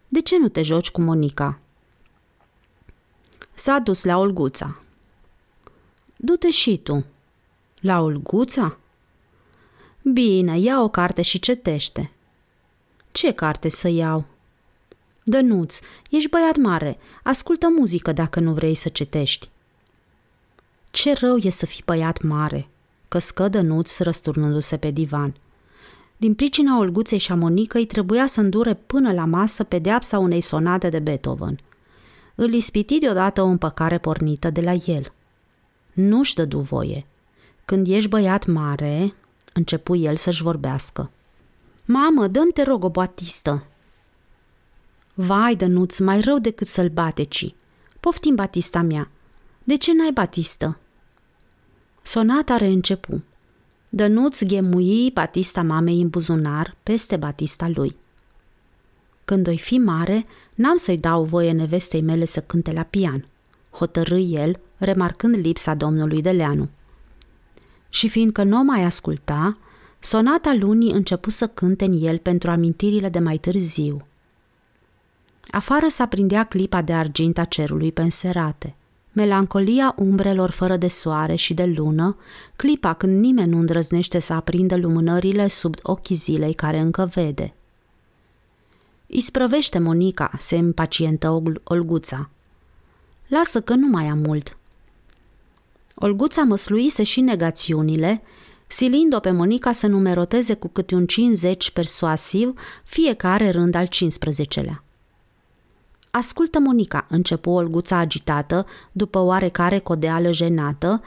De ce nu te joci cu Monica?" S-a dus la Olguța. Du-te și tu." La Olguța?" Bine, ia o carte și cetește." Ce carte să iau?" Dănuț, ești băiat mare, ascultă muzică dacă nu vrei să cetești. Ce rău e să fii băiat mare, căscă Dănuț răsturnându-se pe divan. Din pricina Olguței și a Monicăi trebuia să îndure până la masă pedeapsa unei sonate de Beethoven. Îl ispiti deodată o împăcare pornită de la el. Nu-și dădu voie. Când ești băiat mare, începu el să-și vorbească. Mamă, dăm te rog o batistă, Vai, Dănuț, mai rău decât să-l bateci. Poftim batista mea. De ce n-ai batistă? Sonata reîncepu. Dănuț ghemui batista mamei în buzunar peste batista lui. Când o fi mare, n-am să-i dau voie nevestei mele să cânte la pian, hotărâi el, remarcând lipsa domnului Deleanu. Și fiindcă nu mai asculta, sonata lunii începu să cânte în el pentru amintirile de mai târziu – Afară s-aprindea clipa de argint a cerului penserate. Melancolia umbrelor fără de soare și de lună, clipa când nimeni nu îndrăznește să aprindă lumânările sub ochii zilei care încă vede. Isprăvește, Monica, se impacientă Olguța. Lasă că nu mai am mult. Olguța măsluise și negațiunile, silind-o pe Monica să numeroteze cu câte un 50 persuasiv fiecare rând al 15-lea. Ascultă, Monica, începu Olguța agitată, după oarecare codeală jenată,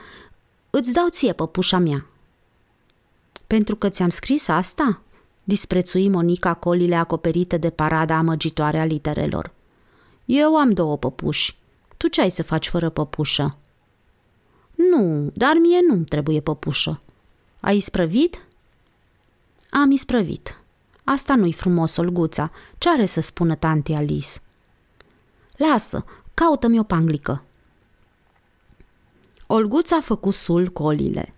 îți dau ție păpușa mea. Pentru că ți-am scris asta? Disprețui Monica colile acoperite de parada amăgitoare a literelor. Eu am două păpuși. Tu ce ai să faci fără păpușă? Nu, dar mie nu trebuie păpușă. Ai isprăvit? Am isprăvit. Asta nu-i frumos, Olguța. Ce are să spună tanti Alice? Lasă, caută-mi o panglică. Olguța a făcut sul colile.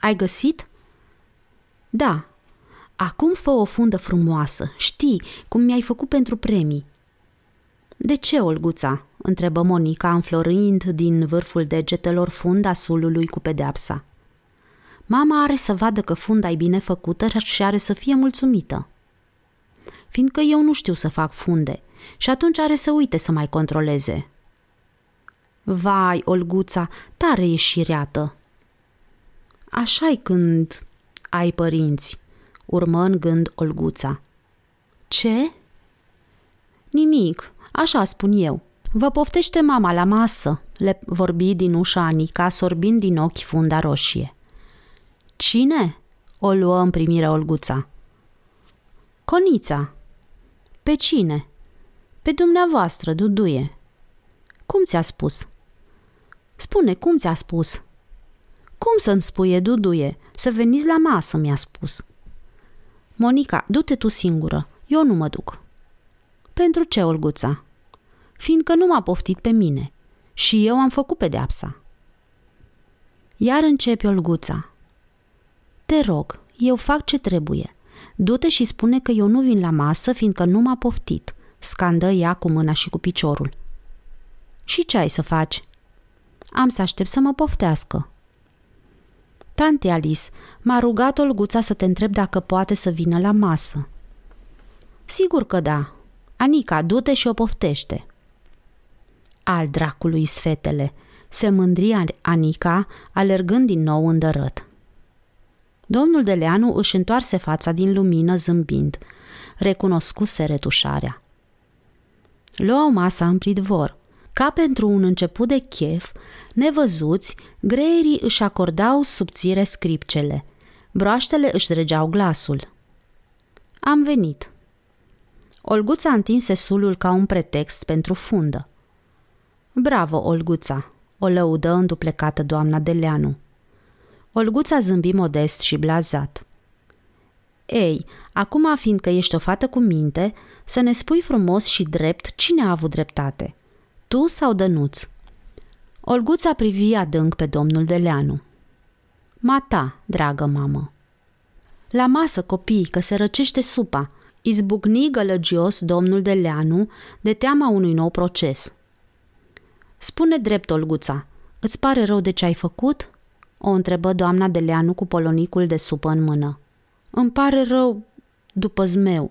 Ai găsit? Da. Acum fă o fundă frumoasă. Știi cum mi-ai făcut pentru premii. De ce, Olguța? întrebă Monica, înflorind din vârful degetelor funda sulului cu pedeapsa. Mama are să vadă că funda e bine făcută și are să fie mulțumită. Fiindcă eu nu știu să fac funde, și atunci are să uite să mai controleze. Vai, Olguța, tare e șireată. Așa-i când ai părinți, urmă în gând Olguța. Ce? Nimic, așa spun eu. Vă poftește mama la masă, le vorbi din ușa Anica, sorbind din ochi funda roșie. Cine? O luă în primire Olguța. Conița. Pe cine? Pe dumneavoastră, Duduie. Cum ți-a spus? Spune, cum ți-a spus? Cum să-mi spuie, Duduie? Să veniți la masă, mi-a spus. Monica, du-te tu singură. Eu nu mă duc. Pentru ce, Olguța? Fiindcă nu m-a poftit pe mine. Și eu am făcut pedeapsa. Iar începe Olguța. Te rog, eu fac ce trebuie. Du-te și spune că eu nu vin la masă, fiindcă nu m-a poftit scandă ea cu mâna și cu piciorul. Și ce ai să faci? Am să aștept să mă poftească. Tante Alice, m-a rugat Olguța să te întreb dacă poate să vină la masă. Sigur că da. Anica, du-te și o poftește. Al dracului sfetele, se mândri Anica, alergând din nou în dărât. Domnul Deleanu își întoarse fața din lumină zâmbind. Recunoscuse retușarea. Luau masa în pridvor. Ca pentru un început de chef, nevăzuți, greierii își acordau subțire scripcele. Broaștele își dregeau glasul. Am venit. Olguța întinse sulul ca un pretext pentru fundă. Bravo, Olguța, o lăudă înduplecată doamna Deleanu. Olguța zâmbi modest și blazat. Ei, acum fiindcă ești o fată cu minte, să ne spui frumos și drept cine a avut dreptate, tu sau Dănuț? Olguța privi adânc pe domnul Deleanu. Mata, dragă mamă. La masă, copii, că se răcește supa, izbucni gălăgios domnul Deleanu de teama unui nou proces. Spune drept, Olguța, îți pare rău de ce ai făcut? O întrebă doamna Deleanu cu polonicul de supă în mână. Îmi pare rău după zmeu,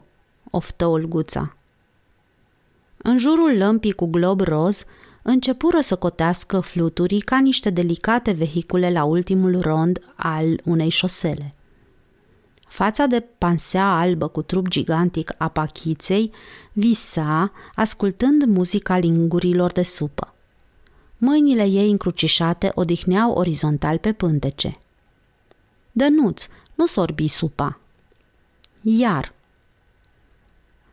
oftă Olguța. În jurul lămpii cu glob roz, începură să cotească fluturii ca niște delicate vehicule la ultimul rond al unei șosele. Fața de pansea albă cu trup gigantic a pachiței visa, ascultând muzica lingurilor de supă. Mâinile ei încrucișate odihneau orizontal pe pântece. Dănuț, nu sorbi supa. Iar.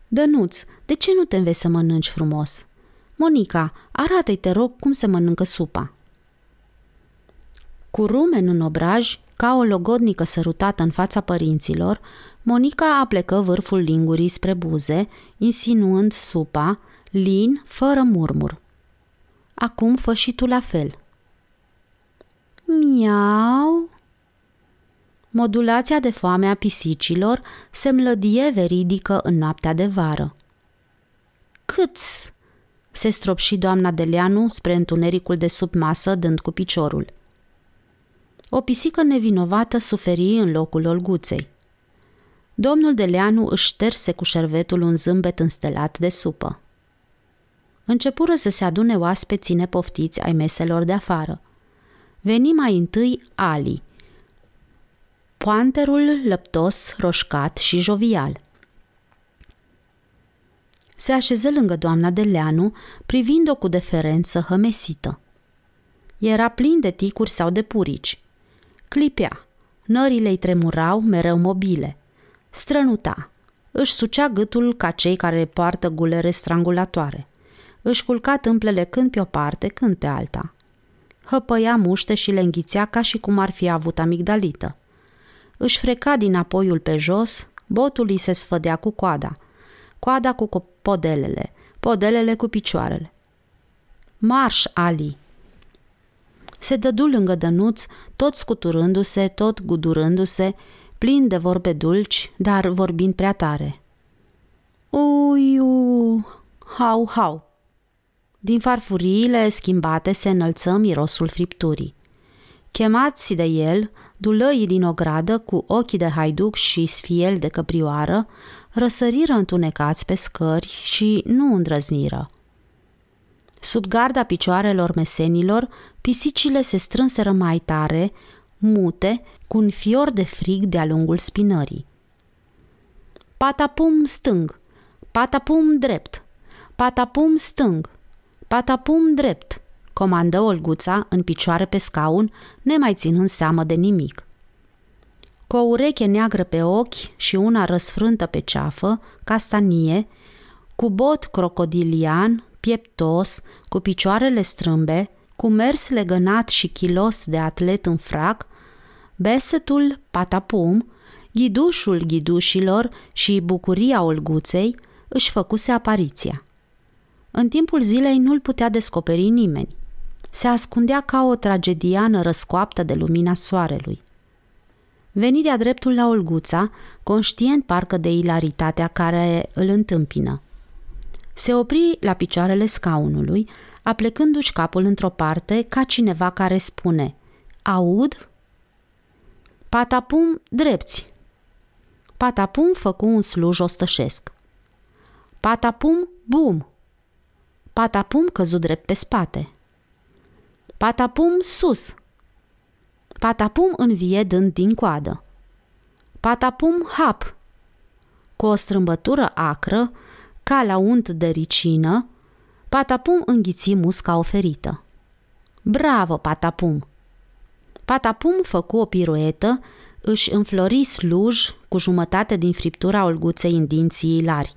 Dănuț, de ce nu te înveți să mănânci frumos? Monica, arată-i, te rog, cum se mănâncă supa. Cu rumen în obraj, ca o logodnică sărutată în fața părinților, Monica aplecă vârful lingurii spre buze, insinuând supa, lin, fără murmur. Acum fă și tu la fel. Miau! Modulația de foame a pisicilor se mlădie veridică în noaptea de vară. Câți? se stropși doamna Deleanu spre întunericul de sub masă, dând cu piciorul. O pisică nevinovată suferi în locul olguței. Domnul Deleanu își șterse cu șervetul un zâmbet înstelat de supă. Începură să se adune oaspeții nepoftiți ai meselor de afară. Veni mai întâi Ali, poanterul lăptos, roșcat și jovial – se așeză lângă doamna de Leanu, privind-o cu deferență hămesită. Era plin de ticuri sau de purici. Clipea. Nările îi tremurau mereu mobile. Strănuta. Își sucea gâtul ca cei care poartă gulere strangulatoare. Își culca tâmplele când pe o parte, când pe alta. Hăpăia muște și le înghițea ca și cum ar fi avut amigdalită. Își freca din apoiul pe jos, botul îi se sfădea cu coada – coada cu podelele, podelele cu picioarele. Marș, Ali! Se dădu lângă Dănuț, tot scuturându-se, tot gudurându-se, plin de vorbe dulci, dar vorbind prea tare. Uiu, hau, hau! Din farfuriile schimbate se înălță mirosul fripturii. Chemați de el, dulăii din ogradă cu ochii de haiduc și sfiel de căprioară, răsăriră întunecați pe scări și nu îndrăzniră. Sub garda picioarelor mesenilor, pisicile se strânseră mai tare, mute, cu un fior de frig de-a lungul spinării. Patapum stâng, patapum drept, patapum stâng, patapum drept, comandă Olguța în picioare pe scaun, nemai ținând seamă de nimic. Cu o ureche neagră pe ochi și una răsfrântă pe ceafă, castanie, cu bot crocodilian, pieptos, cu picioarele strâmbe, cu mers legănat și chilos de atlet în frac, besetul patapum, ghidușul ghidușilor și bucuria olguței își făcuse apariția. În timpul zilei nu-l putea descoperi nimeni. Se ascundea ca o tragediană răscoaptă de lumina soarelui. Veni de-a dreptul la Olguța, conștient parcă de ilaritatea care îl întâmpină. Se opri la picioarele scaunului, aplecându-și capul într-o parte ca cineva care spune Aud? Patapum drepți. Patapum făcu un sluj ostășesc. Patapum bum. Patapum căzu drept pe spate. Patapum sus. Patapum învie dând din coadă. Patapum hap. Cu o strâmbătură acră, ca la unt de ricină, Patapum înghiți musca oferită. Bravo, Patapum! Patapum făcu o piruetă, își înflori sluj cu jumătate din friptura olguței în dinții ilari.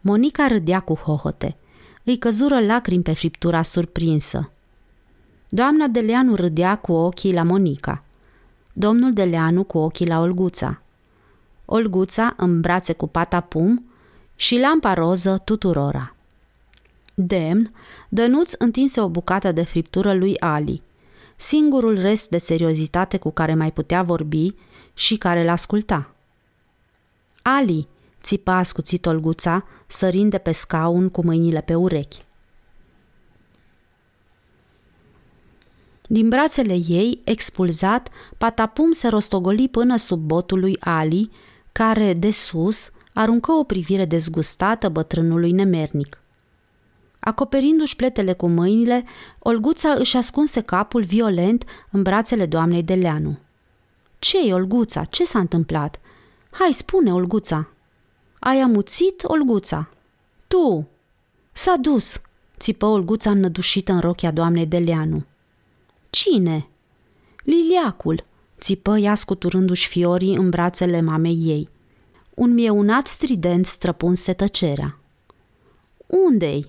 Monica râdea cu hohote. Îi căzură lacrimi pe friptura surprinsă. Doamna Deleanu râdea cu ochii la Monica. Domnul Deleanu cu ochii la Olguța. Olguța în brațe cu patapum și lampa roză tuturora. Demn, Dănuț întinse o bucată de friptură lui Ali, singurul rest de seriozitate cu care mai putea vorbi și care l-asculta. Ali, țipa ascuțit Olguța, sărind de pe scaun cu mâinile pe urechi. Din brațele ei, expulzat, patapum se rostogoli până sub botul lui Ali, care, de sus, aruncă o privire dezgustată bătrânului nemernic. Acoperindu-și pletele cu mâinile, Olguța își ascunse capul violent în brațele doamnei de Leanu. Ce-i, Olguța? Ce s-a întâmplat? Hai, spune, Olguța!" Ai amuțit, Olguța?" Tu!" S-a dus!" țipă Olguța înnădușită în rochia doamnei de Leanu. Cine?" Liliacul!" țipă ea scuturându-și fiorii în brațele mamei ei. Un mieunat strident străpunse tăcerea. Unde-i?"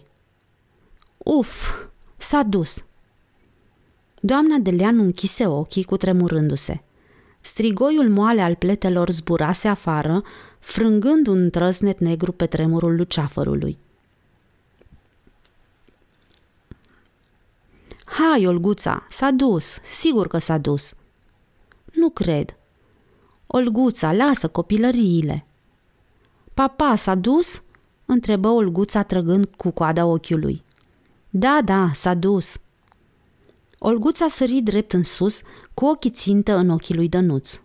Uf, s-a dus. Doamna Deleanu închise ochii cu tremurându-se. Strigoiul moale al pletelor zburase afară, frângând un trăsnet negru pe tremurul luceafărului. Hai, Olguța, s-a dus, sigur că s-a dus. Nu cred. Olguța, lasă copilăriile. Papa s-a dus? întrebă Olguța trăgând cu coada ochiului. Da, da, s-a dus. Olguța sări drept în sus, cu ochii țintă în ochii lui Dănuț.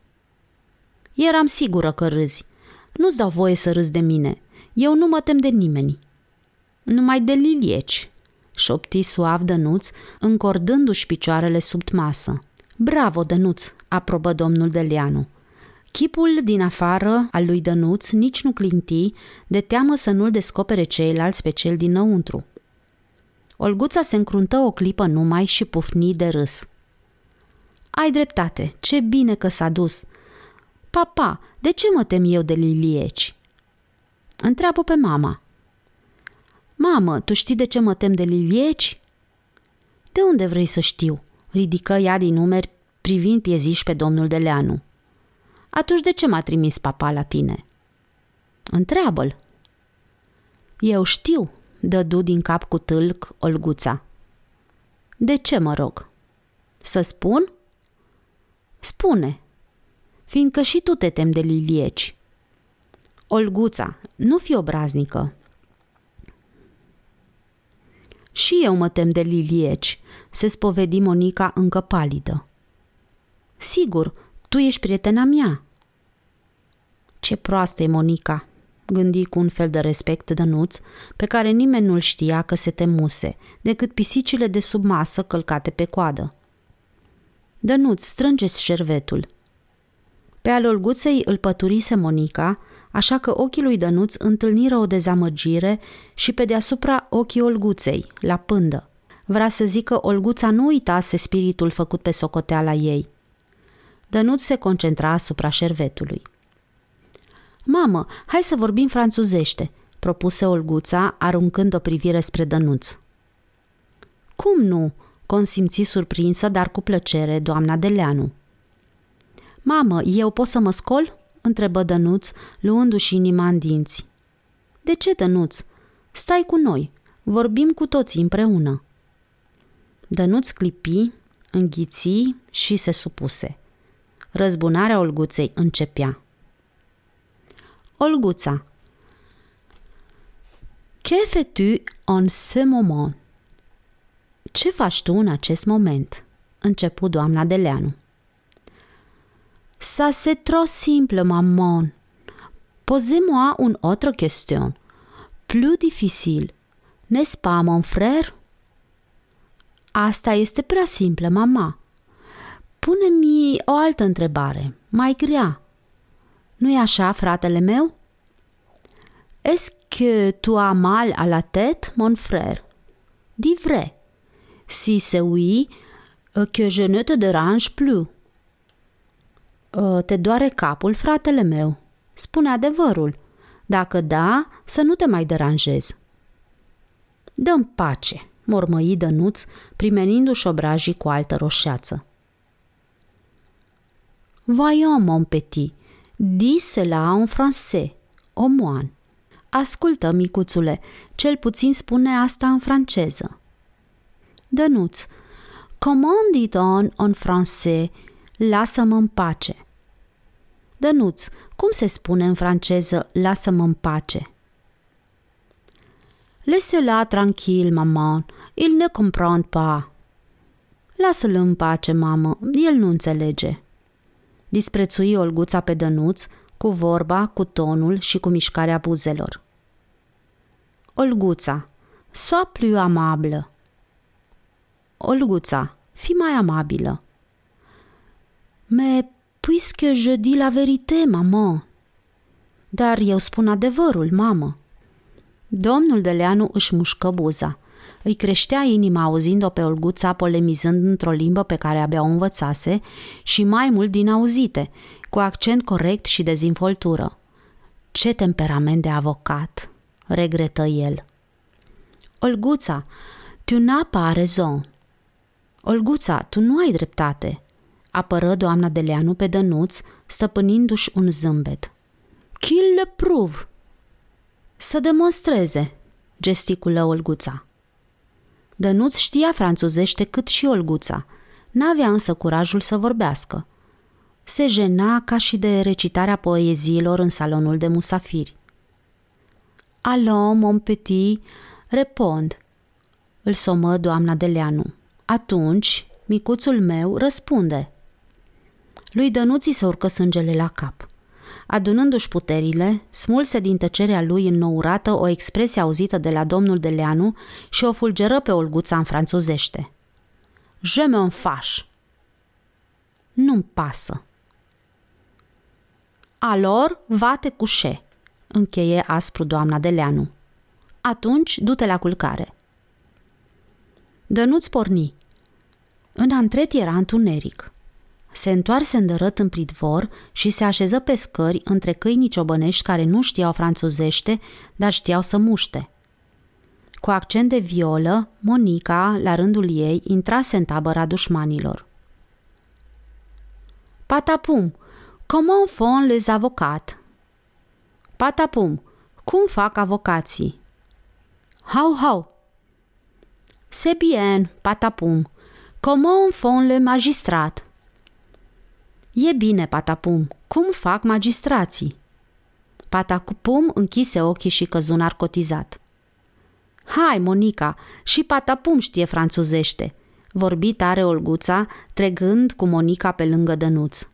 Eram sigură că râzi. Nu-ți dau voie să râzi de mine. Eu nu mă tem de nimeni. Numai de lilieci, șopti suav Dănuț, încordându-și picioarele sub masă. Bravo, Dănuț, aprobă domnul Deleanu. Chipul din afară al lui Dănuț nici nu clinti, de teamă să nu-l descopere ceilalți pe cel dinăuntru. Olguța se încruntă o clipă numai și pufni de râs. Ai dreptate, ce bine că s-a dus. Papa, de ce mă tem eu de lilieci? Întreabă pe mama. Mamă, tu știi de ce mă tem de lilieci? De unde vrei să știu? Ridică ea din numeri privind pieziș pe domnul de Leanu. Atunci de ce m-a trimis papa la tine? Întreabă-l. Eu știu, dădu din cap cu tâlc Olguța. De ce, mă rog? Să spun? Spune, fiindcă și tu te tem de lilieci. Olguța, nu fi obraznică. Și eu mă tem de lilieci, se spovedi Monica încă palidă. Sigur, tu ești prietena mea. Ce proastă e Monica, gândi cu un fel de respect Dănuț, pe care nimeni nu-l știa că se temuse, decât pisicile de sub masă călcate pe coadă. Dănuț, strângeți șervetul. Pe al Olguței îl păturise Monica, așa că ochii lui Dănuț întâlniră o dezamăgire și pe deasupra ochii Olguței, la pândă. Vrea să zică Olguța nu uitase spiritul făcut pe socoteala ei. Dănuț se concentra asupra șervetului. Mamă, hai să vorbim franțuzește, propuse Olguța, aruncând o privire spre Dănuț. Cum nu? consimți surprinsă, dar cu plăcere, doamna Deleanu. Mamă, eu pot să mă scol?" Întrebă Dănuț, luându-și inima în dinți. De ce, Dănuț? Stai cu noi, vorbim cu toții împreună." Dănuț clipi, înghiți și se supuse. Răzbunarea Olguței începea. Olguța. Que fais-tu en ce moment? Ce faci tu în acest moment?" începu doamna Deleanu. Ça c'est trop simple, maman. Posez-moi une autre question. Plus difficile. N'est-ce pas, mon frère? Asta este prea simplă, mama. Pune-mi o altă întrebare, mai grea. Nu-i așa, fratele meu? Est-ce que tu as mal à la tête, mon frère? Dis vrai. Si c'est oui, que je ne te dérange plus. Te doare capul, fratele meu? Spune adevărul. Dacă da, să nu te mai deranjezi. Dă-mi pace, mormăi Dănuț, primenindu-și obrajii cu altă roșeață. Voyons, mon petit, dis cela en français, omoan. Ascultă, micuțule, cel puțin spune asta în franceză. Dănuț, comment dit-on en français, lasă-mă în pace? Dănuț, cum se spune în franceză lasă-mă în pace? Laisse-la tranquille, maman, il ne comprend pas. Lasă-l în pace, mamă, el nu înțelege. Disprețui Olguța pe Dănuț, cu vorba, cu tonul și cu mișcarea buzelor. Olguța, sois plus amable. Olguța, fi mai amabilă. Me Puisque je dis la vérité, maman. Dar eu spun adevărul, mamă. Domnul Deleanu își mușcă buza. Îi creștea inima auzind-o pe Olguța polemizând într-o limbă pe care abia o învățase și mai mult din auzite, cu accent corect și dezinvoltură. Ce temperament de avocat, regretă el. Olguța, tu n'as pas raison. Olguța, tu nu ai dreptate apără doamna Deleanu pe Dănuț, stăpânindu-și un zâmbet. Kill le prouve! Să demonstreze, gesticulă Olguța. Dănuț știa franțuzește cât și Olguța, n-avea însă curajul să vorbească. Se jena ca și de recitarea poeziilor în salonul de musafiri. Alo, mon petit, repond, îl somă doamna Deleanu. Atunci, micuțul meu răspunde – lui Dănuții se urcă sângele la cap. Adunându-și puterile, smulse din tăcerea lui înnourată o expresie auzită de la domnul Deleanu și o fulgeră pe Olguța în franțuzește. Je me faș. Nu-mi pasă. Alor va te cușe, încheie aspru doamna Deleanu. Atunci, du-te la culcare. Dănuț porni. În antret era întuneric. Se întoarse îndărât în pridvor și se așeză pe scări între câinii ciobănești care nu știau franțuzește, dar știau să muște. Cu accent de violă, Monica, la rândul ei, intrase în tabăra dușmanilor. Patapum, comment font les avocats? Patapum, cum fac avocații? Hau, hau! C'est bien, patapum, comment font les magistrats? E bine, Patapum, cum fac magistrații? Patapum închise ochii și căzu narcotizat. Hai, Monica, și Patapum știe franțuzește, vorbi tare Olguța, tregând cu Monica pe lângă Dănuț.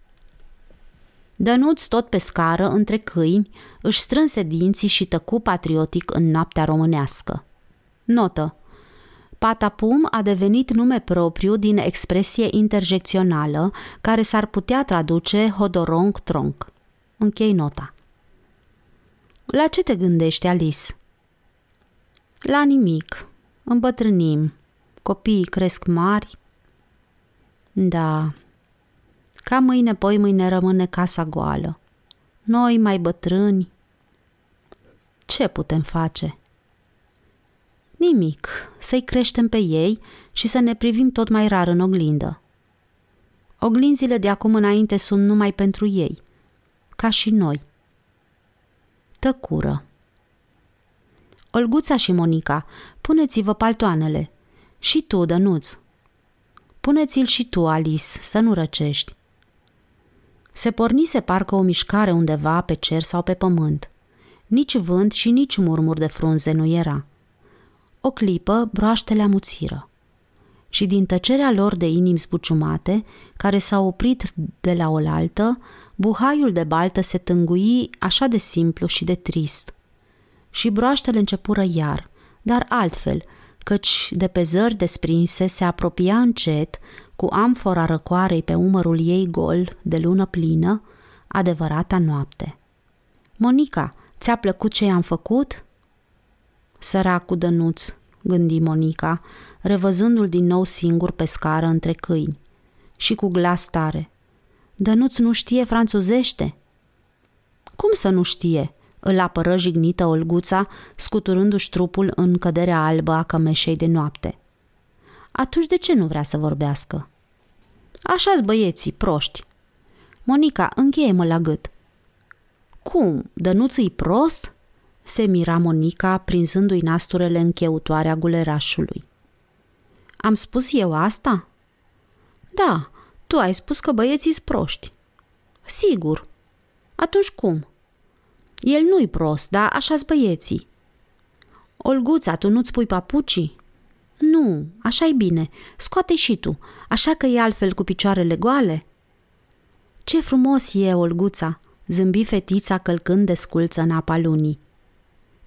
Dănuț, tot pe scară, între câini, își strânse dinții și tăcu patriotic în noaptea românească. Notă. Patapum a devenit nume propriu din expresie interjecțională care s-ar putea traduce hodorong-tronc. Închei nota. La ce te gândești, Alice? La nimic. Îmbătrânim. Copiii cresc mari. Da. Ca mâine, poi mâine rămâne casa goală. Noi mai bătrâni. Ce putem face? Nimic, să-i creștem pe ei și să ne privim tot mai rar în oglindă. Oglinzile de acum înainte sunt numai pentru ei, ca și noi. Tăcură. Olguța și Monica, puneți-vă paltoanele. Și tu, Dănuț. Puneți-l și tu, Alice, să nu răcești. Se pornise parcă o mișcare undeva pe cer sau pe pământ. Nici vânt și nici murmur de frunze nu era. O clipă, broaștele amuțiră. și din tăcerea lor de inimi zbuciumate, care s-au oprit de la oaltă, buhaiul de baltă se tângui așa de simplu și de trist. Și broaștele începură iar, dar altfel, căci de pe zări desprinse se apropia încet, cu amfora răcoarei pe umărul ei gol, de lună plină, adevărata noapte. Monica, ți-a plăcut ce i-am făcut?" Săracul Dănuț, gândi Monica, revăzându-l din nou singur pe scară între câini. Și cu glas tare. Dănuț nu știe franțuzește? Cum să nu știe? Îl apără jignită Olguța, scuturându-și trupul în căderea albă a cămeșei de noapte. Atunci de ce nu vrea să vorbească? Așa-s băieții, proști. Monica, încheie-mă la gât. Cum, dănuț prost? Se mira Monica, prinzându-i nasturele încheutoare a gulerașului. Am spus eu asta? Da, tu ai spus că băieții sunt proști. Sigur. Atunci cum? El nu-i prost, dar așa-s băieții. Olguța, tu nu-ți pui papucii? Nu, așa-i bine. Scoate și tu, așa că e altfel cu picioarele goale. Ce frumos e, Olguța, zâmbi fetița călcând de sculță în apa lunii.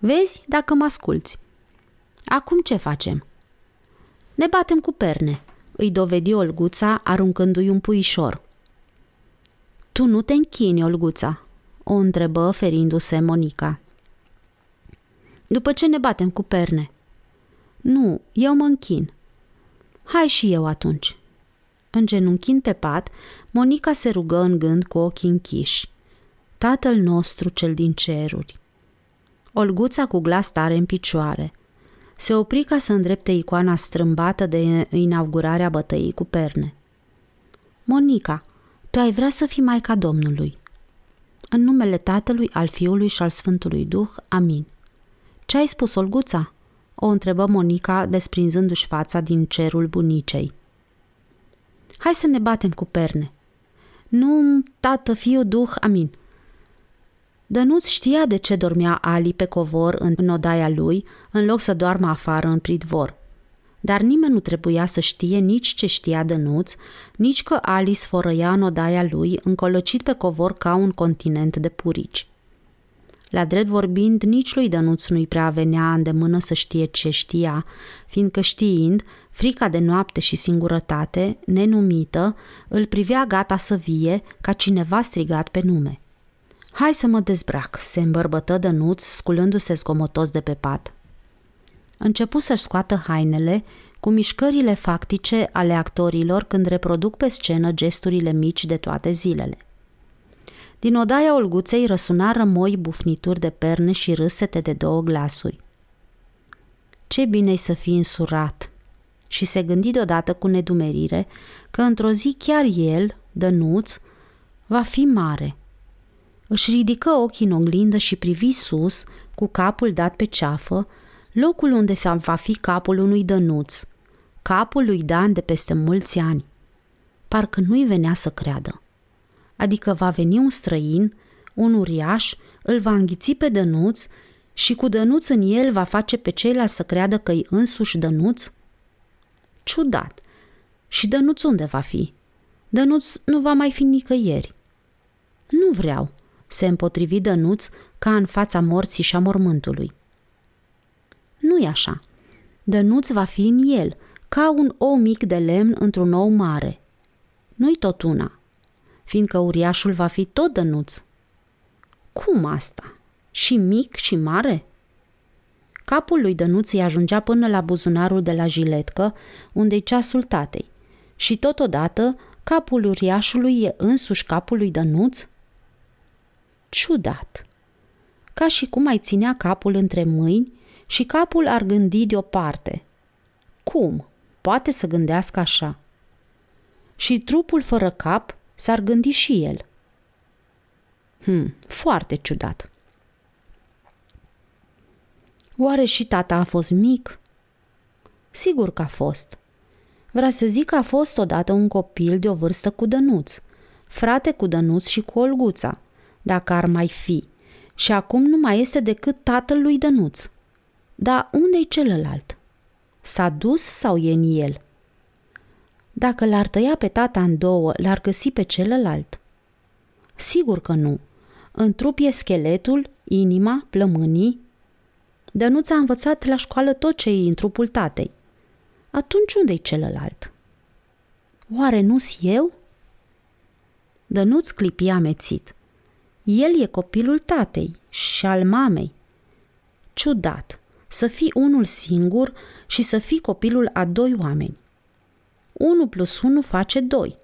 Vezi dacă mă asculți. Acum ce facem? Ne batem cu perne, îi dovedi Olguța aruncându-i un puișor. Tu nu te închini, Olguța, o întrebă ferindu-se Monica. După ce ne batem cu perne? Nu, eu mă închin. Hai și eu atunci. Îngenunchind pe pat, Monica se rugă în gând cu ochii închiși. Tatăl nostru cel din ceruri. Olguța cu glas tare în picioare. Se opri ca să îndrepte icoana strâmbată de inaugurarea bătăii cu perne. Monica, tu ai vrea să fii Maica Domnului. În numele Tatălui, al Fiului și al Sfântului Duh, amin. Ce ai spus, Olguța? O întrebă Monica, desprinzându-și fața din cerul bunicei. Hai să ne batem cu perne. Nu, tată, fiu, duh, amin. Dănuț știa de ce dormea Ali pe covor în odaia lui, în loc să doarmă afară în pridvor. Dar nimeni nu trebuia să știe nici ce știa Dănuț, nici că Ali sfărăia în odaia lui, încolocit pe covor ca un continent de purici. La drept vorbind, nici lui Dănuț nu-i prea venea îndemână să știe ce știa, fiindcă știind, frica de noapte și singurătate, nenumită, îl privea gata să vie ca cineva strigat pe nume. Hai să mă dezbrac, se îmbărbătă Dănuț, sculându-se zgomotos de pe pat. Începu să-și scoată hainele, cu mișcările factice ale actorilor când reproduc pe scenă gesturile mici de toate zilele. Din odaia Olguței răsunară moi bufnituri de perne și râsete de două glasuri. Ce bine să fii însurat! Și se gândi deodată cu nedumerire că într-o zi chiar el, Dănuț, va fi mare – își ridică ochii în oglindă și privi sus, cu capul dat pe ceafă, locul unde va fi capul unui dănuț, capul lui Dan de peste mulți ani. Parcă nu-i venea să creadă. Adică va veni un străin, un uriaș, îl va înghiți pe dănuț și cu dănuț în el va face pe ceilalți să creadă că-i însuși dănuț? Ciudat. Și dănuț unde va fi? Dănuț nu va mai fi nicăieri. Nu vreau, se împotrivi Dănuț ca în fața morții și a mormântului. Nu-i așa. Dănuț va fi în el, ca un ou mic de lemn într-un ou mare. Nu-i tot una, fiindcă uriașul va fi tot Dănuț. Cum asta? Și mic și mare? Capul lui Dănuț îi ajungea până la buzunarul de la jiletcă, unde-i ceasul tatei. Și totodată, capul uriașului e însuși capul lui Dănuț? Ciudat. Ca și cum ai ținea capul între mâini și capul ar gândi deoparte. Cum? Poate să gândească așa. Și trupul fără cap s-ar gândi și el. Hmm, foarte ciudat. Oare și tata a fost mic? Sigur că a fost. Vrea să zic că a fost odată un copil de o vârstă cu Dănuț, frate cu Dănuț și cu Olguța, dacă ar mai fi. Și acum nu mai este decât tatăl lui Dănuț. Dar unde-i celălalt? S-a dus sau e în el? Dacă l-ar tăia pe tata în două, l-ar găsi pe celălalt? Sigur că nu. În trup e scheletul, inima, plămânii. Dănuța a învățat la școală tot ce e în trupul tatei. Atunci unde-i celălalt? Oare nu-s eu? Dănuț clipi amețit. El e copilul tatei și al mamei. Ciudat, să fii unul singur și să fii copilul a doi oameni. 1 plus 1 face 2.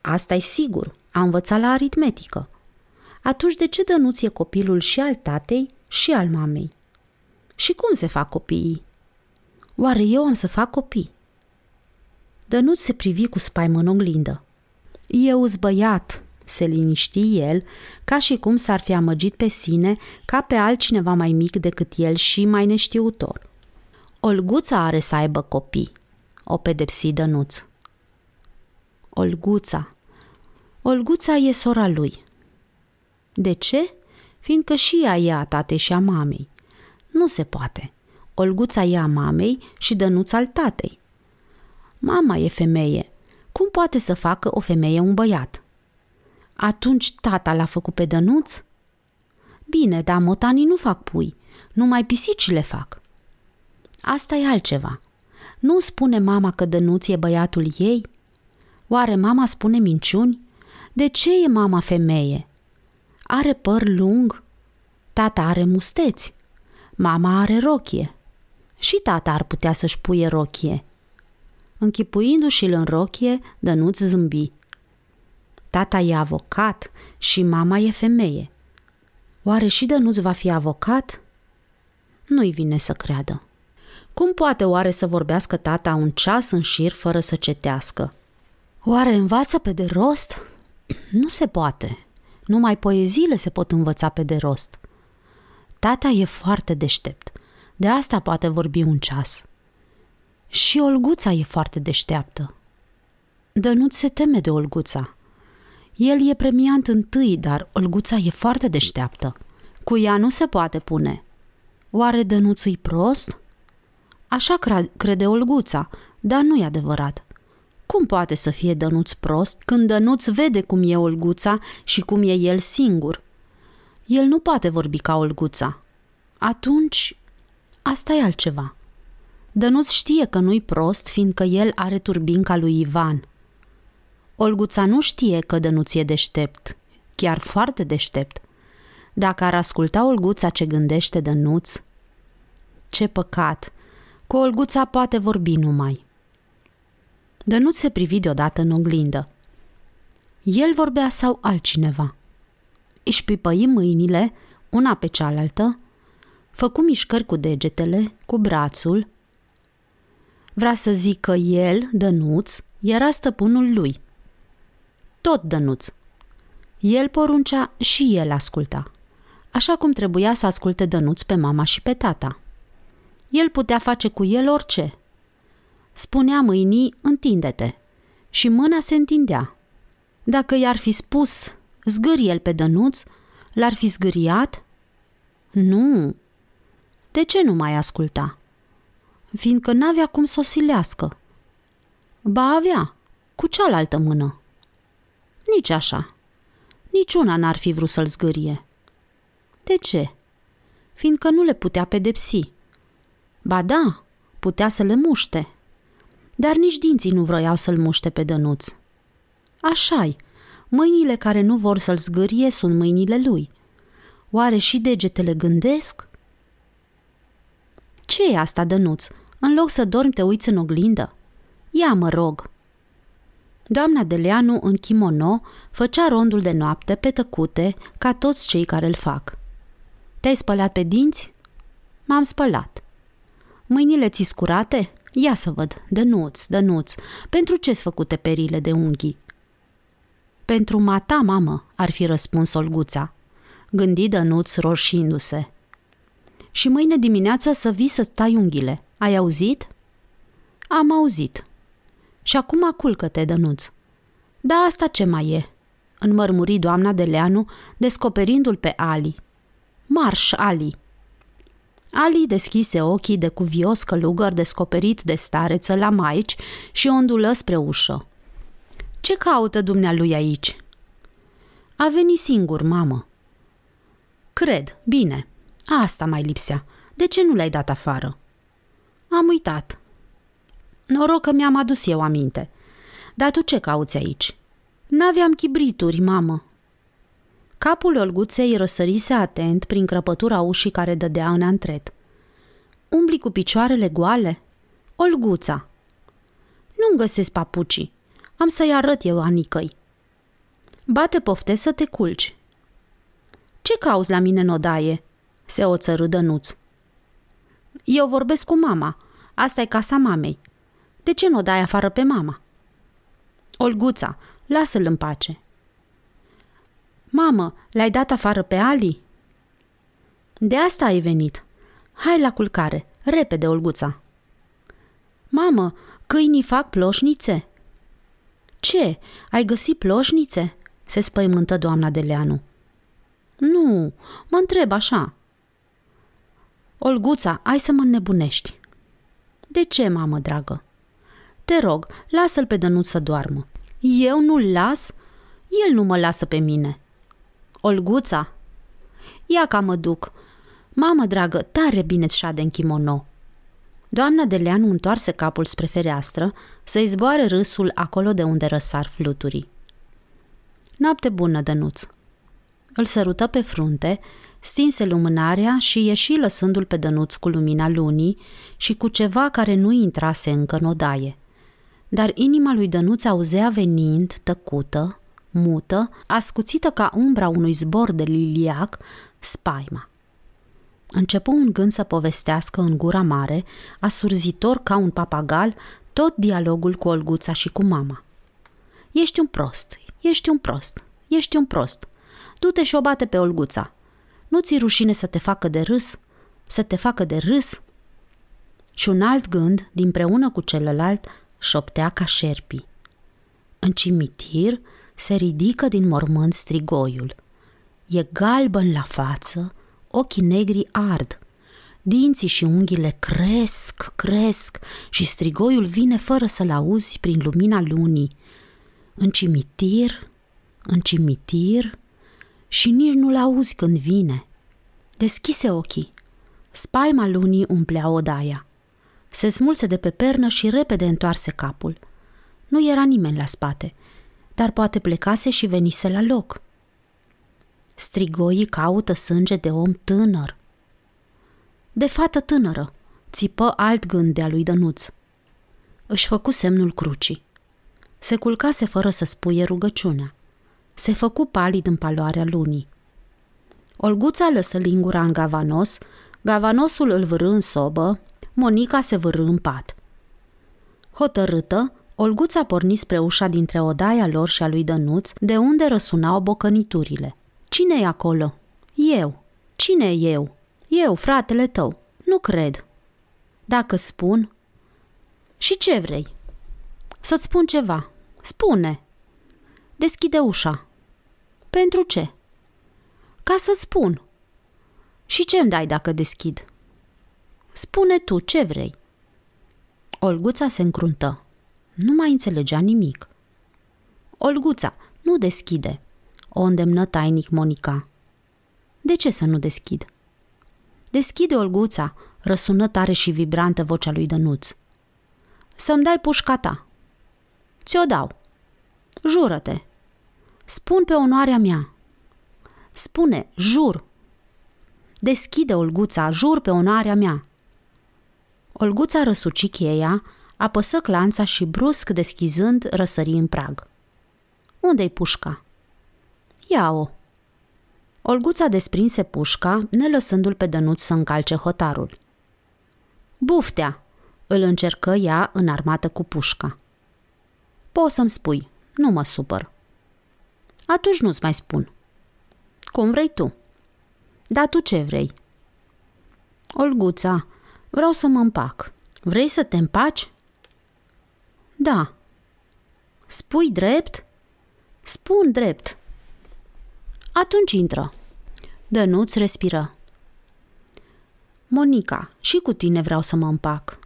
Asta e sigur, a învățat la aritmetică. Atunci de ce Dănuț e copilul și al tatei și al mamei? Și cum se fac copiii? Oare eu am să fac copii? Dănuț se privi cu spaimă în oglindă. Eu băiat, se liniști el, ca și cum s-ar fi amăgit pe sine ca pe altcineva mai mic decât el și mai neștiutor. Olguța are să aibă copii, o pedepsi Dănuț. Olguța. Olguța e sora lui. De ce? Fiindcă și ea e a tatei și a mamei. Nu se poate. Olguța e a mamei și Dănuț al tatei. Mama e femeie. Cum poate să facă o femeie un băiat? Atunci tata l-a făcut pe Dănuț? Bine, dar motanii nu fac pui, numai pisicile fac. Asta e altceva. Nu spune mama că Dănuț e băiatul ei? Oare mama spune minciuni? De ce e mama femeie? Are păr lung? Tata are musteți. Mama are rochie. Și tata ar putea să-și puie rochie. Închipuindu-și-l în rochie, Dănuț zâmbi. Tata e avocat și mama e femeie. Oare și Dănuț va fi avocat? Nu-i vine să creadă. Cum poate oare să vorbească tata un ceas în șir fără să cetească? Oare învață pe de rost? Nu se poate. Numai poeziile se pot învăța pe de rost. Tata e foarte deștept. De asta poate vorbi un ceas. Și Olguța e foarte deșteaptă. Dănuț se teme de Olguța. El e premiant întâi, dar Olguța e foarte deșteaptă. Cu ea nu se poate pune. Oare Dănuț e prost? Așa crede Olguța, dar nu e adevărat. Cum poate să fie Dănuț prost când Dănuț vede cum e Olguța și cum e el singur? El nu poate vorbi ca Olguța. Atunci, asta e altceva. Dănuț știe că nu-i prost, fiindcă el are turbinca lui Ivan. Olguța nu știe că Dănuț e deștept, chiar foarte deștept. Dacă ar asculta Olguța ce gândește Dănuț, ce păcat, cu Olguța poate vorbi numai. Dănuț se privi deodată în oglindă. El vorbea sau altcineva? Își pipăi mâinile, una pe cealaltă, făcu mișcări cu degetele, cu brațul. Vrea să zic că el, Dănuț, era stăpânul lui. Tot Dănuț. El poruncea și el asculta. Așa cum trebuia să asculte Dănuț pe mama și pe tata. El putea face cu el orice. Spunea mâinii, întinde-te. Și mâna se întindea. Dacă i-ar fi spus, zgâri el pe Dănuț, l-ar fi zgâriat? Nu. De ce nu mai asculta? Fiindcă n-avea cum să o silească. Ba avea, cu cealaltă mână. Nici așa. Niciuna n-ar fi vrut să-l zgârie. De ce? Fiindcă nu le putea pedepsi. Ba da, putea să le muște. Dar nici dinții nu vroiau să-l muște pe Dănuț. Așa-i, mâinile care nu vor să-l zgârie sunt mâinile lui. Oare și degetele gândesc? Ce e asta, Dănuț? În loc să dormi, te uiți în oglindă? Ia, mă rog. Doamna Deleanu, în kimono, făcea rondul de noapte pe tăcute, ca toți cei care îl fac. Te-ai spălat pe dinți? M-am spălat. Mâinile ți scurate? Ia să văd, dănuț, dănuț, pentru ce-s făcute perile de unghii? Pentru mata, mamă, ar fi răspuns Olguța. Gândi dănuț roșindu-se. Și mâine dimineață să vii să stai unghiile. Ai auzit? Am auzit. Și acum culcă-te, Dănuț. Da, asta ce mai e? Înmărmuri doamna de Leanu, descoperindu-l pe Ali. Marș, Ali! Ali deschise ochii de cuvios călugăr descoperit de stareță la maici și ondulă spre ușă. Ce caută dumnealui aici?" A venit singur, mamă." Cred, bine. Asta mai lipsea. De ce nu l-ai dat afară?" Am uitat." Noroc că mi-am adus eu aminte. Dar tu ce cauți aici?" N-aveam chibrituri, mamă." Capul Olguței răsărise atent prin crăpătura ușii care dădea în antret. Umbli cu picioarele goale? Olguța! Nu-mi găsesc papucii. Am să-i arăt eu anicăi. Bate pofte să te culci. Ce cauți la mine în odaie? Se oțărâ Dănuț. Eu vorbesc cu mama. Asta e casa mamei. De ce nu o dai afară pe mama? Olguța, lasă-l în pace. Mamă, l-ai dat afară pe Ali? De asta ai venit. Hai la culcare, repede, Olguța. Mamă, câinii fac ploșnițe? Ce, ai găsit ploșnițe? Se spăimântă doamna de Leanu. Nu, mă întreb așa. Olguța, ai să mă nebunești. De ce, mamă dragă? Te rog, lasă-l pe Dănuț să doarmă. Eu nu-l las? El nu mă lasă pe mine. Olguța? Ia ca mă duc. Mamă dragă, tare bine-ți șade în kimono. Doamna de Leanu întoarse capul spre fereastră să-i zboare râsul acolo de unde răsar fluturii. Noapte bună, Dănuț! Îl sărută pe frunte, stinse lumânarea și ieși lăsându-l pe Dănuț cu lumina lunii și cu ceva care nu intrase încă în odaie. Dar inima lui Dănuț auzea venind, tăcută, mută, ascuțită ca umbra unui zbor de liliac, spaima. Începu un gând să povestească în gura mare, asurzitor ca un papagal, tot dialogul cu Olguța și cu mama. Ești un prost, ești un prost, ești un prost. Du-te și o bate pe Olguța. Nu ți rușine să te facă de râs? Să te facă de râs? Și un alt gând, dinpreună cu celălalt, șoptea ca șerpii. În cimitir se ridică din mormânt strigoiul. E galben la față, ochii negri ard. Dinții și unghiile cresc, cresc și strigoiul vine fără să-l auzi prin lumina lunii. În cimitir, în cimitir și nici nu-l auzi când vine. Deschise ochii. Spaima lunii umplea odaia. Se smulse de pe pernă și repede întoarse capul. Nu era nimeni la spate, dar poate plecase și venise la loc. Strigoii caută sânge de om tânăr. De fată tânără, țipă alt gând de-a lui Dănuț. Își făcu semnul crucii. Se culcase fără să spuie rugăciunea. Se făcu palid în paloarea lunii. Olguța lăsă lingura în gavanos, gavanosul îl vârâ în sobă, Monica se vârâ în pat. Hotărâtă, Olguța porni spre ușa dintre odaia lor și a lui Dănuț, de unde răsunau bocăniturile. cine e acolo?" Eu." Cine e eu?" Eu, fratele tău." Nu cred." Dacă spun." Și ce vrei?" Să-ți spun ceva." Spune." Deschide ușa." Pentru ce?" Ca să spun." Și ce-mi dai dacă deschid?" Spune tu ce vrei." Olguța se încruntă. Nu mai înțelegea nimic. Olguța, nu deschide, o îndemnă tainic Monica. De ce să nu deschid? Deschide, Olguța, răsună tare și vibrantă vocea lui Dănuț. Să-mi dai pușca ta. Ți-o dau. Jură-te. Spun pe onoarea mea. Spune, jur. Deschide, Olguța, jur pe onoarea mea. Olguța răsuci cheia, apăsă clanța și brusc deschizând răsări în prag. Unde-i pușca? Ia-o. Olguța desprinse pușca, ne lăsându-l pe Dănuț să încalce hotarul. Buftea! Îl încercă ea înarmată cu pușca. Poți să-mi spui, nu mă supăr. Atunci nu-ți mai spun. Cum vrei tu. Dar tu ce vrei? Olguța, vreau să mă împac. Vrei să te împaci? Da. Spui drept? Spun drept. Atunci intră. Dănuț respiră. Monica, și cu tine vreau să mă împac.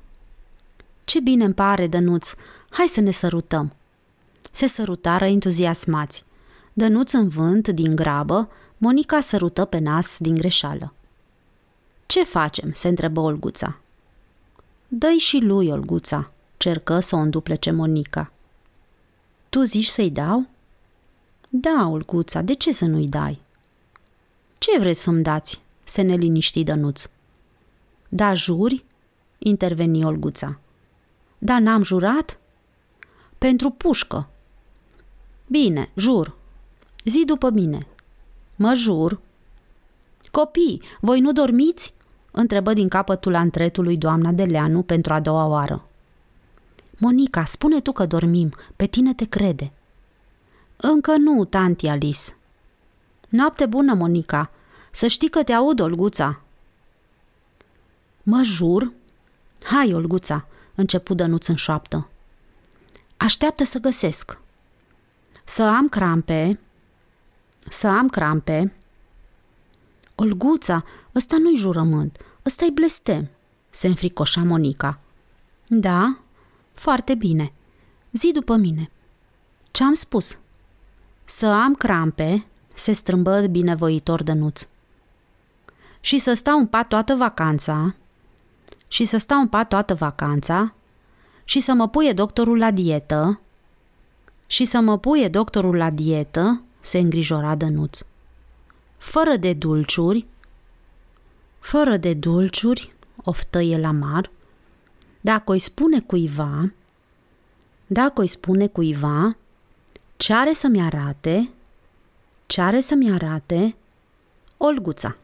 Ce bine îmi pare, Dănuț, hai să ne sărutăm. Se sărutară entuziasmați. Dănuț în vânt, din grabă, Monica sărută pe nas din greșeală. Ce facem?" se întrebă Olguța. Dă-i și lui, Olguța, cercă să o înduplece Monica. Tu zici să-i dau? Da, Olguța, de ce să nu-i dai? Ce vreți să-mi dați? se neliniști Dănuț. Da, juri? interveni Olguța. Da, n-am jurat? Pentru pușcă. Bine, jur. Zi după mine. Mă jur. Copii, voi nu dormiți? Întrebă din capătul antretului doamna Deleanu pentru a doua oară. Monica, spune tu că dormim, pe tine te crede. Încă nu, tanti Alice. Noapte bună, Monica. Să știi că te aud, Olguța. Mă jur? Hai, Olguța, începu Dănuț în șoaptă. Așteaptă să găsesc. Să am crampe, să am crampe. Olguța, ăsta nu-i jurământ, ăsta-i blestem, se înfricoșa Monica. Da, foarte bine. Zi după mine. Ce-am spus? Să am crampe, se strâmbă binevoitor Dănuț. Și să stau în pat toată vacanța, și să stau în pat toată vacanța, și să mă puie doctorul la dietă, și să mă puie doctorul la dietă, se îngrijora Dănuț. Fără de dulciuri, fără de dulciuri, oftă el amar, dacă îi spune cuiva, dacă îi spune cuiva, ce are să-mi arate, ce are să-mi arate, Olguța.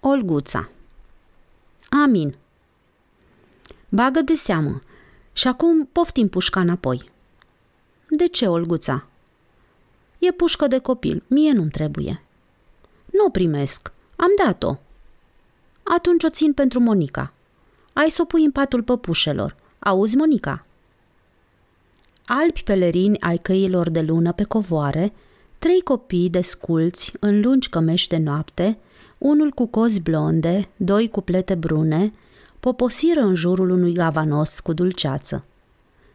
Olguța. Amin. Bagă de seamă. Și acum poftim pușca înapoi. De ce, Olguța? E pușcă de copil, mie nu-mi trebuie. Nu o primesc, am dat-o. Atunci o țin pentru Monica. Ai să o pui în patul păpușelor. Auzi, Monica? Albi pelerini ai căilor de lună pe covoare, trei copii desculți în lungi cămeși de noapte, unul cu cozi blonde, doi cu plete brune, poposiră în jurul unui gavanos cu dulceață.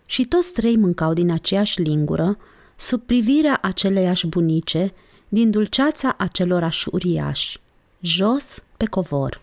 Și toți trei mâncau din aceeași lingură, sub privirea aceleiași bunice, din dulceața acelorași uriași, jos pe covor.